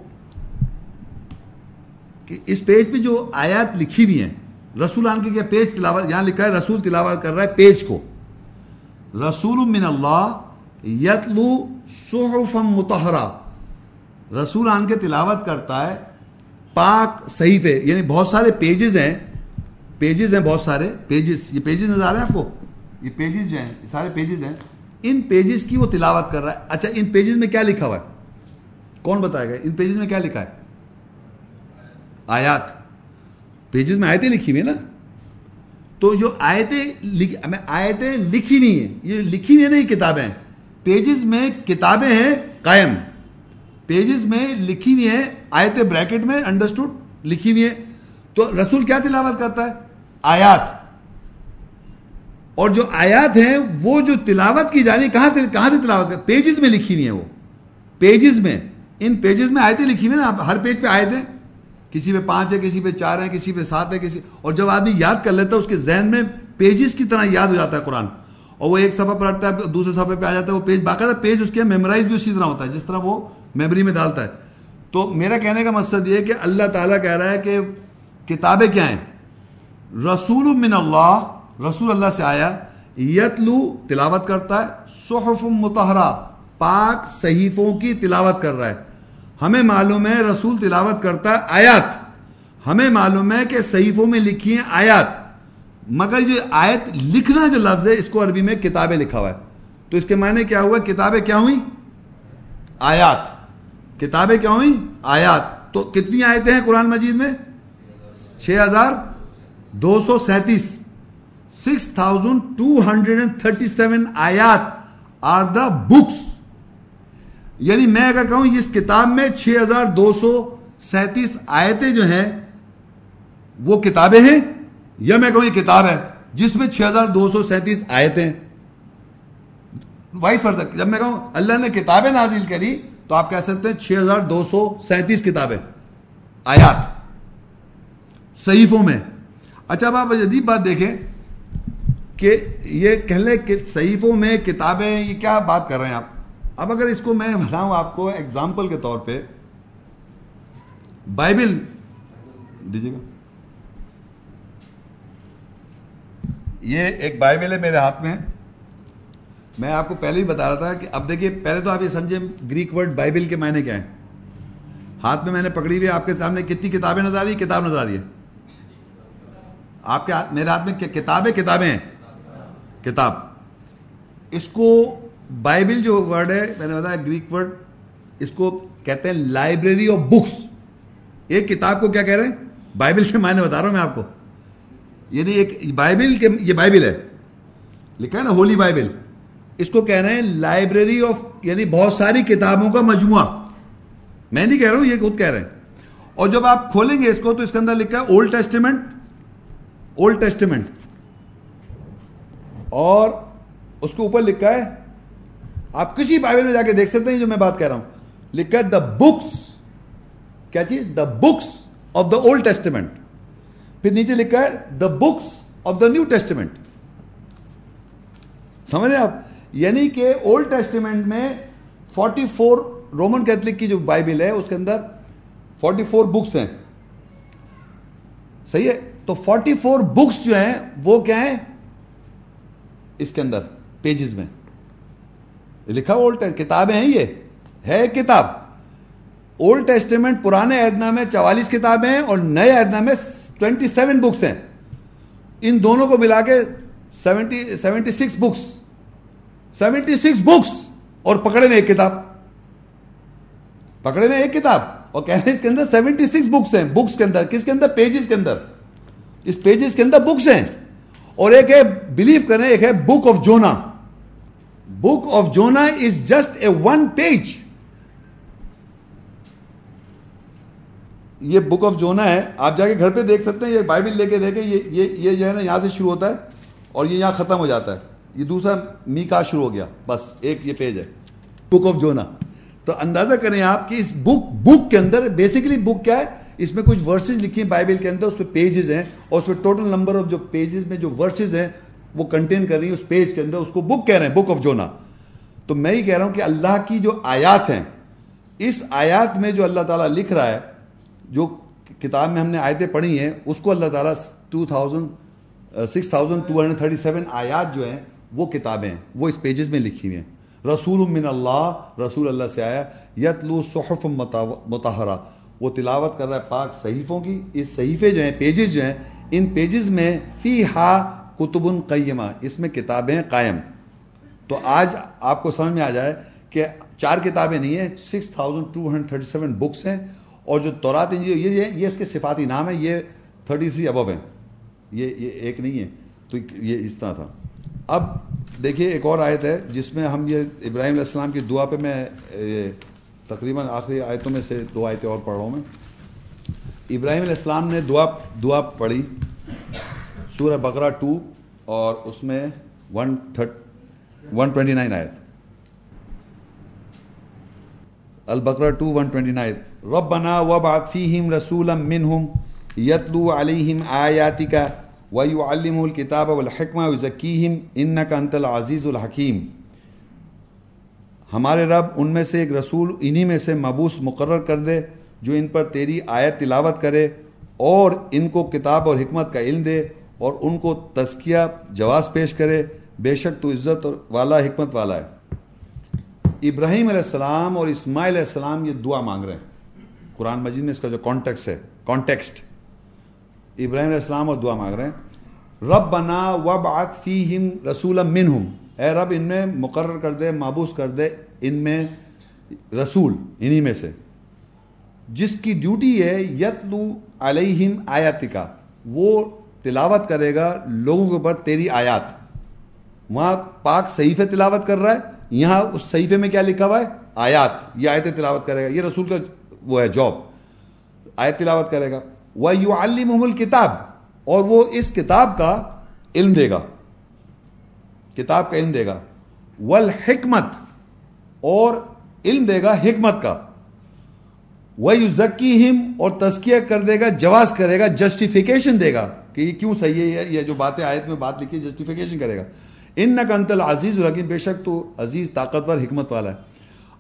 کہ اس پیج پہ جو آیات لکھی ہوئی ہیں رسول آن کے کیا پیج تلاوت، یہاں لکھا ہے رسول تلاوت کر رہا ہے پیج کو۔ رسول من اللہ یتلو صحفم متحرہ رسول آن کے تلاوت کرتا ہے، پاک صحیفے یعنی بہت سارے پیجز ہیں۔ پیجز ہیں بہت سارے پیجز یہ پیجز نظر آ رہے ہیں آپ کو؟ یہ پیجز جو ہیں، یہ سارے پیجز ہیں۔ ان پیجز کی وہ تلاوت کر رہا ہے۔ اچھا ان پیجز میں کیا لکھا ہوا ہے؟ کون بتائے گا؟ ان پیجز میں کیا لکھا ہے؟ آیات۔ پیجز میں آیتیں لکھی ہوئی نا؟ تو جو آیتیں آیتیں لکھی ہوئی ہیں، یہ لکھی ہوئی ہیں نا یہ کتابیں۔ پیجز میں کتابیں ہیں قائم. پیجز میں لکھی ہوئی ہیں آیتیں بریکٹ میں انڈرسٹوڈ لکھی ہوئی ہیں. تو رسول کیا تلاوت کرتا ہے؟ آیات. اور جو آیات ہیں وہ جو تلاوت کی جانی، کہاں کہاں سے تلاوت کر پیجز میں لکھی ہوئی ہیں وہ. پیجز میں. ان پیجز میں آیتیں لکھی ہوئی نا ہر پیج پہ آیتیں. کسی پہ پانچ ہے کسی پہ چار ہے کسی پہ سات ہے کسی، اور جب آدمی یاد کر لیتا ہے، اس کے ذہن میں پیجز کی طرح یاد ہو جاتا ہے قرآن. اور وہ ایک صفحہ پڑھتا ہے دوسرے صفحے پہ آ جاتا ہے، وہ پیج باقاعدہ پیج اس کے میمورائز بھی اسی طرح ہوتا ہے، جس طرح وہ میموری میں ڈالتا ہے۔ تو میرا کہنے کا مقصد یہ کہ اللہ تعالیٰ کہہ رہا ہے کہ کتابیں کیا ہیں؟ رسول من اللہ، رسول اللہ سے آیا، یتلو تلاوت کرتا ہے، صحف متحرہ پاک صحیفوں کی تلاوت کر رہا ہے۔ ہمیں معلوم ہے رسول تلاوت کرتا ہے آیات۔ ہمیں معلوم ہے کہ صحیفوں میں لکھی ہیں آیات۔ مگر جو آیت لکھنا جو لفظ ہے، اس کو عربی میں کتابیں لکھا ہوا ہے۔ تو اس کے معنی کیا ہوا؟ کتابیں کیا ہوئی آیات۔ کتابیں کیا ہوئی آیات۔ تو کتنی آیتیں ہیں قرآن مجید میں؟ چھ ہزار دو سو سینتیس۔ Six thousand two hundred and thirty seven آیات آر دا بکس۔ یعنی میں اگر کہوں، اس کتاب میں چھ ہزار دو سو سینتیس آیتیں جو ہیں، وہ کتابیں ہیں۔ یا میں کہوں یہ کتاب ہے جس میں چھ ہزار دو سو سینتیس آیتیں وائس فرض جب میں کہوں اللہ نے کتابیں نازل کری تو آپ کہہ سکتے ہیں چھ ہزار دو سو سینتیس کتابیں، آیات صحیفوں میں۔ اچھا اب آپ عجیب بات دیکھیں کہ یہ کہہ لیں کہ صحیفوں میں کتابیں، یہ کیا بات کر رہے ہیں آپ؟ اب اگر اس کو میں بتاؤں آپ کو ایگزامپل کے طور پہ، بائبل دیجیے گا۔ یہ ایک بائبل ہے میرے ہاتھ میں۔ میں آپ کو پہلے ہی بتا رہا تھا کہ اب دیکھیے، پہلے تو آپ یہ سمجھیں گریک ورڈ بائبل کے معنی کیا ہیں۔ ہاتھ میں میں نے پکڑی ہوئی آپ کے سامنے کتنی کتابیں نظر آ رہی کتاب نظر آ رہی ہے۔ آپ کے ہاتھ، میرے ہاتھ میں کتابیں کتابیں ہیں؟ کتاب۔ اس کو بائبل جو ورڈ ہے، میں نے بتایا گریک ورڈ، اس کو کہتے ہیں لائبریری آف بکس۔ ایک کتاب کو کیا کہہ رہے ہیں؟ بائبل کے معنی بتا رہا ہوں میں آپ کو۔ یعنی ایک بائبل کے یہ بائبل ہے۔ لکھا ہے نا ہولی بائبل۔ اس کو کہہ رہے ہیں لائبریری آف یعنی بہت ساری کتابوں کا مجموعہ۔ میں نہیں کہہ رہا ہوں، یہ خود کہہ رہے ہیں۔ اور جب آپ کھولیں گے اس کو تو اس کے اندر لکھا ہے اولڈ ٹیسٹیمنٹ اولڈ ٹیسٹیمنٹ اور اس کے اوپر لکھا ہے آپ کسی بائبل میں جا کے دیکھ سکتے ہیں جو میں بات کہہ رہا ہوں۔ لکھا ہے دا بکس کیا چیز؟ The books of the Old Testament پھر نیچے لکھا ہے the books of the New Testament سمجھ رہے آپ؟ یعنی کہ اولڈ ٹیسٹیمنٹ میں فورٹی فور رومن کیتھلک کی جو بائبل ہے، اس کے اندر فورٹی فور بکس ہیں۔ صحیح ہے؟ تو فورٹی فور بکس جو ہیں، وہ کیا ہیں؟ اس کے اندر پیجز میں۔ لکھا اولڈ کتابیں ہیں یہ۔ ہے کتاب۔ اولڈ ٹیسٹیمنٹ پرانے ایدنا میں چوالیس کتابیں ہیں اور نئے ایدنا میں ٹوینٹی سیون بکس ہیں۔ ان دونوں کو ملا کے seventy seventy six books seventy six books اور پکڑے میں ایک کتاب۔ پکڑے میں ایک کتاب۔ اور کہہ رہے ہیں اس کے اندر سیونٹی سکس بکس ہیں۔ بکس کے اندر، کس کے اندر؟ پیجز کے اندر۔ اس پیجز کے اندر بکس ہیں۔ اور ایک ہے بلیو کریں، ایک ہے book of Jonah book of Jonah is just a one page یہ بک آف جونا ہے۔ آپ جا کے گھر پہ دیکھ سکتے ہیں، یہ بائبل لے کے دیکھیں یہ یہ جو ہے نا یہاں سے شروع ہوتا ہے اور یہ یہاں ختم ہو جاتا ہے۔ یہ دوسرا میکا شروع ہو گیا۔ بس ایک یہ پیج ہے۔ بک آف جونا تو اندازہ کریں آپ کہ اس بک بک کے اندر بیسیکلی بک کیا ہے؟ اس میں کچھ ورسز لکھی ہیں بائبل کے اندر، اس پہ پیجز ہیں اور اس پہ ٹوٹل نمبر آف جو پیجز میں جو ورسز ہیں، وہ کنٹین کر رہی ہیں اس پیج کے اندر۔ اس کو بک کہہ رہے ہیں بک آف جونا تو میں ہی کہہ رہا ہوں کہ اللہ کی جو آیات ہیں، اس آیات میں جو اللہ تعالیٰ لکھ رہا ہے جو کتاب میں ہم نے آیتیں پڑھی ہیں، اس کو اللہ تعالیٰ two thousand six thousand two hundred thirty seven آیات جو ہیں، وہ کتابیں ہیں، وہ اس پیجز میں لکھی ہوئی ہیں۔ رسول من اللہ، رسول اللہ سے آیا، یتلو صحف متحرہ وہ تلاوت کر رہا ہے پاک صحیفوں کی۔ اس صحیفے جو ہیں پیجز جو ہیں، ان پیجز میں فی ہا کتب قیمہ، اس میں کتابیں قائم۔ تو آج آپ کو سمجھ میں آ جائے کہ چار کتابیں نہیں ہیں six thousand two hundred thirty seven books ہیں۔ اور جو تورات انجیل یہ یہ اس کے صفاتی نام ہے یہ تھرٹی تھری ابو ہیں۔ یہ یہ ایک نہیں ہے۔ تو یہ اس طرح تھا۔ اب دیکھیے ایک اور آیت ہے، جس میں ہم یہ ابراہیم علیہ السلام کی دعا پہ میں تقریباً آخری آیتوں میں سے دو آیتیں اور پڑھ رہا ہوں میں۔ ابراہیم علیہ السلام نے دعا دعا پڑھی سورہ بقرہ ٹو اور اس میں one thirty one twenty nine آیت۔ البقرہ ٹو ون ٹوینٹی نائن ربنا وبعث فیہم رسولا منہم یتلو علیہم آیاتکا وَيُعَلِّمُ الْكِتَابَ وَالْحِكْمَ وَيُزَكِّيهِمْ إِنَّكَ أَنْتَ الْعَزِيزُ الْحَكِيمُ ہمارے رب ان میں سے ایک رسول انہی میں سے مبوس مقرر کر دے جو ان پر تیری آیت تلاوت کرے اور ان کو کتاب اور حکمت کا علم دے اور ان کو تزکیہ جواز پیش کرے۔ بے شک تو عزت والا حکمت والا ہے۔ ابراہیم علیہ السلام اور اسماعیل علیہ السلام یہ دعا مانگ رہے ہیں۔ قرآن مجید میں اس کا جو کانٹیکس ہے کانٹیکسٹ ابراہیم علیہ السلام اور دعا مانگ رہے ہیں رب بنا وب فیہم رسول منہم۔ اے رب، ان میں مقرر کر دے مابوس کر دے ان میں رسول، انہی میں سے۔ جس کی ڈیوٹی ہے، یتلو علیہم آیاتکا۔ وہ تلاوت کرے گا لوگوں کے اوپر تیری آیات۔ وہاں پاک صحیفے تلاوت کر رہا ہے، یہاں اس صحیفے میں کیا لکھا ہوا ہے؟ آیات، یہ آیتیں تلاوت کرے گا۔ یہ رسول کا وہ ہے جاب آیت تلاوت کرے گا. وہ یو الکتاب اور وہ اس کتاب کا علم دے گا. کتاب کا علم دے گا. والحکمت اور علم دے گا حکمت کا. وہ یو اور تزکیہ کر دے گا، جواز کرے گا جسٹیفیکیشن دے گا. کہ یہ کیوں صحیح ہے؟ یہ جو باتیں آیت میں بات لکھی جسٹیفیکیشن کرے گا. ان نہ کنتل عزیز الحکیم بے شک تو عزیز، طاقتور، حکمت والا ہے.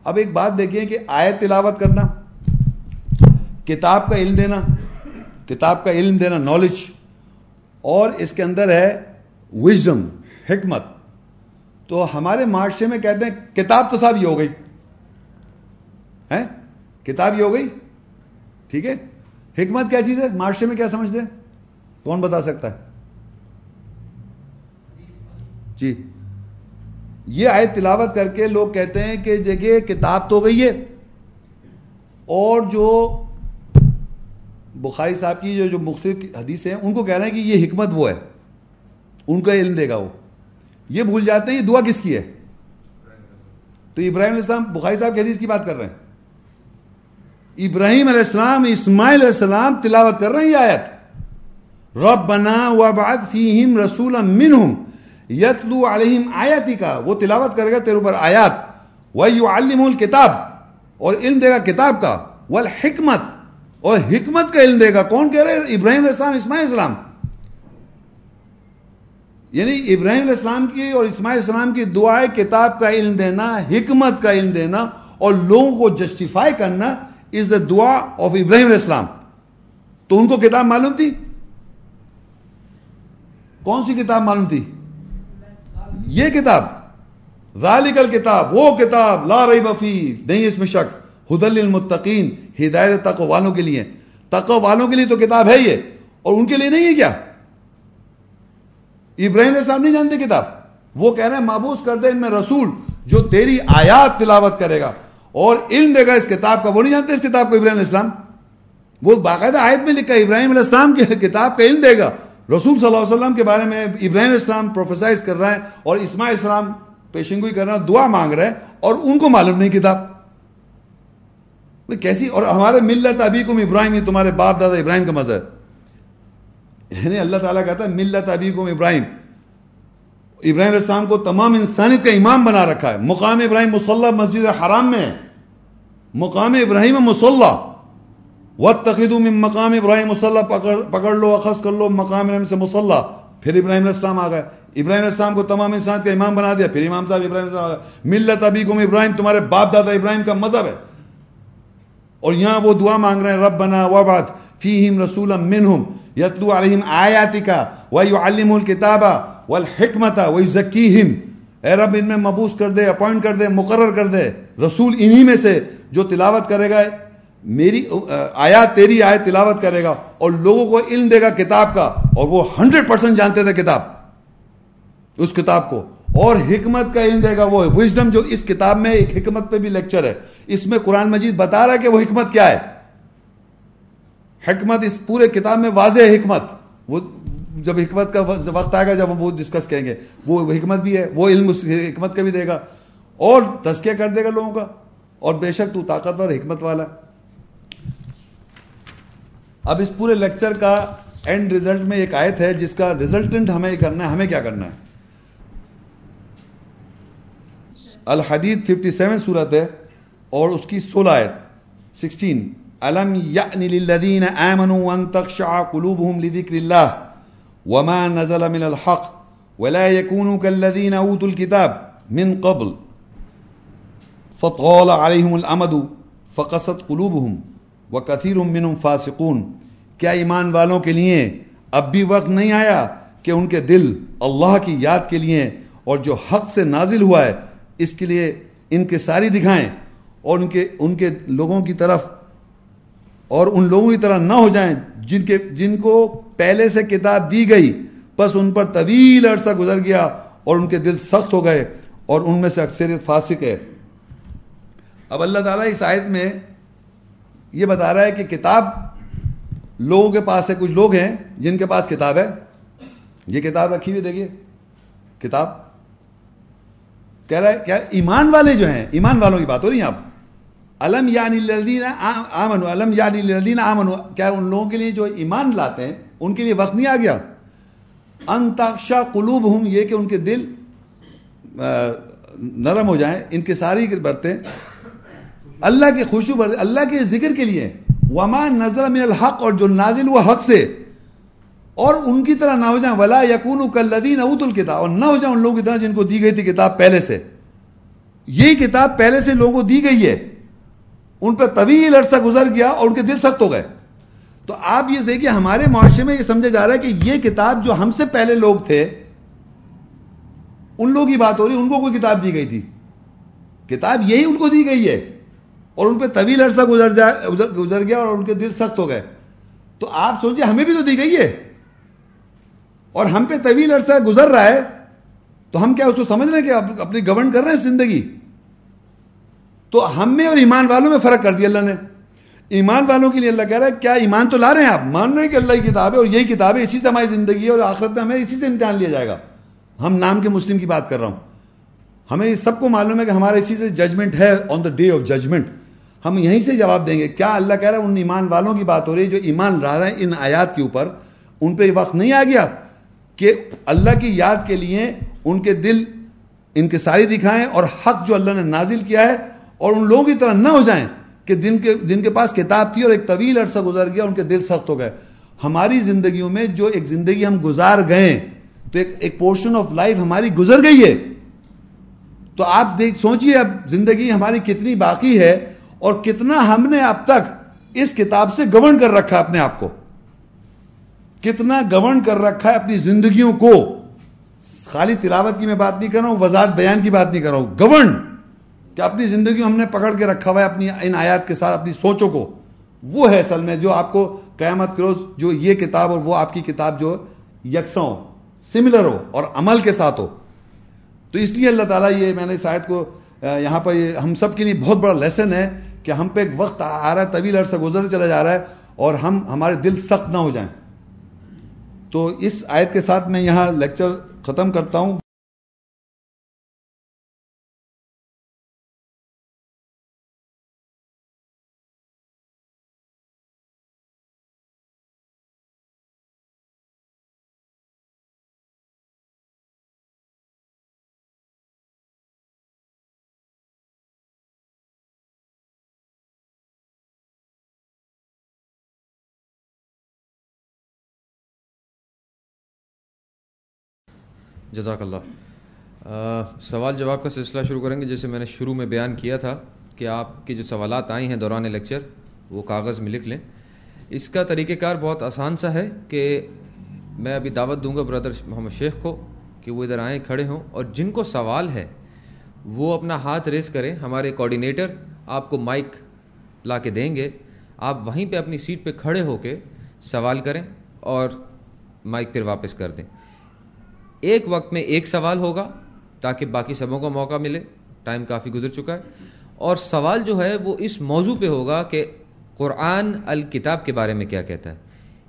اب ایک بات دیکھیں کہ آیت تلاوت کرنا کتاب کا علم دینا، کتاب کا علم دینا نالج اور اس کے اندر ہے وزڈم حکمت. تو ہمارے معاشرے میں کہتے ہیں، کتاب تو صاحب یہ ہو گئی۔ ہے کتاب یہ ہو گئی؟ ٹھیک ہے۔ حکمت کیا چیز ہے؟ معاشرے میں کیا سمجھتے ہیں؟ کون بتا سکتا ہے؟ جی۔ یہ آئے تلاوت کر کے لوگ کہتے ہیں کہ جگہ کتاب تو گئی ہے، اور جو بخاری صاحب کی جو جو مختلف حدیث ہیں، ان کو کہہ رہے ہیں کہ یہ حکمت وہ ہے۔ ان کا علم دے گا وہ۔ یہ بھول جاتے ہیں، یہ دعا کس کی ہے؟ تو ابراہیم علیہ السلام، بخاری صاحب کی حدیث کی بات کر رہے ہیں۔ ابراہیم علیہ السلام، اسماعیل علیہ السلام تلاوت کر رہے ہیں یہ آیت۔ رب بنا وبعد فیہم رسولا منہم یتلو علیہم آیاتی کا وہ تلاوت کرے گا تیرے اوپر آیات۔ وَيُعَلِّمُ الْكِتاب اور علم دے گا کتاب کا۔ والحکمت۔ اور حکمت کا علم دے گا۔ کون کہہ رہے ابراہیم علیہ السلام، اسماعیل اسلام یعنی ابراہیم علیہ السلام کی اور اسماعیل السلام کی دعائیں کتاب کا علم دینا، حکمت کا علم دینا اور لوگوں کو جسٹیفائی کرنا از دا دعا آف ابراہیم علیہ السلام۔ تو ان کو کتاب معلوم تھی؟ کون سی کتاب معلوم تھی؟ یہ کتاب، ذالک الکتاب، وہ کتاب، لا ریب فی نہیں اس میں شک۔ ہدل المتقین ہدایت تقو والوں کے لیے۔ تقو والوں کے لیے تو کتاب ہے یہ، اور ان کے لیے نہیں ہے کیا؟ ابراہیم علیہ السلام نہیں جانتے کتاب۔ وہ کہہ رہے ہیں، محبوس کر دے ان میں رسول جو تیری آیات تلاوت کرے گا۔ اور علم دے گا اس کتاب کا۔ وہ نہیں جانتے اس کتاب کو ابراہیم علیہ السلام۔ وہ باقاعدہ آیت میں لکھا ابراہیم علیہ السلام کی کتاب کا علم دے گا۔ رسول صلی اللہ علیہ وسلم کے بارے میں ابراہیم علیہ السلام پروفیسائز کر رہا ہے اور اسماعیل السلام پیشنگوئی کر رہا ہے، دعا مانگ رہا ہے اور ان کو معلوم نہیں کتاب۔ کیسی؟ اور ہمارے ملت ابھی کم ابراہیم، یہ تمہارے باپ دادا ابراہیم کا مذہب۔ یعنی اللہ تعالیٰ کہتا ہے ملت ابھی کم ابراہیم۔ ابراہیم علیہ السلام کو تمام انسانیت کا امام بنا رکھا ہے۔ مقام ابراہیم مسلح مسجد حرام میں ہے۔ مقام ابراہیم مسلح وط تقید مقام ابراہیم مسلح پکڑ پکڑ لو، اخذ کر لو، مقام ابراہیم سے مسلح پھر ابراہیم علیہ السلام آ گئے۔ ابراہیم علیہ السلام کو تمام انسانیت کا امام بنا دیا۔ پھر امام صاحب ابراہیم علیہ السلام آ گئے۔ ملت ابیکم ابراہیم، تمہارے باپ دادا ابراہیم کا مذہب ہے۔ اور یہاں وہ دعا مانگ رہے ہیں، ربنا وبعث فیہم رسولا منہم یتلو علیہم آیاتکا ویعلم الکتابا والحکمتا ویزکیہم۔ اے رب، ان میں مبوس کر دے، اپوائنٹ کر دے، مقرر کر دے۔ رسول انہی میں سے جو تلاوت کرے گا، میری آیات، تیری آیت تلاوت کرے گا اور لوگوں کو علم دے گا کتاب کا، اور وہ ہنڈریڈ پرسنٹ جانتے تھے کتاب، اس کتاب کو۔ اور حکمت کا علم دے گا وہ وزڈم جو اس کتاب میں ایک حکمت پہ بھی لیکچر ہے۔ اس میں قرآن مجید بتا رہا ہے کہ وہ حکمت کیا ہے؟ حکمت اس پورے کتاب میں واضح حکمت۔ وہ جب حکمت کا وقت آئے گا، جب ہم وہ ڈسکس کہیں گے۔ وہ حکمت بھی ہے، وہ علم اس حکمت کا بھی دے گا۔ اور تذکیہ کر دے گا لوگوں کا۔ اور بے شک تو طاقتور حکمت والا اب اس پورے لیکچر کا اینڈ ریزلٹ میں ایک آیت ہے، جس کا ریزلٹنٹ ہمیں کرنا ہے۔ ہمیں کیا کرنا ہے؟ الحدید 57 صورت ہے۔ اور اس کی سولہ آیت 16 الم یعنی للذین آمنوا وان تخشع قلوبهم لذکر اللہ وما نزل من الحق ولا يكونوا كالذين اوتوا الكتاب من قبل فطال عليهم الامد فقست قلوبهم وكثير منهم فاسقون۔ کیا ایمان والوں کے لیے اب بھی وقت نہیں آیا کہ ان کے دل اللہ کی یاد کے لیے اور جو حق سے نازل ہوا ہے اس کے لیے ان کے ساری دکھائیں؟ اور ان کے ان کے لوگوں کی طرف اور ان لوگوں کی طرح نہ ہو جائیں جن کے، جن کو پہلے سے کتاب دی گئی، بس ان پر طویل عرصہ گزر گیا اور ان کے دل سخت ہو گئے اور ان میں سے اکثریت فاسق ہے۔ اب اللہ تعالیٰ اس آیت میں یہ بتا رہا ہے کہ کتاب لوگوں کے پاس ہے، کچھ لوگ ہیں جن کے پاس کتاب ہے۔ یہ کتاب رکھی ہوئی دیکھیے۔ کتاب۔ کہہ رہا ہے، کیا ایمان والے جو ہیں، ایمان والوں کی بات ہو رہی ہیں آپ علم یعنی الذین آمنوا علم یعنی الذین آمنوا۔ کیا ان لوگوں کے لیے جو ایمان لاتے ہیں، ان کے لیے وقت نہیں آ گیا؟ ان تاکشا قلوبہم، یہ کہ ان کے دل نرم ہو جائیں، ان کے ساری برتیں اللہ کے خوشو برتے اللہ کے ذکر کے لیے۔ وما نظر من الحق، اور جو نازل ہوا حق سے۔ اور ان کی طرح نہ ہو جائیں۔ ولا یقون کلدین اوت الکتاب، اور نہ ہو جائیں ان لوگوں کی طرح جن کو دی گئی تھی کتاب پہلے سے۔ یہی کتاب پہلے سے لوگوں کو دی گئی ہے۔ ان پہ طویل عرصہ گزر گیا اور ان کے دل سخت ہو گئے۔ تو آپ یہ دیکھیے، ہمارے معاشرے میں یہ سمجھا جا رہا ہے کہ یہ کتاب جو ہم سے پہلے لوگ تھے، ان لوگوں کی بات ہو رہی، ان کو کوئی کتاب دی گئی تھی۔ کتاب یہی ان کو دی گئی ہے اور ان پہ طویل عرصہ گزر جائے گزر گیا اور ان کے دل سخت ہو گئے۔ تو آپ سوچیے ہمیں بھی تو دی گئی ہے۔ اور ہم پہ طویل عرصہ گزر رہا ہے، تو ہم کیا اس کو سمجھ رہے ہیں کہ اپنی گورن کر رہے ہیں زندگی؟ تو ہم میں اور ایمان والوں میں فرق کر دیا اللہ نے۔ ایمان والوں کے لیے اللہ کہہ رہا ہے، کیا ایمان تو لا رہے ہیں آپ؟ مان رہے ہیں کہ اللہ کی کتاب ہے اور یہی کتاب ہے، اسی سے ہماری زندگی ہے اور آخرت میں ہمیں اسی سے امتحان لیا جائے گا۔ ہم نام کے مسلم کی بات کر رہا ہوں۔ ہمیں سب کو معلوم ہے کہ ہمارا اسی سے ججمنٹ ہے on the day of judgment ہم یہیں سے جواب دیں گے، کیا اللہ کہہ رہا ہے ان ایمان والوں کی بات ہو رہی ہے جو ایمان لا رہے ہیں ان آیات کے اوپر؟ ان پہ وقت نہیں آ گیا کہ اللہ کی یاد کے لیے ان کے دل ان کے ساری دکھائیں اور حق جو اللہ نے نازل کیا ہے اور ان لوگوں کی طرح نہ ہو جائیں کہ دن کے جن کے پاس کتاب تھی اور ایک طویل عرصہ گزر گیا ان کے دل سخت ہو گئے۔ ہماری زندگیوں میں جو ایک زندگی ہم گزار گئے، تو ایک ایک پورشن آف لائف ہماری گزر گئی ہے۔ تو آپ دیکھ سوچئے اب زندگی ہماری کتنی باقی ہے اور کتنا ہم نے اب تک اس کتاب سے گورن کر رکھا اپنے آپ کو۔ کتنا گورن کر رکھا ہے اپنی زندگیوں کو۔ خالی تلاوت کی میں بات نہیں کر رہا ہوں، وضاحت بیان کی بات نہیں کر رہا ہوں۔ گورن کہ اپنی زندگی ہم نے پکڑ کے رکھا ہوا ہے، اپنی ان آیات کے ساتھ، اپنی سوچوں کو۔ وہ ہے اصل میں جو آپ کو قیامت کروز جو یہ کتاب اور وہ آپ کی کتاب جو یکساں ہو سملر ہو اور عمل کے ساتھ ہو۔ تو اس لیے اللہ تعالیٰ یہ میں نے اس آیت کو یہاں پر یہ ہم سب کے لیے بہت بڑا لیسن ہے کہ ہم پہ ایک وقت آ رہا ہے، طویل عرصہ گزر چلا جا رہا ہے اور ہم ہمارے دل سخت نہ ہو جائیں۔ تو اس آیت کے ساتھ میں یہاں لیکچر ختم کرتا ہوں۔ جزاک اللہ۔ سوال جواب کا سلسلہ شروع کریں گے، جیسے میں نے شروع میں بیان کیا تھا کہ آپ کے جو سوالات آئے ہیں دوران لیکچر، وہ کاغذ میں لکھ لیں۔ اس کا طریقہ کار بہت آسان سا ہے کہ میں ابھی دعوت دوں گا بردر محمد شیخ کو کہ وہ ادھر آئیں، کھڑے ہوں، اور جن کو سوال ہے، وہ اپنا ہاتھ ریس کریں۔ ہمارے کوآڈینیٹر آپ کو مائک لا کے دیں گے۔ آپ وہیں پہ اپنی سیٹ پہ کھڑے ہو کے سوال کریں اور مائک پھر واپس کر دیں۔ ایک وقت میں ایک سوال ہوگا تاکہ باقی سبوں کو موقع ملے۔ ٹائم کافی گزر چکا ہے۔ اور سوال جو ہے وہ اس موضوع پہ ہوگا کہ قرآن الکتاب کے بارے میں کیا کہتا ہے۔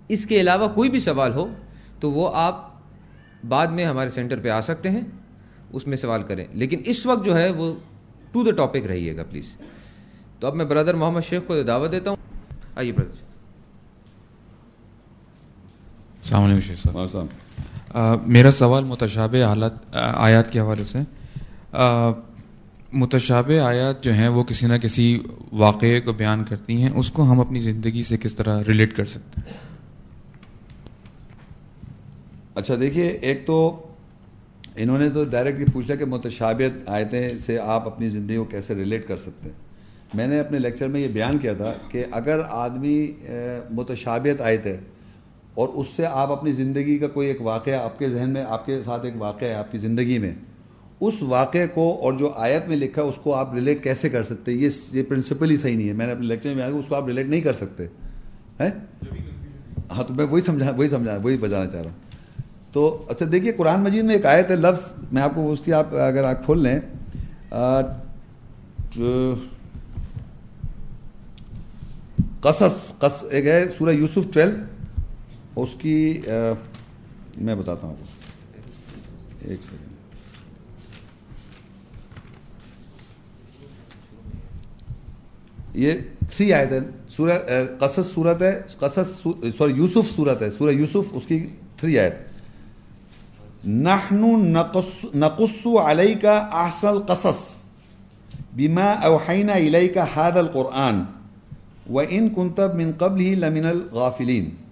اس کے علاوہ کوئی بھی سوال ہو تو وہ آپ بعد میں ہمارے سینٹر پہ آ سکتے ہیں اس میں سوال کریں۔ لیکن اس وقت جو ہے وہ ٹو دا ٹاپک رہیے گا پلیز تو اب میں برادر محمد شیخ کو دعوت دیتا ہوں۔ آئیے بردر السلام علیکم شیخ صاحب۔ میرا سوال متشابہ حالت آیات کے حوالے سے۔ متشابہ آیات جو ہیں، وہ کسی نہ کسی واقعے کو بیان کرتی ہیں۔ اس کو ہم اپنی زندگی سے کس طرح ریلیٹ کر سکتے ہیں؟ اچھا دیکھیے، ایک تو انہوں نے تو ڈائریکٹلی پوچھا کہ متشابت آیتیں سے آپ اپنی زندگی کو کیسے ریلیٹ کر سکتے ہیں؟ میں نے اپنے لیکچر میں یہ بیان کیا تھا کہ اگر آدمی متشابت آیت اور اس سے آپ اپنی زندگی کا کوئی ایک واقعہ آپ کے ذہن میں، آپ کے ساتھ ایک واقعہ ہے آپ کی زندگی میں۔ اس واقعے کو اور جو آیت میں لکھا ہے، اس کو آپ ریلیٹ کیسے کر سکتے یہ یہ پرنسپل ہی صحیح نہیں ہے۔ میں نے اپنے لیکچر میں اس کو آپ ریلیٹ نہیں کر سکتے۔ ہیں؟ ہاں تو میں وہی سمجھا وہی سمجھا، وہی بتانا چاہ رہا ہوں۔ تو اچھا دیکھیے قرآن مجید میں ایک آیت ہے، لفظ، میں آپ کو اس کی آپ اگر آپ کھول لیں قصص، قص، ایک ہے سورہ یوسف ٹویلو۔ اس کی میں بتاتا ہوں آپ کو۔ ایک سیکنڈ یہ تھری آیت ہے سورہ قصص صورت ہے، قصص سوری، یوسف صورت ہے۔ سورہ یوسف، اس کی تھری آیت۔ نحن نقص نقص علیک احسن قصص بما اوحینا الیک هذا القرآن وَإِن كُنْتَ مِن قَبْلِهِ لَمِنَ الْغَافِلِينَ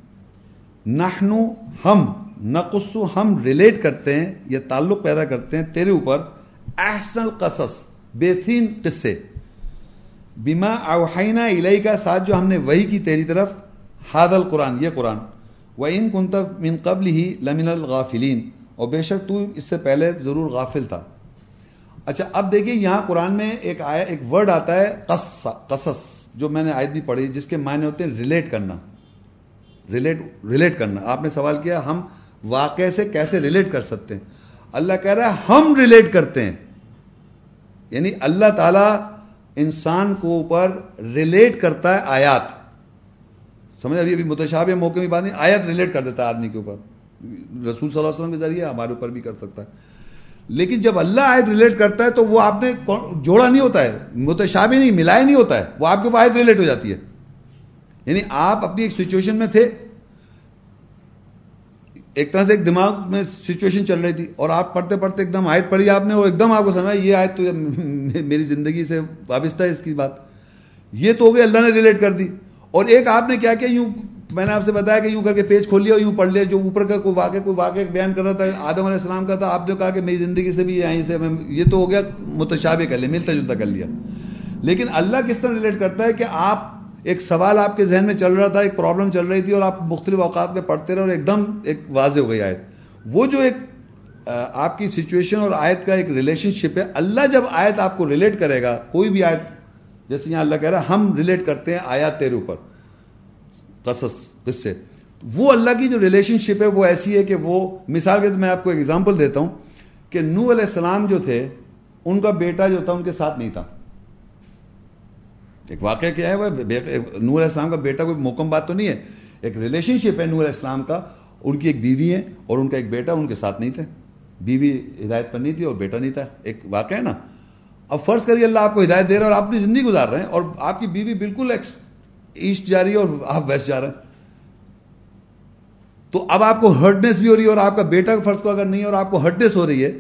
نحن ہم نقص ہم ریلیٹ کرتے ہیں یا تعلق پیدا کرتے ہیں تیرے اوپر۔ احسن قصص بہترین قصے۔ بما اوحینا الیہ کا ساتھ جو ہم نے وہی کی تیری طرف حاد القرآن، یہ قرآن۔ وَإِن كُنْتَ مِن قَبْلِهِ لَمِنَ الْغَافِلِينَ اور بے شک تو اس سے پہلے ضرور غافل تھا۔ اچھا اب دیکھیے یہاں قرآن میں ایک آیا، ایک ورڈ آتا ہے، قص، قصص، جو میں نے آیت بھی پڑھی، جس کے معنی ہوتے ہیں ریلیٹ کرنا۔ ریلیٹ ریلیٹ کرنا۔ آپ نے سوال کیا، ہم واقعے سے کیسے ریلیٹ کر سکتے ہیں؟ اللہ کہہ رہا ہے، ہم ریلیٹ کرتے ہیں۔ یعنی اللہ تعالیٰ انسان کو اوپر ریلیٹ کرتا ہے آیات۔ سمجھ ابھی ابھی متشابہ موقع میں بات نہیں آیت ریلیٹ کر دیتا ہے آدمی کے اوپر۔ رسول صلی اللہ علیہ وسلم کے ذریعے ہمارے اوپر بھی کر سکتا ہے۔ لیکن جب اللہ آیت ریلیٹ کرتا ہے تو وہ آپ نے جوڑا نہیں ہوتا ہے، متشابہ نہیں ملایا نہیں ہوتا ہے، وہ آپ کے اوپر آیت ریلیٹ ہو جاتی ہے۔ یعنی آپ اپنی ایک سچویشن میں تھے۔ ایک طرح سے ایک دماغ میں سچویشن چل رہی تھی اور آپ پڑھتے پڑھتے ایک دم آیت پڑھی آپ نے اور ایک دم آپ کو سمجھا یہ آیت تو میری زندگی سے وابستہ ہے اس کی بات۔ یہ تو ہو گئی اللہ نے ریلیٹ کر دی۔ اور ایک آپ نے کیا کیا یوں میں نے آپ سے بتایا کہ یوں کر کے پیج کھول لیا اور یوں پڑھ لیا، جو اوپر کا کوئی واقع کوئی واقع بیان کر رہا تھا، آدم علیہ السلام کا تھا، آپ نے کہا کہ میری زندگی سے بھی یہیں سے یہ تو ہو گیا متشابہ کر لیا، ملتا جلتا کر لیا۔ لیکن اللہ کس طرح ریلیٹ کرتا ہے کہ آپ ایک سوال آپ کے ذہن میں چل رہا تھا، ایک پرابلم چل رہی تھی اور آپ مختلف اوقات میں پڑھتے رہے اور ایک دم ایک واضح ہو گئی آیت۔ وہ جو ایک آپ کی سچویشن اور آیت کا ایک ریلیشن شپ ہے، اللہ جب آیت آپ کو ریلیٹ کرے گا، کوئی بھی آیت، جیسے یہاں اللہ کہہ رہا ہے، ہم ریلیٹ کرتے ہیں آیات تیرے اوپر، قصص کس سے وہ اللہ کی جو ریلیشن شپ ہے، وہ ایسی ہے کہ وہ، مثال کے میں آپ کو ایک ایگزامپل دیتا ہوں کہ نو علیہ السلام جو تھے، ان کا بیٹا جو تھا، ان کے ساتھ نہیں تھا۔ ایک واقعہ کیا ہے وہ نور علیہ السلام کا بیٹا کوئی موکم بات تو نہیں ہے، ایک ریلیشن شپ ہے نور علیہ السلام کا، ان کی ایک بیوی ہے اور ان کا ایک بیٹا ان کے ساتھ نہیں تھے۔ بیوی ہدایت پر نہیں تھی اور بیٹا نہیں تھا۔ ایک واقعہ ہے نا۔ اب فرض کریے اللہ آپ کو ہدایت دے رہا ہے اور آپ اپنی زندگی گزار رہے ہیں اور آپ کی بیوی بالکل ایسٹ جا رہی ہے اور آپ ویسٹ جا رہے ہیں۔ تو اب آپ کو ہرٹنیس بھی ہو رہی ہے اور آپ کا بیٹا فرض کو اگر نہیں ہے اور آپ کو ہرٹنیس ہو رہی ہے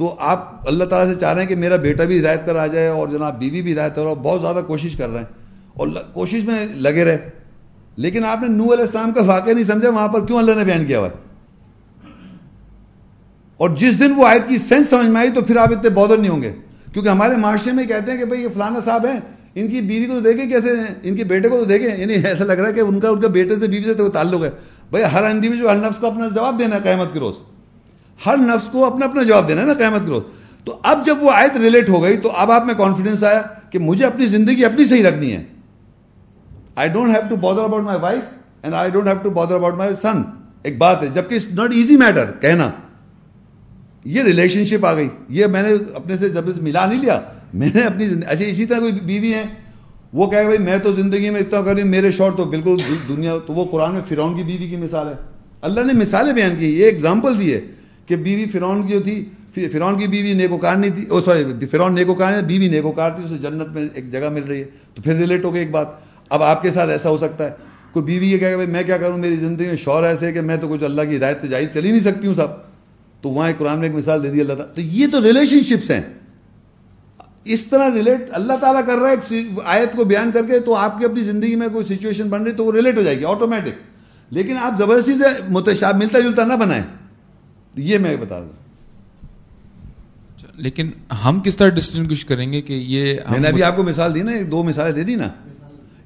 تو آپ اللہ تعالیٰ سے چاہ رہے ہیں کہ میرا بیٹا بھی ہدایت پر آ جائے اور جناب بیوی بھی ہدایت اور بہت زیادہ کوشش کر رہے ہیں اور کوشش میں لگے رہے۔ لیکن آپ نے نو علیہ السلام کا واقعہ نہیں سمجھا، وہاں پر کیوں اللہ نے بیان کیا ہوا اور جس دن وہ آیت کی سینس سمجھ میں آئی تو پھر آپ اتنے بودر نہیں ہوں گے۔ کیونکہ ہمارے معاشرے میں کہتے ہیں کہ بھائی یہ فلانا صاحب ہیں، ان کی بیوی کو تو دیکھیں کیسے ہیں، ان کے بیٹے کو تو دیکھیں۔ یعنی ایسا لگ رہا ہے کہ ان کا ان کا بیٹے سے بیوی سے تو تعلق ہے۔ بھائی ہر انڈیویجل ہر نفس کو اپنا جواب دینا ہے قیامت کے روز۔ ہر نفس کو اپنا اپنا جواب دینا ہے نا قیامت کے روز۔ تو اب جب وہ آیت ریلیٹ ہو گئی تو اب آپ میں کانفیڈنس آیا کہ مجھے اپنی زندگی اپنی صحیح رکھنی ہے۔ I don't have to bother about my wife and I don't have to bother about my son ایک بات ہے، جبکہ اٹس ناٹ ایزی میٹر کہنا۔ یہ ریلیشن شپ آ گئی۔ یہ میں نے اپنے سے جب ملا نہیں لیا، میں نے اپنی زندگی اچھا اسی طرح کوئی بیوی ہے، وہ کہے بھائی میں تو زندگی میں اتنا کر رہی ہوں، میرے شوٹ تو بالکل دنیا، تو وہ قرآن میں فرعون کی بیوی کی مثال ہے۔ اللہ نے مثالیں بیان کی، یہ ایگزامپل دی ہے۔ کہ بیوی فرعون کی جو تھی فرعون کی بیوی نیکوکار نہیں تھی، او سوری، فرعون نیکوکار نہیں، بیوی نیکوکار تھی، اسے جنت میں ایک جگہ مل رہی ہے۔ تو پھر ریلیٹ ہو گئی ایک بات۔ اب آپ کے ساتھ ایسا ہو سکتا ہے۔ کوئی بیوی یہ کہے بھائی میں کیا کروں، میری زندگی میں شور ایسے ہے کہ میں تو کچھ اللہ کی ہدایت پہ جائی چل ہی نہیں سکتی ہوں صاحب تو وہاں ایک قرآن میں ایک مثال دے دی اللہ تعالیٰ۔ تو یہ تو ریلیشن شپس ہیں۔ اس طرح ریلیٹ اللہ تعالیٰ کر رہا ہے آیت کو بیان کر کے تو آپ کی اپنی زندگی میں کوئی سچویشن بن رہی تو وہ ریلیٹ ہو جائے گی آٹومیٹک لیکن آپ زبردستی سے متشاب ملتا جلتا نہ بنائیں۔ یہ میں بتا رہا ہوں۔ لیکن ہم کس طرح ڈسٹنگوش کریں گے کہ یہ میں نے ابھی آپ کو مثال دی نا دو مثالیں دے دی نا۔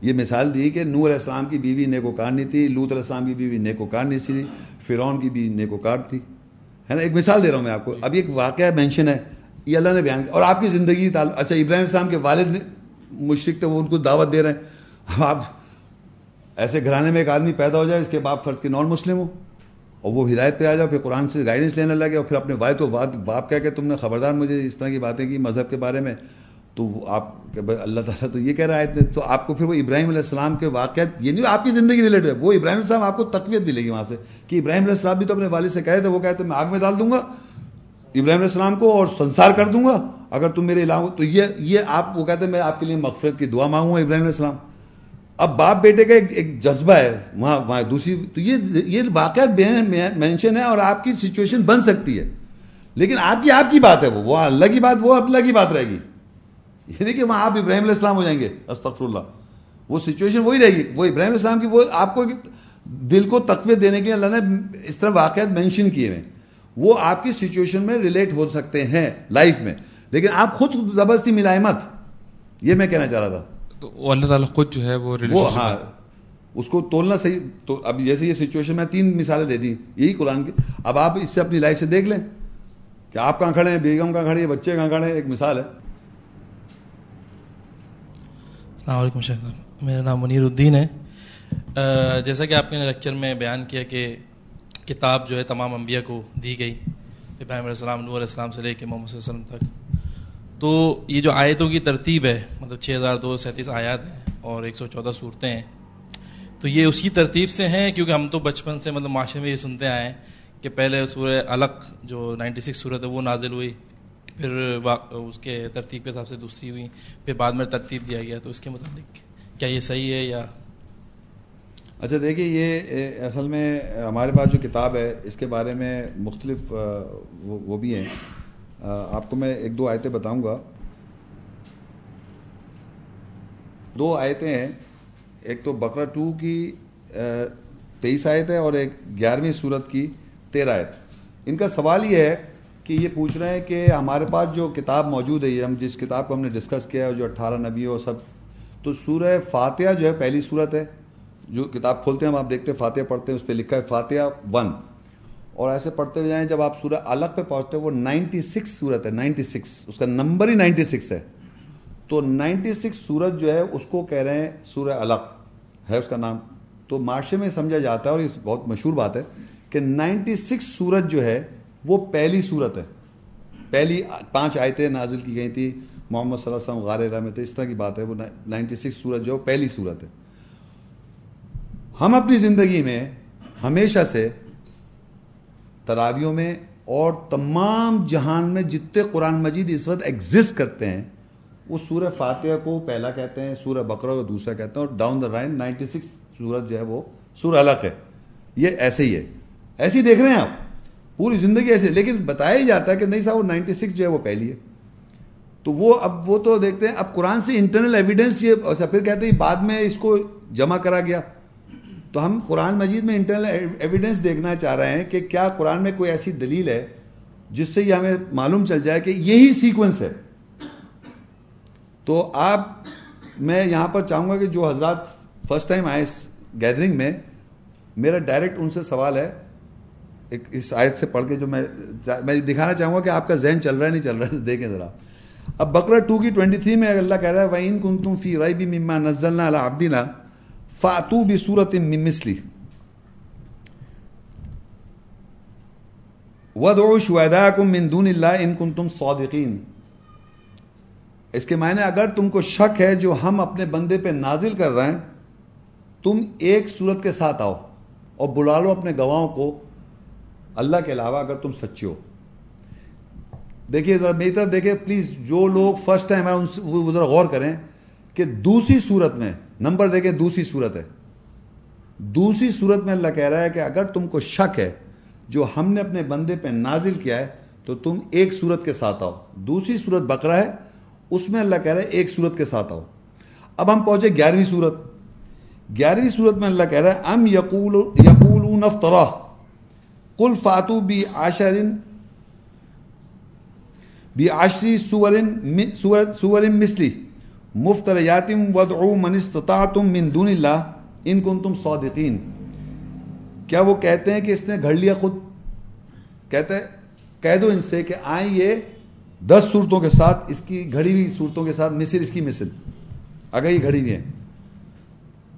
یہ مثال دی کہ نور علیہ السلام کی بیوی نیکوکار نہیں تھی لوت علیہ السلام کی بیوی نیکوکار نہیں تھی فرعون کی بھی نیکوکار تھی۔ ہے نا؟ ایک مثال دے رہا ہوں میں آپ کو۔ ابھی ایک واقعہ مینشن ہے یہ اللہ نے بیان کیا۔ اور آپ کی زندگی اچھا ابراہیم السلام کے والد مشرق تھے وہ ان کو دعوت دے رہے ہیں۔ اب آپ ایسے گھرانے میں ایک آدمی پیدا ہو جائے اس کے باپ فرض کے نان مسلم ہو اور وہ ہدایت پہ آ جاؤ، پھر قرآن سے گائیڈنس لینے لگے اور پھر اپنے والد کو باپ کہہ کے تم نے خبردار مجھے اس طرح کی باتیں کی مذہب کے بارے میں۔ تو آپ کہ اللہ تعالیٰ تو یہ کہہ رہا ہے تو آپ کو پھر وہ ابراہیم علیہ السلام کے واقعات، یہ نہیں، آپ کی زندگی ریلیٹ ہے۔ وہ ابراہیم السلام آپ کو تقویت ملے گی وہاں سے کہ ابراہیم علیہ السلام بھی تو اپنے والد سے کہے تھے، وہ کہتے میں آگ میں ڈال دوں گا، ابراہیم علیہ السلام کو اور سنسار کر دوں گا۔ اگر تم میرے علاوہ، تو یہ یہ آپ وہ کہتے ہیں، میں آپ کے لیے مغفرت کی دعا مانگوں گا ابراہیم علیہ السلام۔ اب باپ بیٹے کا ایک ایک جذبہ ہے، وہاں وہاں دوسری تو یہ یہ واقعات مینشن ہے اور آپ کی سچویشن بن سکتی ہے۔ لیکن آپ کی آپ کی بات ہے وہ۔ وہ اللہ کی بات وہ اللہ کی بات رہے گی۔ یہ نہیں کہ وہاں آپ ابراہیم علیہ السلام ہو جائیں گے استغفر اللہ وہ سچویشن وہی رہے گی۔ وہ ابراہیم علیہ السلام کی وہ آپ کو دل کو تقویت دینے کے اللہ نے اس طرح واقعات مینشن کیے ہوئے وہ آپ کی سچویشن میں ریلیٹ ہو سکتے ہیں لائف میں۔ لیکن آپ خود زبردستی ملائے مت یہ میں کہنا چاہ رہا تھا۔ تو اللہ تعالیٰ خود جو ہے وہ وہ ہاں اس کو تولنا صحیح تو اب جیسے یہ سچویشن میں تین مثالیں دے دی۔ یہی قرآن کی۔ اب آپ اس سے اپنی لائف سے دیکھ لیں کہ آپ کہاں کھڑے ہیں بیگم کہاں کھڑے ہیں بچے کہاں کھڑے ہیں ایک مثال ہے۔ السلام علیکم شیخ صاحب۔ میرا نام منیر الدین ہے۔ جیسا کہ آپ نے لیکچر میں بیان کیا کہ کتاب جو ہے تمام انبیاء کو دی گئی ابراہیم علیہ السلام نور علیہ السلام سے لے کے محمد صلی اللہ علیہ وسلم تک۔ تو یہ جو آیتوں کی ترتیب ہے مطلب چھ ہزار دو سینتیس آیات ہیں اور ایک سو چودہ صورتیں ہیں، تو یہ اسی ترتیب سے ہیں کیونکہ ہم تو بچپن سے مطلب معاشرے میں یہ سنتے آئے ہیں کہ پہلے سورہ الگ جو نائنٹی سکس صورت ہے وہ نازل ہوئی، پھر اس کے ترتیب کے حساب سے دوسری ہوئی، پھر بعد میں ترتیب دیا گیا، تو اس کے متعلق کیا یہ صحیح ہے یا؟ اچھا دیکھیے یہ اصل میں ہمارے پاس جو کتاب ہے، اس کے بارے میں مختلف وہ بھی ہیں۔ آپ کو میں ایک دو آیتیں بتاؤں گا۔ دو آیتیں ہیں۔ ایک تو بکرا ٹو کی تیئیس آیت ہے اور ایک گیارہویں صورت کی تیرہ آیت۔ ان کا سوال یہ ہے کہ یہ پوچھ رہے ہیں کہ ہمارے پاس جو کتاب موجود ہے، یہ ہم جس کتاب کو ہم نے ڈسکس کیا ہے، جو اٹھارہ نبی اور سب، تو سورہ فاتحہ جو ہے، پہلی صورت ہے۔ جو کتاب کھولتے ہیں، ہم آپ دیکھتے ہیں، فاتحہ پڑھتے ہیں، اس پہ لکھا ہے فاتحہ ون۔ اور ایسے پڑھتے ہوئے جائیں، جب آپ سورہ الگ پہ پہنچتے ہیں وہ نائنٹی سکس صورت ہے، نائنٹی سکس، اس کا نمبر ہی نائنٹی سکس ہے۔ تو نائنٹی سکس صورت جو ہے، اس کو کہہ رہے ہیں سورہ الگ، ہے اس کا نام۔ تو معاشرے میں سمجھا جاتا ہے، اور یہ بہت مشہور بات ہے کہ نائنٹی سکس صورت جو ہے، وہ پہلی صورت ہے۔ پہلی پانچ آیتیں نازل کی گئی تھی محمد صلی اللہ علیہ وسلم غار رحمت، اس طرح کی بات ہے، وہ نائنٹی سکس صورت جو پہلی صورت ہے۔ ہم اپنی زندگی میں ہمیشہ سے تراویوں میں اور تمام جہان میں جتنے قرآن مجید اس وقت ایگزسٹ کرتے ہیں، وہ سورہ فاتحہ کو پہلا کہتے ہیں، سورہ بکرا کو دوسرا کہتے ہیں اور down the line ninety six سورت جو ہے وہ سورہ الگ ہے۔ یہ ایسے ہی ہے۔ ایسے ہی دیکھ رہے ہیں آپ۔ پوری زندگی ایسے۔ لیکن بتایا ہی جاتا ہے کہ نہیں صاحب، وہ نائنٹی سکس جو ہے وہ پہلی ہے۔ تو وہ اب وہ تو دیکھتے ہیں، اب قرآن سے انٹرنل ایویڈنس یہ اچھا، پھر کہتے ہیں بعد میں اس کو جمع کرا گیا۔ تو ہم قرآن مجید میں انٹرنل ایویڈنس دیکھنا چاہ رہے ہیں کہ کیا قرآن میں کوئی ایسی دلیل ہے جس سے یہ ہمیں معلوم چل جائے کہ یہی سیکوینس ہے۔ تو آپ، میں یہاں پر چاہوں گا کہ جو حضرات فرسٹ ٹائم آئے اس گیدرنگ میں، میرا ڈائریکٹ ان سے سوال ہے۔ ایک اس آیت سے پڑھ کے جو میں میں دکھانا چاہوں گا کہ آپ کا ذہن چل رہا ہے، نہیں چل رہا ہے دیکھیں ذرا۔ اب بکرا ٹو کی ٹوئنٹی تھری میں اللہ کہہ رہا ہے، وَإِن كُنْتُمْ فِي رَيْبٍ مِّمَّا نَزَّلْنَا عَلَىٰ عَبْدِنَا فَأْتُوا بِسُورَةٍ مِّن مِّثْلِهِ وَادْعُوا شُهَدَاءَكُم مِّن دُونِ اللَّهِ إِن كُنتُمْ صَادِقِينَ اس کے معنی اگر تم کو شک ہے جو ہم اپنے بندے پہ نازل کر رہے ہیں، تم ایک صورت کے ساتھ آؤ اور بلا لو اپنے گواہوں کو۔ اللہ کے علاوہ اگر تم سچے ہو۔ دیکھیے ذرا میری طرف دیکھیں پلیز جو لوگ فرسٹ ٹائم آئے، ان سے وہ ذرا غور کریں۔ کہ دوسری صورت میں، نمبر دیکھیں دوسری صورت ہے۔ دوسری صورت میں اللہ کہہ رہا ہے کہ اگر تم کو شک ہے، جو ہم نے اپنے بندے پہ نازل کیا ہے، تو تم ایک صورت کے ساتھ آؤ۔ دوسری صورت بکرا ہے، اس میں اللہ کہہ رہا ہے ایک صورت کے ساتھ آؤ۔ اب ہم پہنچے گیارہویں صورت۔ گیارہویں صورت میں اللہ کہہ رہا ہے، ام یقول یقولون افطرا۔ قل فاتو بی عاشرن بی عاشری سورن سورن مثلی مفتریاتم ودعو من استطاعتم من دون اللہ، ان کنتم صادقین۔ کیا وہ کہتے ہیں کہ اس نے گھڑ لیا خود؟ کہتے کہہ دو ان سے کہ آئیں یہ دس صورتوں کے ساتھ، اس کی گھڑی ہوئی صورتوں کے ساتھ، مثل، اس کی مثل۔ اگر یہ گھڑی ہوئی ہے۔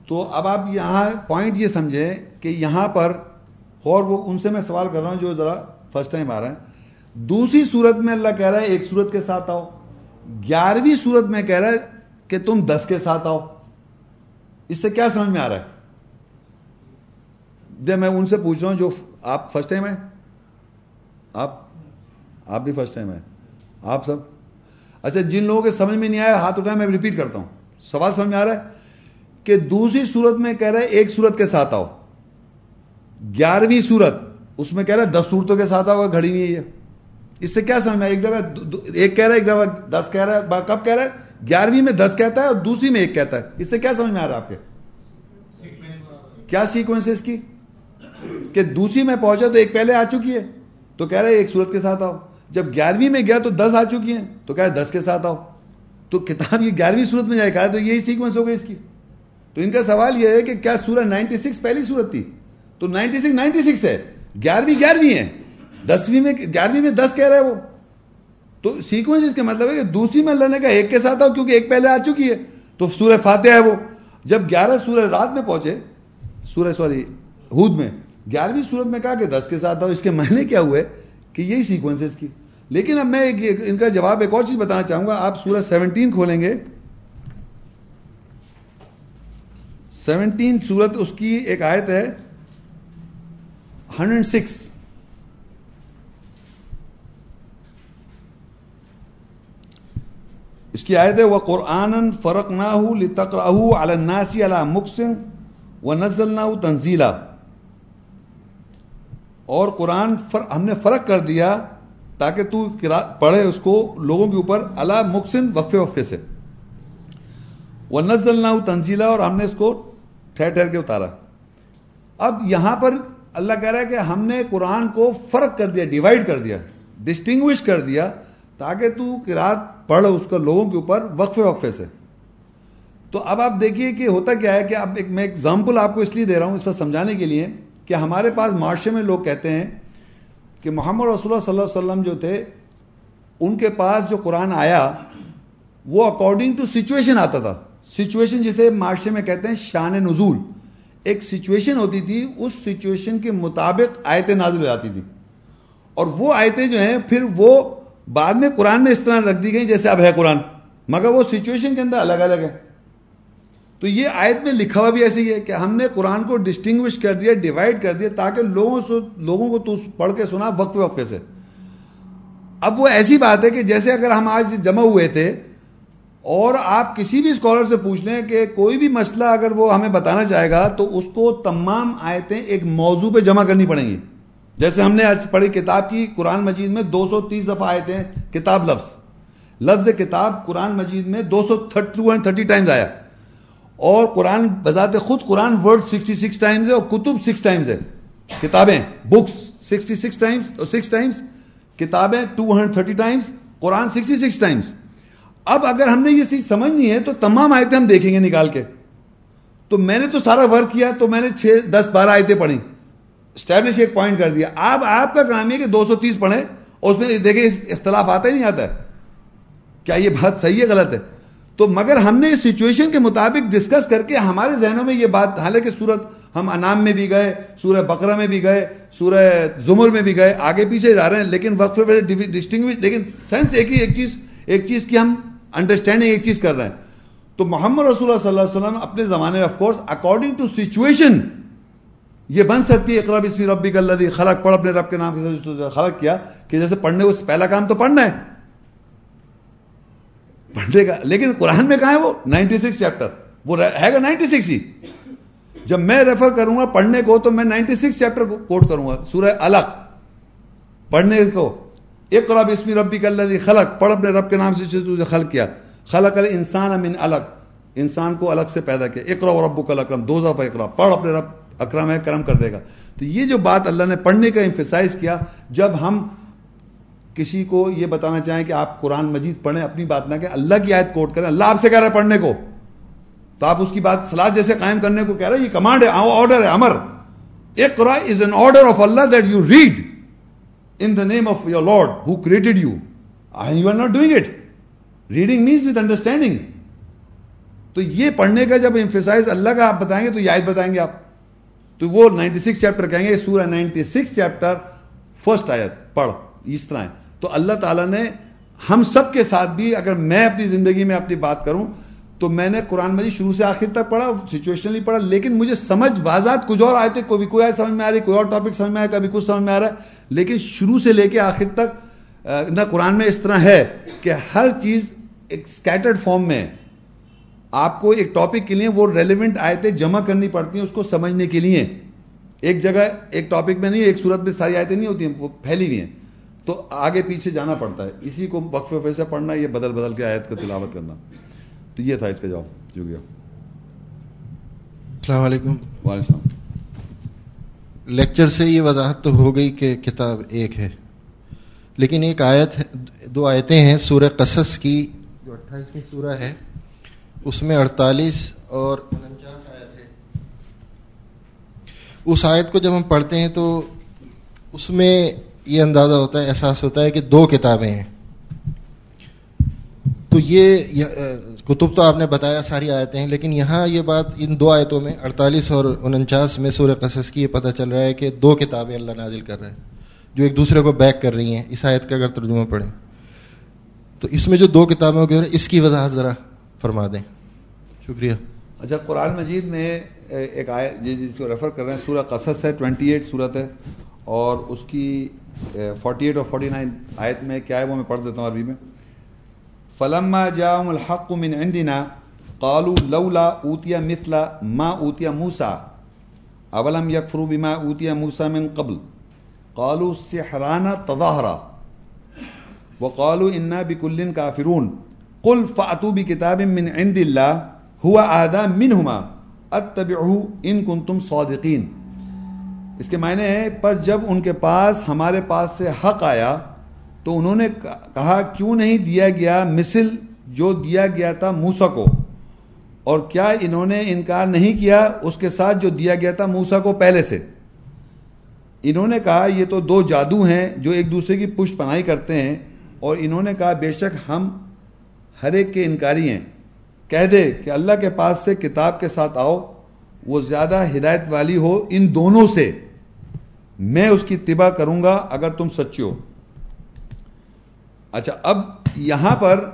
تو اب آپ یہاں پوائنٹ یہ سمجھیں کہ یہاں پر، اور وہ ان سے میں سوال کر رہا ہوں جو ذرا فرسٹ ٹائم آ رہا ہے۔ دوسری صورت میں اللہ کہہ رہا ہے، ایک صورت کے ساتھ آؤ۔ گیارہویں صورت میں کہہ رہا ہے کہ تم دس کے ساتھ آؤ۔ اس سے کیا سمجھ میں آ رہا ہے؟ دے میں ان سے پوچھ رہا ہوں جو آپ فرسٹ ٹائم ہیں، آپ آپ بھی فرسٹ ٹائم ہیں۔ آپ سب۔ اچھا جن لوگوں کے سمجھ میں نہیں آیا، ہاتھ اٹھائے میں ریپیٹ کرتا ہوں۔ سوال سمجھ میں آ رہا ہے کہ دوسری صورت میں کہہ رہا ہے ایک صورت کے ساتھ آؤ۔ گیارہویں صورت، اس میں کہہ رہا ہے دس صورتوں کے ساتھ آؤ، گھڑی ہوئی ہے۔ اس سے کیا سمجھ میں ایک جگہ ایک کہہ رہا ہے، ایک جگہ دس کہہ رہا ہے کب کہہ رہا ہے؟ گیارہویں میں دس کہتا ہے اور دوسری میں ایک کہتا ہے۔ اس سے کیا سمجھ میں آ رہا ہے آپ کے؟ کیا سیکوینس ہے اس کی؟ کہ دوسری میں پہنچا تو ایک پہلے آ چکی ہے۔ تو کہہ رہا ہے ایک صورت کے ساتھ آؤ۔ جب گیارہویں میں گیا تو دس آ چکی ہیں۔ تو کہہ رہا ہے دس کے ساتھ آؤ۔ تو کتاب یہ گیارہویں صورت میں جائے کہا تو یہی سیکوینس ہو گئی اس کی۔ تو ان کا سوال یہ ہے کہ کیا سورہ نائنٹی سکس پہلی صورت تھی؟ تو نائنٹی سکس نائنٹی سکس ہے۔ گیارہویں گیارہویں ہے۔ دسویں میں گیارہویں میں دس کہہ رہے وہ۔ تو سیکوینس اس کے مطلب ہے کہ دوسری میں اللہ نے کہا ایک کے ساتھ آؤ کیونکہ ایک پہلے آ چکی ہے۔ تو سورہ فاتحہ ہے وہ۔ جب گیارہ سورہ رات میں پہنچے، سورہ سوری، ہود میں، گیارہویں صورت میں کہا کہ دس کے ساتھ آؤ۔ اس کے معنی کیا ہوئے کہ یہی سیکوینس ہے اس کی۔ لیکن اب میں ایک ان کا جواب ایک اور چیز بتانا چاہوں گا۔ آپ سورہ سیونٹین کھولیں گے۔ سیونٹین سورت اس کی ایک آیت ہے۔ Hundred six. اس کی آیت ہے وہ قرآن فرق نہ ہو لتقراہ الناسی علی مقسم و نزل نہ تنزیلا اور قرآن ہم نے فرق کر دیا تاکہ تو پڑھے اس کو لوگوں کے اوپر اللہ مقسم وقفے وقفے سے۔ وہ نزل نہ تنزیلا اور ہم نے اس کو ٹھہر ٹھہر کے اتارا۔ اب یہاں پر اللہ کہہ رہا ہے کہ ہم نے قرآن کو فرق کر دیا، ڈیوائڈ کر دیا ڈسٹنگوش کر دیا تاکہ تو قرآت پڑھ اس کا لوگوں کے اوپر وقفے وقفے سے۔ تو اب آپ دیکھیے کہ ہوتا کیا ہے کہ اب ایک میں ایگزامپل آپ کو اس لیے دے رہا ہوں اس وقت سمجھانے کے لیے کہ ہمارے پاس معاشرے میں لوگ کہتے ہیں کہ محمد رسول اللہ صلی اللہ علیہ وسلم جو تھے، ان کے پاس جو قرآن آیا، وہ اکارڈنگ ٹو سچویشن آتا تھا۔ سچویشن جسے معاشرے میں کہتے ہیں شان نزول۔ ایک سچویشن ہوتی تھی، اس سچویشن کے مطابق آیتیں نازل ہو جاتی تھی اور وہ آیتیں جو ہیں، پھر وہ بعد میں قرآن میں اس طرح رکھ دی گئی جیسے اب ہے قرآن، مگر وہ سچویشن کے اندر الگ الگ ہے تو یہ آیت میں لکھا ہوا بھی ایسے ہی ہے کہ ہم نے قرآن کو ڈسٹنگوش کر دیا ڈیوائڈ کر دیا تاکہ لوگوں سے، لوگوں کو تو پڑھ کے سنا وقت وقفے سے۔ اب وہ ایسی بات ہے کہ جیسے اگر ہم آج جمع ہوئے تھے اور آپ کسی بھی اسکالر سے پوچھ لیں کہ کوئی بھی مسئلہ اگر وہ ہمیں بتانا چاہے گا تو اس کو تمام آیتیں ایک موضوع پہ جمع کرنی پڑیں گی۔ جیسے ہم نے آج پڑھی کتاب کی، قرآن مجید میں دو سو تیس دفعہ آیتیں کتاب لفظ۔ لفظ کتاب قرآن مجید میں دو سو تھرٹی ٹائمز آیا۔ اور قرآن بذات خود قرآن ورڈ سکسٹی سکس ٹائمز ہے اور کتب سکس ٹائمز ہے۔ کتابیں، بکس سکسٹی سکس ٹائمز اور سکس ٹائمز۔ کتابیں ٹو ہنڈریڈ تھرٹی ٹائمس قرآن سکسٹی سکس ٹائمس اب اگر ہم نے یہ چیز سمجھنی ہے تو تمام آیتیں ہم دیکھیں گے نکال کے۔ تو میں نے تو سارا ورک کیا، تو میں نے چھ، دس، بارہ آیتیں پڑھی اسٹیبلش ایک پوائنٹ کر دیا۔ آپ آپ کا کام ہے کہ دو سو تیس پڑھیں اور اس میں دیکھیں اختلاف آتا ہی نہیں آتا ہے۔ کیا یہ بات صحیح ہے، غلط ہے؟ تو مگر ہم نے اس سچویشن کے مطابق ڈسکس کر کے ہمارے ذہنوں میں یہ بات، حالانکہ صورت ہم انام میں بھی گئے، سورہ بقرہ میں بھی گئے، سورہ زمر میں بھی گئے، آگے پیچھے جا رہے ہیں، لیکن وقف ڈسٹنگ لیکن سینس ایک ہی ایک چیز ایک چیز کی ہم انڈرسٹینڈنگ ایک چیز کر رہے ہیں۔ تو محمد رسول اللہ صلی اللہ علیہ وسلم اپنے زمانے میں of course according to situation یہ بن سکتی ہے اقرب اسمی ربی کا اللہ خلق، پڑھ اپنے رب کے نام کے ساتھ خلق کیا کہ جیسے پڑھنے کو پہلا کام تو پڑھنا ہے۔ پڑھنے کا لیکن قرآن میں کہاں ہے وہ؟ Ninety six chapter. وہ ہے گا نائنٹی سکس ہی؟ جب میں ریفر کروں گا پڑھنے کو تو میں نائنٹی سکس چیپٹر کو کوٹ کروں گا۔ سورہ الگ پڑھنے کو۔ اقرب اسمی ربی کا اللہ خلق، پڑھ اپنے رب کے نام سے تجھے خلق کیا۔ خلق انسان امن الگ انسان کو الگ سے پیدا کیا۔ اقرا و رب اکرم دو دفعہ اقرا۔ پڑھ اپنے رب۔ اکرم ہے، کرم کر دے گا۔ تو یہ جو بات اللہ نے پڑھنے کا امفیسائز کیا، جب ہم کسی کو یہ بتانا چاہیں کہ آپ قرآن مجید پڑھیں، اپنی بات نہ کہ اللہ کی آیت کوٹ کریں، اللہ آپ سے کہہ رہا ہے پڑھنے کو۔ تو آپ اس کی بات سلاد جیسے قائم کرنے کو کہہ رہے ہیں، یہ کمانڈ ہے آرڈر ہے، امر۔ اقرا is an order of Allah that you read in the name of your Lord who created you you are not doing it reading means with understanding تو یہ پڑھنے کا جب امفیسائز اللہ کا آپ بتائیں گے تو یہ آیت بتائیں گے آپ۔ تو وہ نائنٹی سکس چیپٹر کہیں گے سورہ نائنٹی سکس چیپٹر، فرسٹ آیت، پڑھ، اس طرح ہے۔ تو اللہ تعالیٰ نے ہم سب کے ساتھ بھی، اگر میں اپنی زندگی میں اپنی بات کروں، تو میں نے قرآن مجید شروع سے آخر تک پڑھا سچویشنلی پڑھا، لیکن مجھے سمجھ واضح کچھ اور آئے تھے، کوئی کوئی آئے سمجھ میں آ رہی، کوئی اور ٹاپک سمجھ میں آیا کبھی کچھ سمجھ میں آ رہا ہے۔ لیکن شروع سے لے کے آخر تک نہ قرآن میں اس طرح ہے کہ ہر چیز ایک اسکیٹرڈ فارم میں آپ کو ایک ٹاپک کے لیے وہ ریلیونٹ آیتیں جمع کرنی پڑتی ہیں اس کو سمجھنے کے لیے۔ ایک جگہ ایک ٹاپک میں نہیں ایک صورت میں ساری آیتیں نہیں ہوتی ہیں وہ پھیلی ہوئی ہیں۔ تو آگے پیچھے جانا پڑتا ہے۔ اسی کو وقف ویسے پڑھنا یہ بدل بدل کے آیت کا تلاوت کرنا۔ تو یہ تھا اس کا جواب شکریہ السلام علیکم۔ وعلیکم السلام۔ لیکچر سے یہ وضاحت تو ہو گئی کہ کتاب ایک ہے۔ لیکن ایک آیت دو آیتیں ہیں سورہ قصص کی جو اٹھائیسویں سورہ ہے۔ اس میں اڑتالیس اور انچاس آیت ہے۔ اس آیت کو جب ہم پڑھتے ہیں تو اس میں یہ اندازہ ہوتا ہے، احساس ہوتا ہے کہ دو کتابیں ہیں۔ تو یہ کتب تو آپ نے بتایا، ساری آیتیں ہیں، لیکن یہاں یہ بات ان دو آیتوں میں، اڑتالیس اور انچاس میں سورہ قصص کی یہ پتہ چل رہا ہے کہ دو کتابیں اللہ نازل کر رہے ہیں جو ایک دوسرے کو بیک کر رہی ہیں۔ اس آیت کا اگر ترجمہ پڑھیں تو اس میں جو دو کتابیں ہو گئی، اس کی وضاحت ذرا فرما دیں۔ شکریہ۔ اچھا قرآن مجید میں ایک آیت جس کو ریفر کر رہے ہیں، سورہ قصص ہے ٹوینٹی ایٹ صورت ہے، اور اس کی فورٹی ایٹ اور فورٹی نائن آیت میں کیا ہے وہ میں پڑھ دیتا ہوں عربی میں۔ فلما جاءهم الحق من عندنا، قالوا لولا اوتیا مثل ما اوتیا موسا اولم يكفروا بما اوتیا موسا من قبل؟ قالوا سحران تظاهرا وقالوا انا بكل كافرون۔ قل فاتوا بكتاب من عند الله هو اهدى منهما اتبعه ان كنتم صادقين اس کے معنی ہے، پر جب ان کے پاس، ہمارے پاس سے حق آیا، تو انہوں نے کہا کیوں نہیں دیا گیا مثل جو دیا گیا تھا موسا کو؟ اور کیا انہوں نے انکار نہیں کیا اس کے ساتھ جو دیا گیا تھا موسا کو پہلے سے؟ انہوں نے کہا، یہ تو دو جادو ہیں جو ایک دوسرے کی پشت پناہی کرتے ہیں، اور انہوں نے کہا، بے شک ہم ہر ایک کے انکاری ہیں۔ کہہ دے کہ اللہ کے پاس سے کتاب کے ساتھ آؤ، وہ زیادہ ہدایت والی ہو ان دونوں سے۔ میں اس کی اتباع کروں گا اگر تم سچے ہو۔ اچھا اب یہاں پر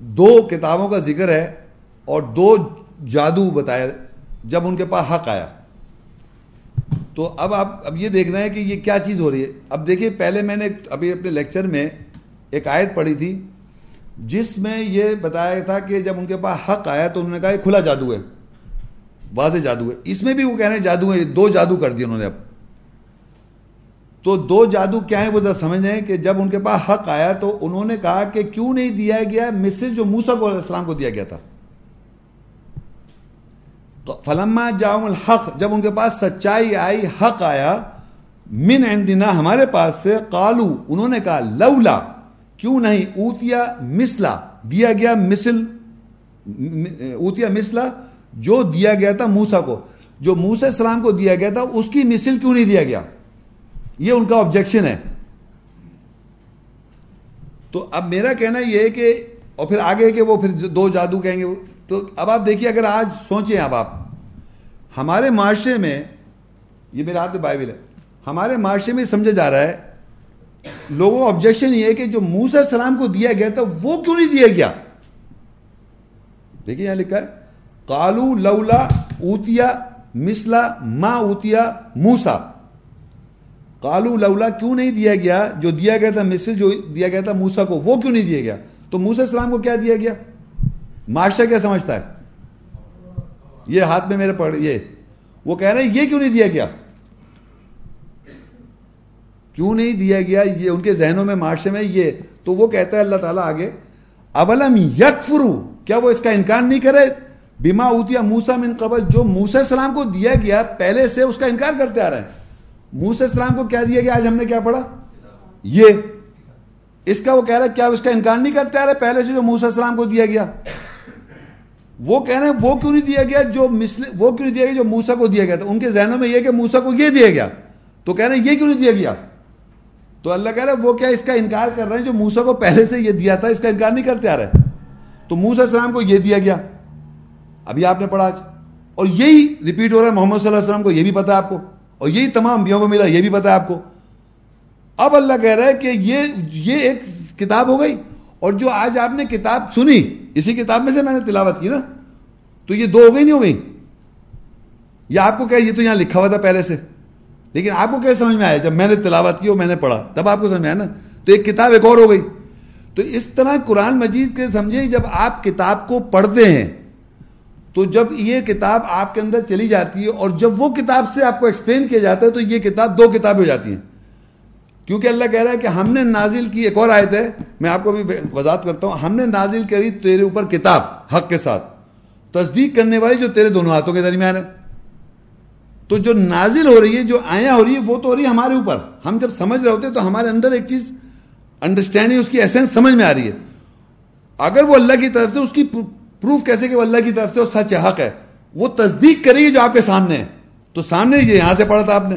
دو کتابوں کا ذکر ہے اور دو جادو بتایا، جب ان کے پاس حق آیا۔ تو اب آپ، اب یہ دیکھ رہے ہیں کہ یہ کیا چیز ہو رہی ہے۔ اب دیکھیے، پہلے میں نے ابھی اپنے لیکچر میں ایک آیت پڑھی تھی۔ جس میں یہ بتایا تھا کہ جب ان کے پاس حق آیا تو انہوں نے کہا یہ کھلا جادو ہے، واضح جادو ہے۔ اس میں بھی وہ کہہ رہے ہیں جادو ہے، دو جادو کر دیے انہوں نے اب۔ تو دو جادو کیا ہیں وہ ذرا سمجھ رہے ہیں کہ جب ان کے پاس حق آیا تو انہوں نے کہا کہ کیوں نہیں دیا گیا مصر جو موسا کو علیہ السلام کو دیا گیا تھا۔ فلما جاؤں الحق، جب ان کے پاس سچائی آئی، حق آیا، من عندنا، ہمارے پاس سے قالو، انہوں نے کہا لولا کیوں نہیں اوتیا مسلا دیا گیا مثل، اوتیا مسلا جو دیا گیا تھا موسا کو، جو موسا السلام کو دیا گیا تھا، اس کی مثل کیوں نہیں دیا گیا؟ یہ ان کا آبجیکشن ہے۔ تو اب میرا کہنا یہ ہے کہ، اور پھر آگے کہ وہ پھر دو جادو کہیں گے۔ تو اب آپ دیکھیے، اگر آج سوچیں اب آپ ہمارے معاشرے میں، یہ میرے ہاتھ میں بائبل ہے، ہمارے معاشرے میں سمجھا جا رہا ہے لوگوں کا آبجیکشن یہ ہے کہ جو موسا السلام کو دیا گیا تھا، وہ کیوں نہیں دیا گیا؟ دیکھیے یہاں لکھا ہے کالو لولا اوتیا مسلا ما اوتیا موسا کالو لولا کیوں نہیں دیا گیا؟ جو دیا گیا تھا مسل جو دیا گیا تھا موسا کو، وہ کیوں نہیں دیا گیا؟ تو موسا السلام کو کیا دیا گیا؟ معاشرہ کیا سمجھتا ہے؟ یہ ہاتھ میں میرے پڑھ یہ، وہ کہہ رہے ہیں، یہ کیوں نہیں دیا گیا؟ کیوں نہیں دیا گیا؟ یہ ان کے ذہنوں میں معاشرے میں یہ تو وہ کہتا ہے اللہ تعالیٰ آگے، اولم یکفرو؟ کیا وہ اس کا انکار نہیں کرے؟ بیما اوتیا موسا من قبل. جو موسا السلام کو دیا گیا، پہلے سے اس کا انکار کرتے آ رہے ہیں۔ موسا السلام کو کیا دیا گیا؟ آج ہم نے کیا پڑھا؟ یہ۔ اس کا وہ کہہ رہا ہے، کیا اس کا انکار نہیں کرتے آ رہے؟ پہلے سے جو موسا السلام کو دیا گیا۔ وہ کہہ رہے ہیں، وہ کیوں نہیں دیا گیا جو مسل وہ کیوں نہیں دیا گیا جو موسا کو دیا گیا تھا؟ ان کے ذہنوں میں یہ کہ موسا کو یہ دیا گیا۔ تو کہہ رہے ہیں، یہ کیوں نہیں دیا گیا؟ تو اللہ کہہ رہا ہے، وہ کیا اس کا انکار کر رہے ہیں جو موسا کو پہلے سے یہ دیا تھا؟ اس کا انکار نہیں کرتے آ رہے۔ تو موسا السلام کو یہ دیا گیا۔ ابھی آپ نے پڑھا آج۔ اور یہی ریپیٹ ہو رہا ہے، محمد صلی اللہ علیہ وسلم کو یہ بھی پتا ہے آپ کو۔ اور یہی تمام بیوں کو ملا، یہ بھی پتا ہے آپ کو۔ اب اللہ کہہ رہا ہے کہ یہ یہ ایک کتاب ہو گئی۔ اور جو آج آپ نے کتاب سنی، اسی کتاب میں سے میں نے تلاوت کی نا۔ تو یہ دو ہو گئی، نہیں ہو گئی؟ یا آپ کو کیا یہ تو یہاں لکھا ہوا تھا پہلے سے۔ لیکن آپ کو کیا سمجھ میں آیا؟ جب میں نے تلاوت کی اور میں نے پڑھا، تب آپ کو سمجھ میں آیا نا؟ تو ایک کتاب ایک اور ہو گئی۔ تو اس طرح قرآن مجید کے سمجھے جب آپ کتاب کو پڑھتے ہیں، تو جب یہ کتاب آپ کے اندر چلی جاتی ہے اور جب وہ کتاب سے آپ کو ایکسپلین کیا جاتا ہے، تو یہ کتاب دو کتابیں ہو جاتی ہیں۔ کیونکہ اللہ کہہ رہا ہے کہ ہم نے نازل کی، ایک اور آیت ہے، میں آپ کو بھی وضاحت کرتا ہوں۔ ہم نے نازل کری تیرے اوپر کتاب، حق کے ساتھ۔ تصدیق کرنے والی جو تیرے دونوں ہاتھوں کے درمیان ہے۔ تو جو نازل ہو رہی ہے، جو آیا ہو رہی ہے وہ تو ہو رہی ہے ہمارے اوپر۔ ہم جب سمجھ رہے ہوتے ہیں تو ہمارے اندر ایک چیز انڈرسٹینڈنگ اس کی ایسنس سمجھ میں آ رہی ہے۔ اگر وہ اللہ کی طرف سے، اس کی پروف کیسے کہ وہ اللہ کی طرف سے؟ وہ سچ حق ہے۔ وہ تصدیق کرے گی جو آپ کے سامنے ہے۔ تو سامنے یہ یہاں سے پڑھا تھا آپ نے۔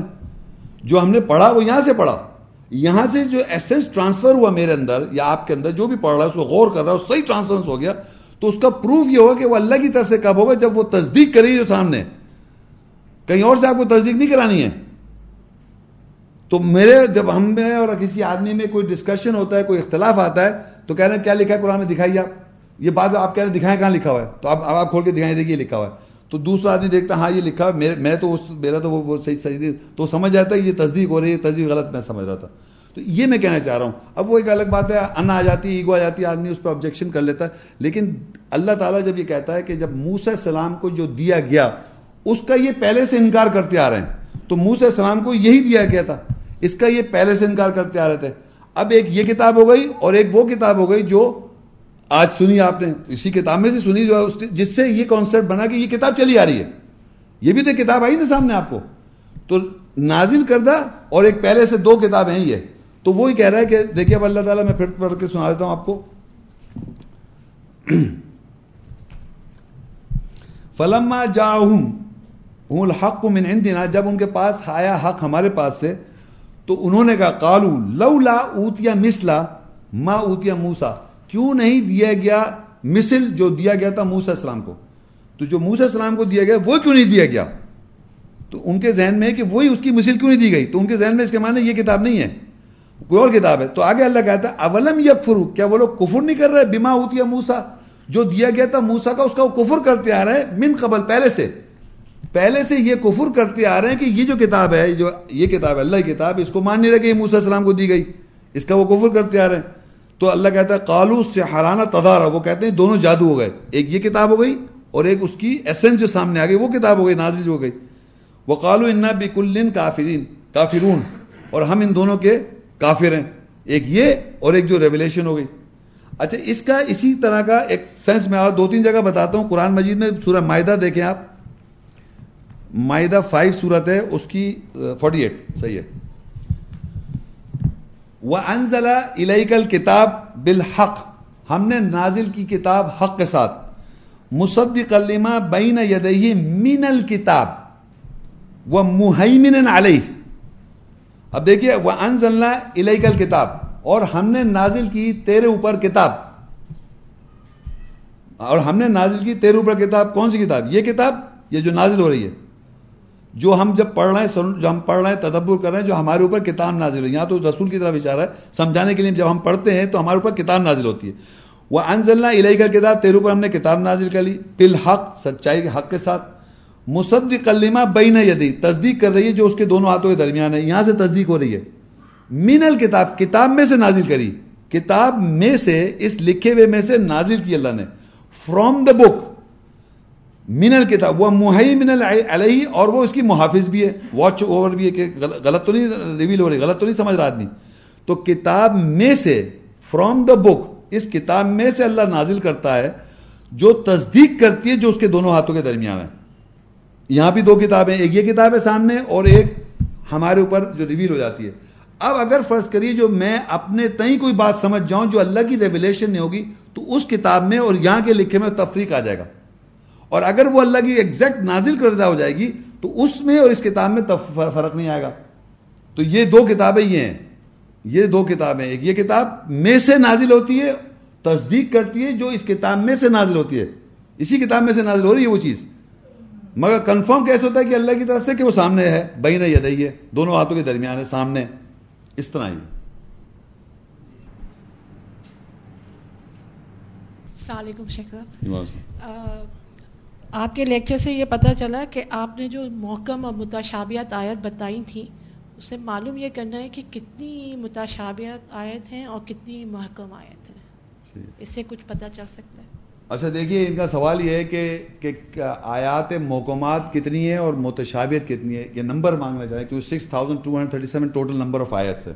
جو ہم نے پڑھا، وہ یہاں سے پڑھا۔ یہاں سے جو ایسنس ٹرانسفر ہوا میرے اندر یا آپ کے اندر، جو بھی پڑھ رہا ہے، اس کو غور کر رہا ہے صحیح ٹرانسفرنس ہو گیا۔ تو اس کا پروف یہ ہوگا کہ وہ اللہ کی طرف سے کب ہوگا؟ جب وہ تصدیق کرے گی جو سامنے کہیں اور سے آپ کو تصدیق نہیں کرانی ہے؟ تو میرے جب ہم میں اور کسی آدمی میں کوئی ڈسکشن ہوتا ہے، کوئی اختلاف آتا ہے، تو کہہ رہے ہیں، کیا لکھا ہے قرآن میں؟ دکھائیے آپ۔ یہ بات آپ کہہ رہے ہیں، دکھائیں کہاں لکھا ہوا ہے؟ تو آپ آپ کھول کے دکھائیں دیکھیے لکھا ہوا ہے۔ تو دوسرا آدمی دیکھتا ہاں یہ لکھا ہے میں تو میرا تو وہ صحیح صحیح تو سمجھ جاتا ہے یہ تصدیق ہو رہی ہے تصدیق غلط میں سمجھ رہا تھا۔ تو یہ میں کہنا چاہ رہا ہوں۔ اب وہ ایک الگ بات ہے، ان آ جاتی ہے ایگو آ جاتی ہے آدمی اس پہ آبجیکشن کر لیتا ہے۔ لیکن اللہ تعالیٰ جب یہ کہتا ہے کہ جب موسیٰ السلام کو جو دیا گیا اس کا یہ پہلے سے انکار کرتے آ رہے ہیں۔ تو موسیٰ السلام کو یہی دیا گیا تھا۔ اس کا یہ پہلے سے انکار کرتے آ رہے تھے۔ اب ایک یہ کتاب ہو گئی اور ایک وہ کتاب ہو گئی جو آج سنی آپ نے۔ اسی کتاب میں سے سنی جو ہے جس سے یہ کانسیپٹ بنا کہ یہ کتاب چلی آ رہی ہے۔ یہ بھی تو کتاب آئی نا سامنے آپ کو۔ تو نازل کردہ اور ایک پہلے سے دو کتاب ہیں یہ۔ تو وہی وہ کہہ رہا ہے کہ دیکھیے اب اللہ تعالیٰ میں پھر پڑھ کے سنا دیتا ہوں آپ کو۔ فلما جاہم الحق من عندنا. جب ان کے پاس آیا حق ہمارے پاس سے، تو انہوں نے کہا قالو لولا اوتیا مسلا ما اوتیا موسا کیوں نہیں دیا گیا مثل جو دیا گیا تھا موسا السلام کو؟ تو جو موسا السلام کو دیا گیا، وہ کیوں نہیں دیا گیا؟ تو ان کے ذہن میں کہ وہی اس کی مثل کیوں نہیں دی گئی؟ تو ان کے ذہن میں اس کے معنی یہ کتاب نہیں ہے، کوئی اور کتاب ہے۔ تو آگے اللہ کہتا ہے، اولم یکفرو؟ کیا وہ لوگ کفر نہیں کر رہے بیما ہوتی ہے موسا جو دیا گیا تھا موسا کا، اس کا وہ کفر کرتے آ رہے ہیں من قبل، پہلے سے۔ پہلے سے یہ کفر کرتے آ رہے ہیں کہ یہ جو کتاب ہے جو یہ کتاب ہے، اللہ کی کتاب اس کو مان نہیں رہے کہ یہ السلام کو دی گئی۔ اس کا وہ کفر کرتے آ رہے ہیں۔ تو اللہ کہتا ہے کالو سے ہرانہ تدارا وہ کہتے ہیں، دونوں جادو ہو گئے۔ ایک یہ کتاب ہو گئی اور ایک اس کی ایسنس جو سامنے آ گئی، وہ کتاب ہو گئی، نازل جو ہو گئی۔ وہ کالو انا بکلن کافرین، کافرون۔ اور ہم ان دونوں کے کافر ہیں۔ ایک یہ اور ایک جو ریولیشن ہو گئی۔ اچھا اس کا اسی طرح کا ایک سینس میں دو تین جگہ بتاتا ہوں۔ قرآن مجید میں سورہ معاہدہ دیکھیں آپ۔ معاہدہ فائیو صورت ہے، اس کی فورٹی ایٹ صحیح ہے۔ وہ انزلہ الکل کتاب بالحق، ہم نے نازل کی کتاب حق کے ساتھ۔ مصدق کلمہ بین یدہی من الکتاب وہ محیمن علیہ اب دیکھیے وہ انزلنا الکل کتاب اور ہم نے نازل کی تیرے اوپر کتاب۔ اور ہم نے نازل کی تیرے اوپر کتاب، کون سی کتاب؟ یہ کتاب، یہ جو نازل ہو رہی ہے۔ جو ہم جب پڑھ رہے ہیں جو ہم پڑھ رہے ہیں، تدبر کر رہے ہیں، جو ہمارے اوپر کتاب نازل ہوئی، یہاں تو رسول کی طرف اشارہ ہے، سمجھانے کے لیے جب ہم پڑھتے ہیں تو ہمارے اوپر کتاب نازل ہوتی ہے۔ وہ انزلنا الہی کا کتاب تیرے اوپر ہم نے کتاب نازل کر لی۔ بالحق، سچائی کے حق کے ساتھ۔ مصدق کلمہ بین یدی تصدیق کر رہی ہے جو اس کے دونوں ہاتھوں کے درمیان ہے۔ یہاں سے تصدیق ہو رہی ہے۔ مین الکتاب کتاب میں سے نازل کری۔ کتاب میں سے، اس لکھے ہوئے میں سے نازل کی اللہ نے۔ فرام دا بک من الکتاب وہ محی من علیہ اور وہ اس کی محافظ بھی ہے۔ واچ اوور بھی ہے کہ غلط تو نہیں ریویل ہو رہی، غلط تو نہیں سمجھ رہا آدمی۔ تو کتاب میں سے فرام دا بک اس کتاب میں سے اللہ نازل کرتا ہے، جو تصدیق کرتی ہے جو اس کے دونوں ہاتھوں کے درمیان ہے۔ یہاں بھی دو کتابیں ایک یہ کتاب ہے سامنے اور ایک ہمارے اوپر جو ریویل ہو جاتی ہے۔ اب اگر فرض کریے جو میں اپنے تئیں کوئی بات سمجھ جاؤں جو اللہ کی ریولیشن نہیں ہوگی، تو اس کتاب میں اور یہاں کے لکھے میں تفریق آ جائے گا۔ اور اگر وہ اللہ کی ایگزیکٹ نازل کردہ ہو جائے گی تو اس میں اور اس کتاب میں فرق نہیں آئے گا۔ تو یہ دو کتابیں یہ ہیں۔ یہ دو کتابیں ایک یہ کتاب میں سے نازل ہوتی ہے تصدیق کرتی ہے جو اس کتاب میں سے نازل ہوتی ہے۔ اسی کتاب میں سے نازل ہو رہی ہے وہ چیز۔ مگر کنفرم کیسے ہوتا ہے کہ اللہ کی طرف سے کہ وہ سامنے ہے؟ بہین یدئی ہے دونوں ہاتھوں کے درمیان ہے سامنے۔ اس طرح ہی۔ السلام علیکم شیخ صاحب۔ آپ کے لیکچر سے یہ پتہ چلا کہ آپ نے جو محکم اور متشابیت آیت بتائی تھیں اس سے معلوم یہ کرنا ہے کہ کتنی متشابیت آیت ہیں اور کتنی محکم آیت ہیں۔ جی۔ اس سے کچھ پتہ چل سکتا ہے۔ اچھا دیکھیے ان کا سوال یہ ہے کہ کہ آیات محکمات کتنی ہیں اور متشابیت کتنی ہے یہ نمبر مانگنا چاہیں کیونکہ six thousand two hundred thirty seven total number of آیت ہے۔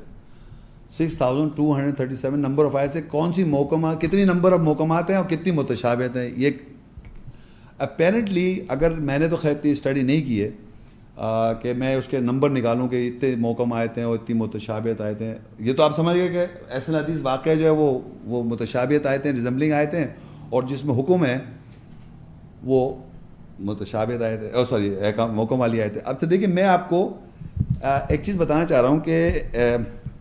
Six thousand two hundred thirty seven number of آیت سے کون سی محکمات کتنی نمبر آف محکمات ہیں اور کتنی متشابیت ہیں؟ یہ اپیرنٹلی اگر میں نے تو خیر اتنی اسٹڈی نہیں کی ہے کہ میں اس کے نمبر نکالوں کہ اتنے محکم آئے تھے اور اتنی متشابیت آئے تھے۔ یہ تو آپ سمجھ گئے کہ ایسے حدیث واقعہ جو ہے وہ وہ متشابیت آئے تھے ریزمبلنگ آئے تھے اور جس میں حکم ہے، وہ متشابیت آئے تھے۔ سوری محکم والی آئے تھے۔ اب تو دیکھیے، میں آپ کو ایک چیز بتانا چاہ رہا ہوں کہ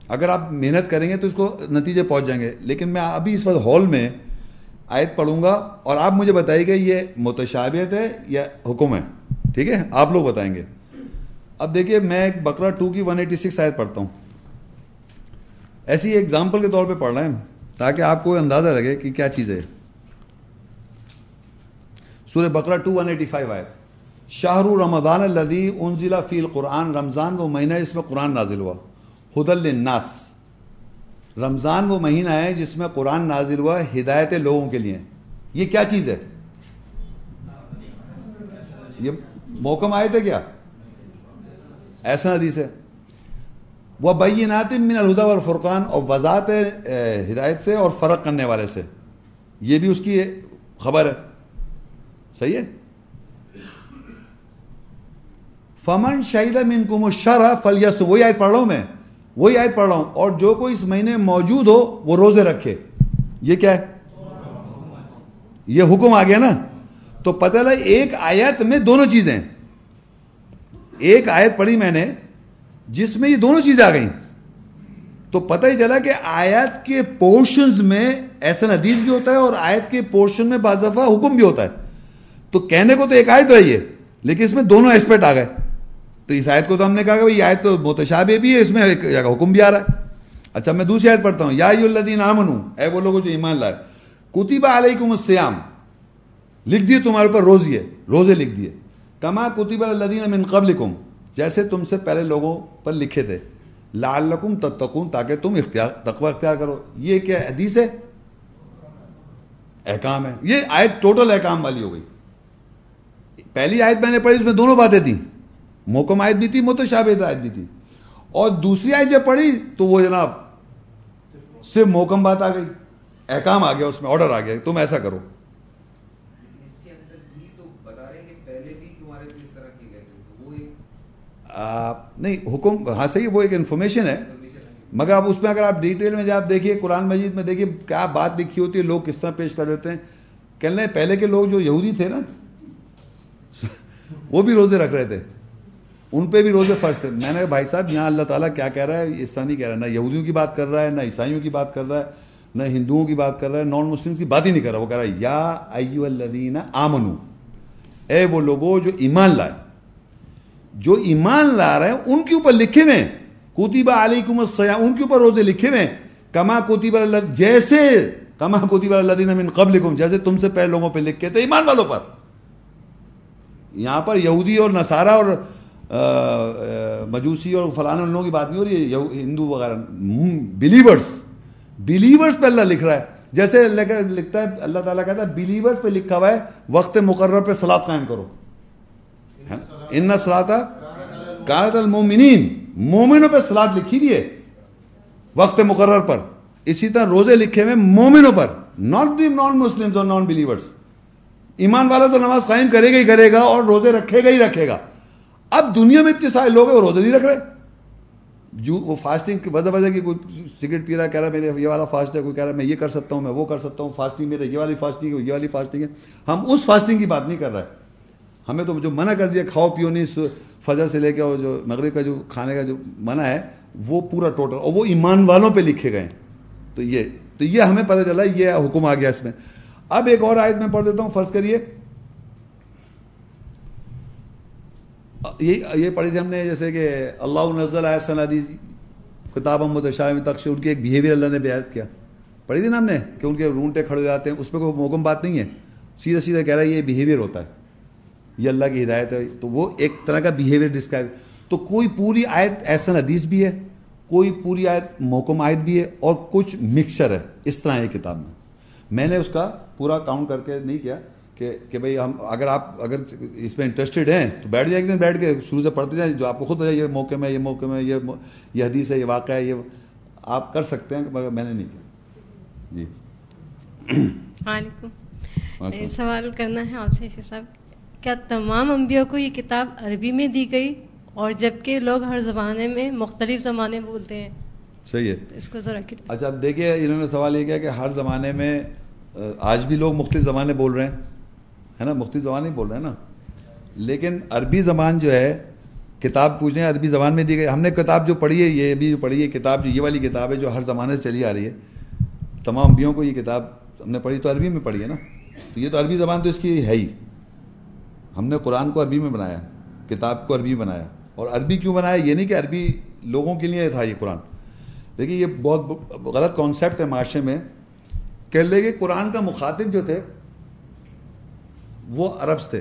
اگر آپ محنت کریں گے تو اس کو نتیجے پہنچ جائیں گے۔ لیکن میں ابھی اس وقت ہال میں آیت پڑھوں گا اور آپ مجھے بتائیے گا یہ متشابیت ہے یا حکم ہے؟ ٹھیک ہے؟ آپ لوگ بتائیں گے۔ اب دیکھیے، میں ایک بکرا ٹو کی ون ایٹی سکس آیت پڑھتا ہوں۔ ایسی ایگزامپل کے طور پہ پڑھ رہے ہیں تاکہ آپ کو اندازہ لگے کہ کیا چیز ہے۔ سورہ بکرا ٹو ون ایٹی فائیو آئے شاہ رمضان الدی انزلہ فی القرآن رمضان، وہ مہینہ اس میں قرآن نازل ہوا۔ حدل الناس رمضان وہ مہینہ ہے جس میں قرآن نازل ہوا ہدایت لوگوں کے لیے۔ یہ کیا چیز ہے؟ یہ موکم آئے تھے کیا؟ ایسا حدیث ہے۔ وہ بینات من الہدا اور فرقان اور وضاحت ہدایت سے اور فرق کرنے والے سے۔ یہ بھی اس کی خبر ہے۔ صحیح ہے؟ فمن شہید من کم شرح فلیس وہی آئے پڑھ رہا ہوں میں۔ وہی آیت پڑھ رہا ہوں۔ اور جو کوئی اس مہینے موجود ہو، وہ روزے رکھے۔ یہ کیا ہے؟ یہ حکم آ گیا نا۔ تو پتہ لگا ایک آیت میں دونوں چیزیں ایک آیت پڑھی میں نے، جس میں یہ دونوں چیزیں آ گئیں۔ تو پتہ ہی چلا کہ آیت کے پورشنز میں ایسا حدیث بھی ہوتا ہے اور آیت کے پورشن میں بعض دفعہ حکم بھی ہوتا ہے۔ تو کہنے کو تو ایک آیت ہے یہ، لیکن اس میں دونوں ایسپیکٹ آ گئے۔ تو اس آیت کو تو ہم نے کہا کہ یہ آیت تو متشابہ بھی ہے، اس میں ایک حکم بھی آ رہا ہے۔ اچھا میں دوسری آیت پڑھتا ہوں۔ یا الدین آمن اے وہ لوگ جو ایمان لائے کتبہ علیکم السیام لکھ دیے تمہارے اوپر روزیے روزے لکھ دیے کما کتب الدین من قبلکم، جیسے تم سے پہلے لوگوں پر لکھے تھے۔ لعلکم تتقون، تاکہ تم اختیار تقوی اختیار کرو۔ یہ کیا حدیث ہے؟ احکام ہے۔ یہ آیت ٹوٹل احکام والی ہو گئی۔ پہلی آیت میں نے پڑھی، اس میں دونوں باتیں تھیں۔ محکم آیت بھی تھی متشابہ آیت بھی تھی۔ اور دوسری آیت جب پڑھی تو وہ جناب صرف محکم بات آ گئی احکام آ گیا اس میں آرڈر آ گیا تم ایسا کرو۔ نہیں حکم ہاں صحیح وہ ایک انفارمیشن ہے۔ مگر اب اس میں اگر آپ ڈیٹیل میں جب دیکھیے قرآن مجید میں دیکھیے کیا بات لکھی ہوتی ہے لوگ کس طرح پیش کر دیتے ہیں۔ کہنے پہلے کے لوگ جو یہودی تھے نا وہ بھی روزے رکھ رہے تھے۔ ان پہ بھی روزے فرض تھے۔ میں نے کہا، بھائی صاحب، یہاں اللہ تعالیٰ کیا کہہ رہا ہے؟ اس طرح نہیں کہہ رہا ہے۔ نہ یہودیوں کی بات کر رہا ہے، نہ عیسائیوں کی بات کر رہا ہے، نہ ہندوؤں کی بات کر رہا ہے نان مسلم کی بات ہی نہیں کر رہا۔ وہ کہہ رہا ہے، یا ایو الذین آمنو، اے وہ لوگوں جو ایمان لائے۔ جو ایمان لا رہے ہیں، ان کے اوپر لکھے ہوئے کوتیبہ علیکم السیام ان کے اوپر روزے لکھے ہوئے کما کوتیبہ اللہ جیسے، کما کوتیبہ اللہ دین من قبلکم جیسے تم سے پہلے لوگوں پہ لکھے تھے، ایمان والوں پر۔ یہاں پر یہودی اور نصارہ اور مجوسی اور فلانا ان لوگوں کی بات نہیں ہو رہی ہے ہندو وغیرہ۔ بلیورس بلیورس پہ اللہ لکھ رہا ہے۔ جیسے لکھتا ہے، اللہ تعالیٰ کہتا ہے بلیورس پہ لکھا ہوا ہے، وقت مقرر پہ سلاد قائم کرو۔ ہاں؟ ان سلاتا کانت المومنین مومنوں پہ سلاد لکھی بھی ہے، وقت مقرر پر۔ اسی طرح روزے لکھے ہوئے مومنوں پر ناٹ دی نان مسلم اور نان بلیورس ایمان والا تو نماز قائم کرے گا ہی کرے گا اور روزے رکھے گا ہی رکھے گا۔ اب دنیا میں اتنے سارے لوگ ہیں، وہ روزے نہیں رکھ رہے۔ جو وہ فاسٹنگ کی وجہ وجہ کی کوئی سگریٹ پی رہا کہہ رہا ہے میرے یہ والا فاسٹ ہے، کوئی کہہ رہا ہے، میں یہ کر سکتا ہوں، میں وہ کر سکتا ہوں فاسٹنگ میرے، یہ والی فاسٹنگ ہے، یہ والی فاسٹنگ ہے۔ ہم اس فاسٹنگ کی بات نہیں کر رہے۔ ہمیں تو جو منع کر دیا، کھاؤ پیو نہیں فجر سے لے کے اور جو مغرب کا جو کھانے کا جو منع ہے، وہ پورا ٹوٹل اور وہ ایمان والوں پہ لکھے گئے تو یہ تو یہ ہمیں پتہ چلا، یہ حکم آ گیا اس میں۔ اب ایک اور آیت میں پڑھ دیتا ہوں، فرض کریے۔ یہ پڑھی تھی ہم نے جیسے کہ اللہ نزل احسن حدیث کتاب محمد شاہ تخش ان کی ایک بیہیویئر اللہ نے بیعت کیا۔ پڑھی تھی نا ہم نے کہ ان کے رونٹے کھڑے ہو جاتے ہیں، اس پہ کوئی موکم بات نہیں ہے۔ سیدھا سیدھا کہہ رہا ہے یہ بیہیویئر ہوتا ہے۔ یہ اللہ کی ہدایت ہے۔ تو وہ ایک طرح کا بیہیویئر ڈسکرائب تو کوئی پوری آیت احسن حدیث بھی ہے، کوئی پوری آیت محکم آیت بھی ہے اور کچھ مکسچر ہے۔ اس طرح ہے کتاب میں۔ میں نے اس کا پورا کاؤنٹ کر کے نہیں کیا۔ کہ کہ بھائی ہم اگر آپ اگر اس میں انٹرسٹڈ ہیں تو بیٹھ جائیں ایک دن بیٹھ کے شروع سے پڑھتے جائیں جو آپ کو خود ہے یہ موقع میں یہ موقع میں یہ یہ حدیث ہے یہ واقعہ ہے یہ آپ کر سکتے ہیں مگر میں نے نہیں کیا۔ جی۔ سوال کرنا ہے آپ سے صاحب کیا تمام انبیاء کو یہ کتاب عربی میں دی گئی؟ اور جبکہ لوگ ہر زمانے میں مختلف زمانے بولتے ہیں۔ صحیح ہے۔ اس کو ذرا اچھا اب دیکھیے انہوں نے سوال یہ کیا کہ ہر زمانے میں آج بھی لوگ مختلف زمانے بول رہے ہیں۔ ہے نا، مفتی زبان ہی بول رہے ہیں نا۔ لیکن عربی زبان جو ہے، کتاب پوچھ رہے ہیں، عربی زبان میں دی گئی۔ ہم نے کتاب جو پڑھی ہے، یہ بھی جو پڑھی ہے، کتاب جو یہ والی کتاب ہے، جو ہر زمانے سے چلی آ رہی ہے۔ تمام انبیوں کو یہ کتاب ہم نے پڑھی تو عربی میں پڑھی ہے نا۔ تو یہ تو عربی زبان تو اس کی ہے ہی۔ ہم نے قرآن کو عربی میں بنایا، کتاب کو عربی بنایا۔ اور عربی کیوں بنایا؟ یہ نہیں کہ عربی لوگوں کے لیے تھا یہ قرآن۔ دیکھیے، یہ بہت غلط کانسیپٹ ہے معاشرے میں کہہ لے کہ قرآن کا مخاطب جو تھے وہ عربس تھے۔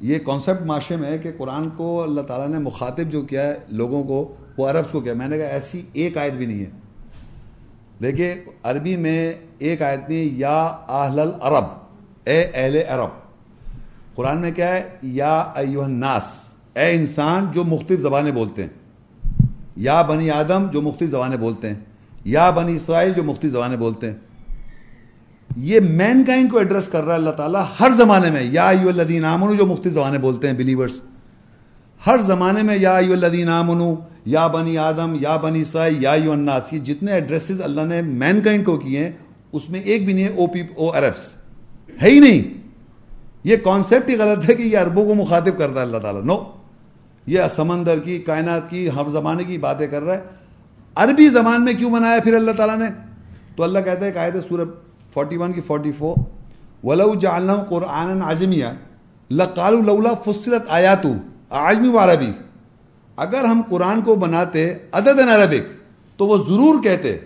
یہ کانسیپٹ معاشرے میں ہے کہ قرآن کو اللہ تعالیٰ نے مخاطب جو کیا ہے لوگوں کو، وہ عربس کو کیا۔ میں نے کہا ایسی ایک آیت بھی نہیں ہے۔ دیکھیے، عربی میں ایک آیت نہیں، یا اہل العرب، اے اہل عرب۔ قرآن میں کیا ہے؟ یا ایوہ الناس، اے انسان جو مختلف زبانیں بولتے ہیں۔ یا بنی آدم جو مختلف زبانیں بولتے ہیں۔ یا بنی اسرائیل جو مختلف زبانیں بولتے ہیں۔ یہ مین کائنڈ کو ایڈریس کر رہا ہے اللہ تعالیٰ ہر زمانے میں، یا ایو الدین آمنو، جو مختلف زبانیں بولتے ہیں بلیورس ہر زمانے میں، یا ایو الدین آمنو، یا بنی آدم، یا بنی اسرائیل، یا ایو الناس، یہ جتنے ایڈریسز اللہ نے مین کائنڈ کو کیے ہیں، اس میں ایک بھی نہیں ہے او پی او عربس ہے ہی نہیں. یہ کانسیپٹ ہی غلط ہے کہ یہ عربوں کو مخاطب کرتا ہے اللہ تعالیٰ. نو یہ سمندر کی، کائنات کی، ہر زمانے کی باتیں کر رہا ہے. عربی زبان میں کیوں بنایا پھر اللہ تعالیٰ نے؟ تو اللہ کہتا ہے کہ آئے تھے سورب فورٹی ون کی فورٹی فور ولو جعلنا قرآن عظمیہ لقال لولا فصلت آیاتو عجمی و عربی اگر ہم قرآن کو بناتے عدد عربک تو وہ ضرور کہتے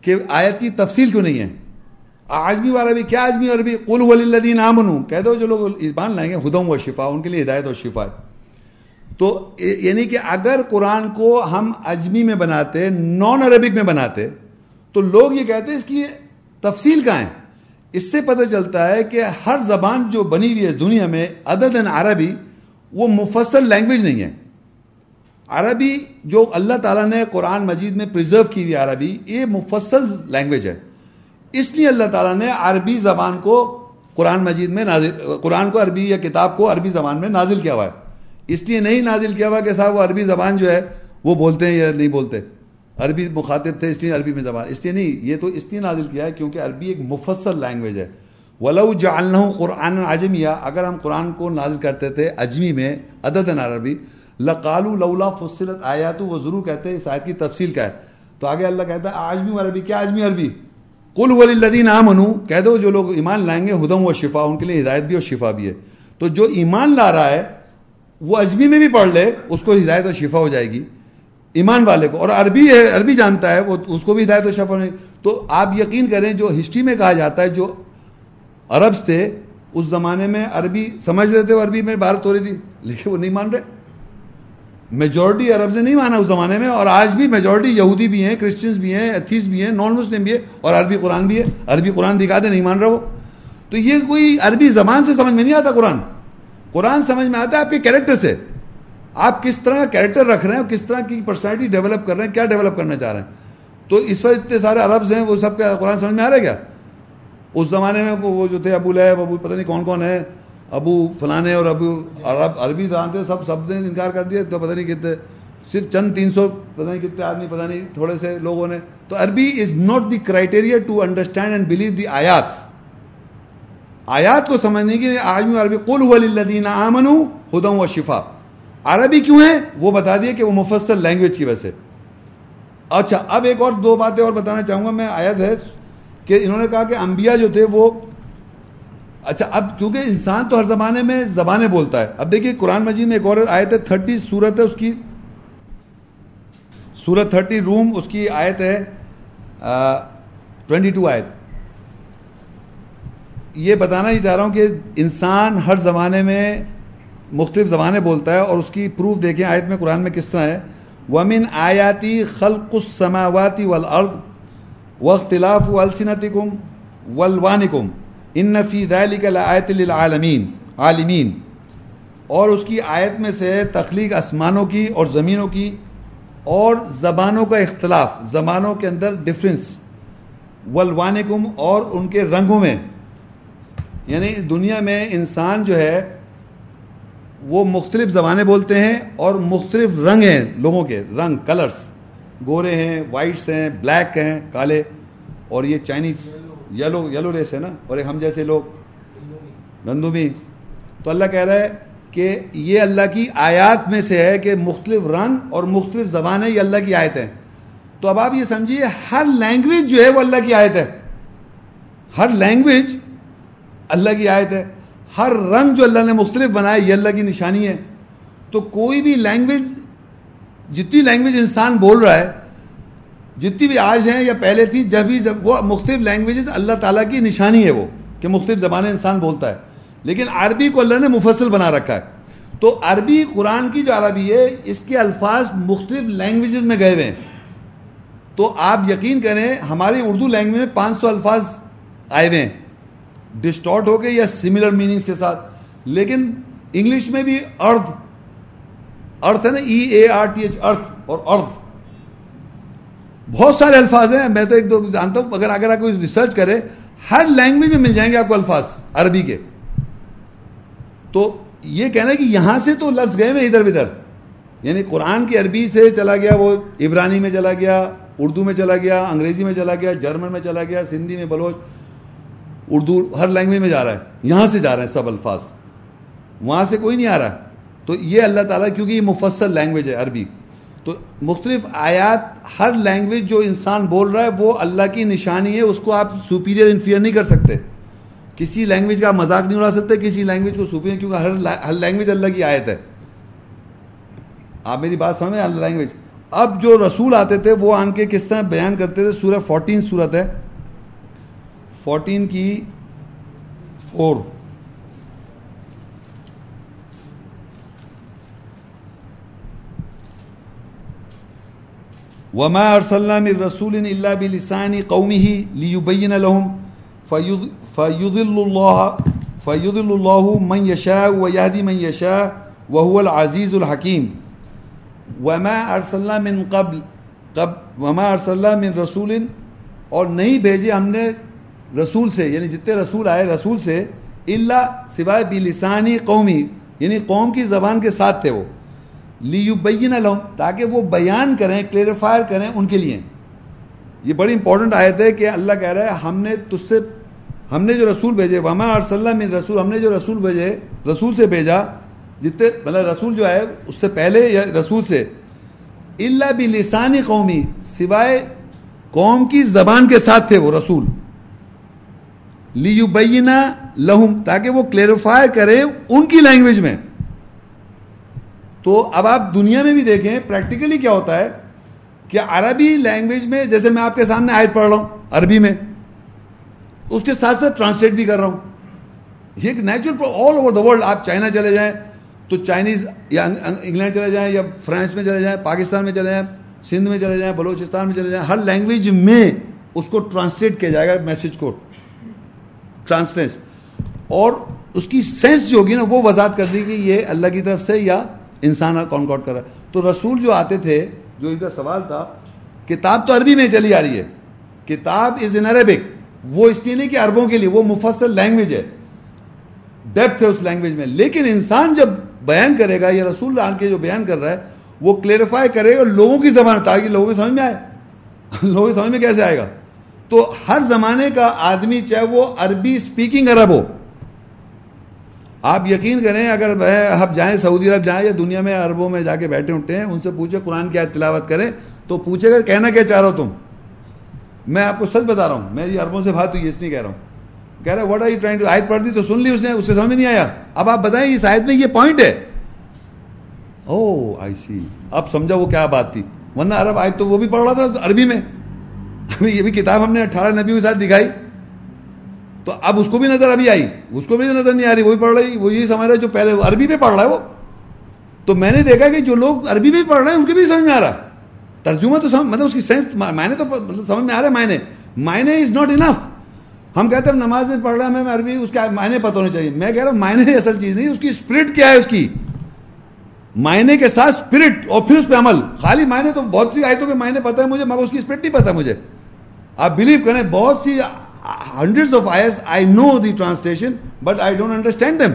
کہ آیت کی تفصیل کیوں نہیں ہے؟ آجمی والا بھی کیا آجمی عربی قل ولی الدین کہہ دو جو لوگ ایمان لائیں گے ہدم و شفا ان کے لیے ہدایت و شفا ہے۔ تو یعنی کہ اگر قرآن کو ہم اجمی میں بناتے نان عربک میں بناتے تو لوگ یہ کہتے ہیں اس کی تفصیل کہاں ہے؟ اس سے پتہ چلتا ہے کہ ہر زبان جو بنی ہوئی ہے دنیا میں، عدد عربی، وہ مفصل لینگویج نہیں ہے۔ عربی جو اللہ تعالیٰ نے قرآن مجید میں پرزرو کی ہوئی عربی، یہ مفصل لینگویج ہے۔ اس لیے اللہ تعالیٰ نے عربی زبان کو قرآن مجید میں نازل، قرآن کو عربی یا کتاب کو عربی زبان میں نازل کیا ہوا ہے۔ اس لیے نہیں نازل کیا ہوا کہ صاحب وہ عربی زبان جو ہے، وہ بولتے ہیں یا نہیں بولتے۔ عربی مخاطب تھے، اس لیے عربی میں زبان، اس لیے نہیں، یہ تو اس لیے نازل کیا ہے کیونکہ عربی ایک مفصل لینگویج ہے۔ ولو جعلنہ قرآن عجمیہ اگر ہم قرآن کو نازل کرتے تھے اجمی میں، عدد عربی لقالو لولا فصلت آیات، وہ ضرور کہتے ہیں، اس آیت کی تفصیل کا ہے۔ تو آگے اللہ کہتا ہے، آجمی عربی، کیا عجمی عربی؟ کل ولی الدین آمنو کہہ دو جو لوگ ایمان لائیں گے ہدم و شفا ان کے لیے ہدایت بھی اور شفا بھی ہے۔ تو جو ایمان لا رہا ہے، وہ اجمی میں بھی پڑھ لے، اس کو ہدایت اور شفا ہو جائے گی۔ ایمان والے کو، اور عربی ہے، عربی جانتا ہے، وہ اس کو بھی ہدایت و شفا نہیں۔ تو آپ یقین کریں، جو ہسٹری میں کہا جاتا ہے، جو عربس تھے، اس زمانے میں عربی سمجھ رہے تھے، وہ عربی میں بارت ہو رہی تھی، لیکن وہ نہیں مان رہے۔ میجورٹی عرب سے نہیں مانا اس زمانے میں، اور آج بھی میجورٹی یہودی بھی ہیں کرسچنس بھی ہیں ایتھیس بھی ہیں نان مسلم بھی ہے اور عربی قرآن بھی ہے۔ عربی قرآن دکھا دے، نہیں مان رہا وہ۔ تو یہ کوئی عربی زبان سے سمجھ میں نہیں آتا قرآن۔ قرآن سمجھ میں آتا ہے آپ کے کیریکٹر سے۔ آپ کس طرح کیریکٹر رکھ رہے ہیں کس طرح کی پرسنالٹی ڈیولپ کر رہے ہیں، کیا ڈیولپ کرنا چاہ رہے ہیں؟ تو اس وقت اتنے سارے عربز ہیں، وہ سب کا قرآن سمجھ میں آ رہا ہے کیا؟ اس زمانے میں وہ جو تھے، ابو لہب، ابو پتہ نہیں کون کون ہے ابو فلانے اور ابو عرب، عربی جانتے سب سب نے انکار کر دیا تو پتہ نہیں کتنے، صرف چند تین سو، پتہ نہیں کتنے آدمی، پتہ نہیں تھوڑے سے لوگوں نے۔ تو عربی is not the criteria to understand and believe the آیات آیات کو سمجھنے کے لیے آج میں عربی قل ولدین آمن ہدم و شفا عربی کیوں ہے وہ بتا دیا کہ وہ مفصل لینگویج کی وجہ سے۔ اچھا اب ایک اور دو باتیں اور بتانا چاہوں گا۔ میں آیت ہے کہ انہوں نے کہا کہ انبیاء جو تھے وہ اچھا اب کیونکہ انسان تو ہر زمانے میں زبانیں بولتا ہے۔ اب دیکھیے قرآن مجید میں ایک اور آیت ہے، تھرٹی سورت ہے اس کی۔ سورت تھرٹی روم، اس کی آیت ہے ٹوینٹی ٹو آیت۔ یہ بتانا ہی چاہ رہا ہوں کہ انسان ہر زمانے میں مختلف زبانیں بولتا ہے اور اس کی پروف دیکھیں آیت میں، قرآن میں کس طرح ہے؟ ومن آیاتی خلق السماواتی والارض واختلاف السنتکم والوانکم ان فی ذلک لآیت للعالمین عالمین اور اس کی آیت میں سے تخلیق آسمانوں کی اور زمینوں کی اور زبانوں کا اختلاف، زبانوں کے اندر ڈفرینس والوانکم اور ان کے رنگوں میں۔ یعنی دنیا میں انسان جو ہے وہ مختلف زبانیں بولتے ہیں اور مختلف رنگ ہیں لوگوں کے، رنگ کلرز گورے ہیں وائٹس ہیں بلیک ہیں، کالے. اور یہ چائنیز یلو یلو ریس ہے نا؟ اور ایک ہم جیسے لوگ، گندمی. تو اللہ کہہ رہا ہے کہ یہ اللہ کی آیات میں سے ہے کہ مختلف رنگ اور مختلف زبانیں یہ اللہ کی آیت ہیں. تو اب آپ یہ سمجھیے، ہر لینگویج جو ہے وہ اللہ کی آیت ہے. ہر لینگویج اللہ کی آیت ہے. ہر رنگ جو اللہ نے مختلف بنایا یہ اللہ کی نشانی ہے۔ تو کوئی بھی لینگویج، جتنی لینگویج انسان بول رہا ہے، جتنی بھی آج ہیں یا پہلے تھی، جب بھی جب وہ مختلف لینگویجز اللہ تعالیٰ کی نشانی ہے وہ، کہ مختلف زبانیں انسان بولتا ہے۔ لیکن عربی کو اللہ نے مفصل بنا رکھا ہے۔ تو عربی قرآن کی جو عربی ہے، اس کے الفاظ مختلف لینگویجز میں گئے ہوئے ہیں۔ تو آپ یقین کریں، ہماری اردو لینگویج میں پانچ سو الفاظ آئے ہوئے ہیں۔ ڈسٹارٹ ہو گئے یا سملر میننگز کے ساتھ۔ لیکن انگلش میں بھی ارتھ ارتھ ہے نا E A R T H earth اور ارتھ بہت سارے الفاظ ہیں، میں تو ایک دو جانتا ہوں۔ اگر اگر آپ کوئی ریسرچ کرے، ہر لینگویج میں مل جائیں گے آپ کو الفاظ عربی کے۔ تو یہ کہنا ہے کہ یہاں سے تو لفظ گئے میں ادھر ادھر۔ یعنی قرآن کی عربی سے چلا گیا، وہ عبرانی میں چلا گیا، اردو میں چلا گیا، انگریزی میں چلا گیا، جرمن میں چلا گیا، سندھی میں بلوچ۔ اردو ہر لینگویج میں جا رہا ہے، یہاں سے جا رہے ہیں سب الفاظ۔ وہاں سے کوئی نہیں آ رہا۔ تو یہ اللہ تعالیٰ، کیونکہ یہ مفصل لینگویج ہے عربی، تو مختلف آیات ہر لینگویج جو انسان بول رہا ہے، وہ اللہ کی نشانی ہے، اس کو آپ سپیریئر انفیئر نہیں کر سکتے۔ کسی لینگویج کا مذاق نہیں اڑا سکتے، کسی لینگویج کو سپیریئر کیونکہ ہر ہر لینگویج اللہ کی آیت ہے۔ آپ میری بات سمجھیں اللہ لینگویج اب جو رسول آتے تھے، وہ آن کے کس طرح بیان کرتے تھے؟ سورہ فورٹین صورت ہے۔ فورٹین کی فور وما ارسلنا من رسول الا بلسان قومه ليبين لهم فيضل الله فيضل الله من يشاء ويهدي من يشاء وهو العزيز الحكيم. وما ارسلنا من قبل قبل وما ارسلنا من رسول اور نہیں بھیجے ہم نے رسول سے یعنی جتنے رسول آئے رسول سے اللہ سوائے بلسانی قومی یعنی قوم کی زبان کے ساتھ تھے وہ۔ لی یو بین تاکہ وہ بیان کریں، کلیریفائر کریں ان کے لیے۔ یہ بڑی امپورٹنٹ آیت ہے کہ اللہ کہہ رہا ہے، ہم نے تجھ سے، ہم نے جو رسول بھیجے، وما ارسلہ من رسول، ہم نے جو رسول بھیجے، رسول سے بھیجا، جتنے مطلب رسول جو ہے اس سے پہلے یا رسول سے۔ اللہ بھی لسانی قومی سوائے قوم کی زبان کے ساتھ تھے وہ رسول۔ لیبینا لہم تاکہ وہ کلیریفائی کرے ان کی لینگویج میں۔ تو اب آپ دنیا میں بھی دیکھیں پریکٹیکلی کیا ہوتا ہے کہ عربی لینگویج میں جیسے میں آپ کے سامنے آیت پڑھ رہا ہوں، عربی میں۔ اس کے ساتھ ساتھ ٹرانسلیٹ بھی کر رہا ہوں۔ یہ ایک natural all over the world آپ چائنا چلے جائیں تو چائنیز یا انگلینڈ چلے جائیں یا فرانس میں چلے جائیں، پاکستان میں چلے جائیں، سندھ میں چلے جائیں، بلوچستان میں چلے جائیں، ہر لینگویج میں اس کو ٹرانسلیٹ کیا جائے گا میسج کو۔ ٹرانسلیس اور اس کی سینس جو ہوگی نا، وہ وضاحت کر دی کہ یہ اللہ کی طرف سے یا انسان کون کاٹ کر رہا ہے۔ تو رسول جو آتے تھے، جو ان کا سوال تھا، کتاب تو عربی میں چلی آ رہی ہے۔ کتاب از ان عربک وہ اس لیے نہیں کہ عربوں کے لیے، وہ مفصل لینگویج ہے۔ ڈیپتھ ہے اس لینگویج میں۔ لیکن انسان جب بیان کرے گا، یا رسول اللہ کے جو بیان کر رہا ہے، وہ کلیریفائی کرے گا لوگوں کی زبان، تاکہ لوگوں کی سمجھ میں آئے۔ لوگوں کی سمجھ میں کیسے آئے گا؟ تو ہر زمانے کا آدمی چاہے وہ عربی سپیکنگ عرب ہو۔ آپ یقین کریں اگر آپ جائیں سعودی عرب، جائیں یا دنیا میں عربوں میں جا کے بیٹھے اٹھتے ہیں، ان سے پوچھے قرآن کی تلاوت کریں تو پوچھے گا کہنا کیا چاہ رہا ہو تم؟ میں آپ کو سچ بتا رہا ہوں، میں یہ عربوں سے بات ہوئی، اس نہیں کہہ رہا ہوں۔ کہہ رہا what are you trying to آیت پڑھ دی تو سن لی اس نے، اس سے سمجھ نہیں آیا۔ اب آپ بتائیں، اس آیت میں یہ پوائنٹ ہے۔ او آئی سی اب سمجھا وہ کیا بات تھی۔ ورنہ عرب آیت تو وہ بھی پڑھ رہا تھا عربی میں۔ یہ بھی کتاب ہم نے اٹھارہ نبیوں کے ساتھ دکھائی۔ تو اب اس کو بھی نظر ابھی آئی۔ اس کو بھی نظر نہیں آ رہی، وہی پڑھ رہی وہ یہی سمجھ رہا ہے جو پہلے عربی میں پڑھ رہا ہے وہ۔ تو میں نے دیکھا کہ جو لوگ عربی میں پڑھ رہے ہیں، ان کے بھی سمجھ میں آ رہا۔ ترجمہ تو سمجھ مطلب اس کی سینس معنی تو مطلب سمجھ میں آ رہا ہے، معنی۔ معنی از ناٹ انف ہم کہتے ہیں نماز میں پڑھ رہا ہے میں عربی، اس کے معنی پتہ ہونے چاہیے۔ میں کہہ رہا ہوں معنی اصل چیز نہیں، اس کی اسپرٹ کیا ہے اس کی؟ معنی کے ساتھ اسپرٹ اور پھر اس پہ عمل۔ خالی معنی تو بہت سی آیتوں کے معنی پتہ ہے مجھے، مگر اس کی اسپرٹ نہیں پتہ مجھے۔ آپ بلیو کریں، بہت سی hundred of ice I know the translation but I don't understand them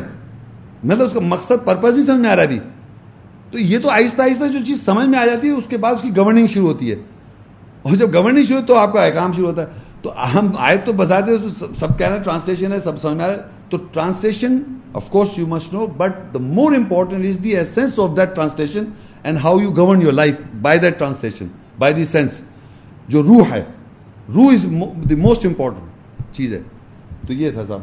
مطلب اس کا مقصد پرپز نہیں سمجھ میں آ رہا ابھی۔ تو یہ تو آہستہ آہستہ جو چیز سمجھ میں آ جاتی ہے، اس کے بعد اس کی گورننگ شروع ہوتی ہے۔ اور جب گورننگ شروع تو آپ کا احکام شروع ہوتا ہے۔ تو ہم آیت تو بتاتے تو سب کہہ رہے ہیں ٹرانسلیشن ہے، سب سمجھ میں آ رہا ہے۔ تو translation of course you must know but the more important is the essence of that translation and how you govern your life by that translation by the sense جو روح ہے۔ روح از دی موسٹ امپورٹنٹ چیز ہے۔ تو یہ تھا صاحب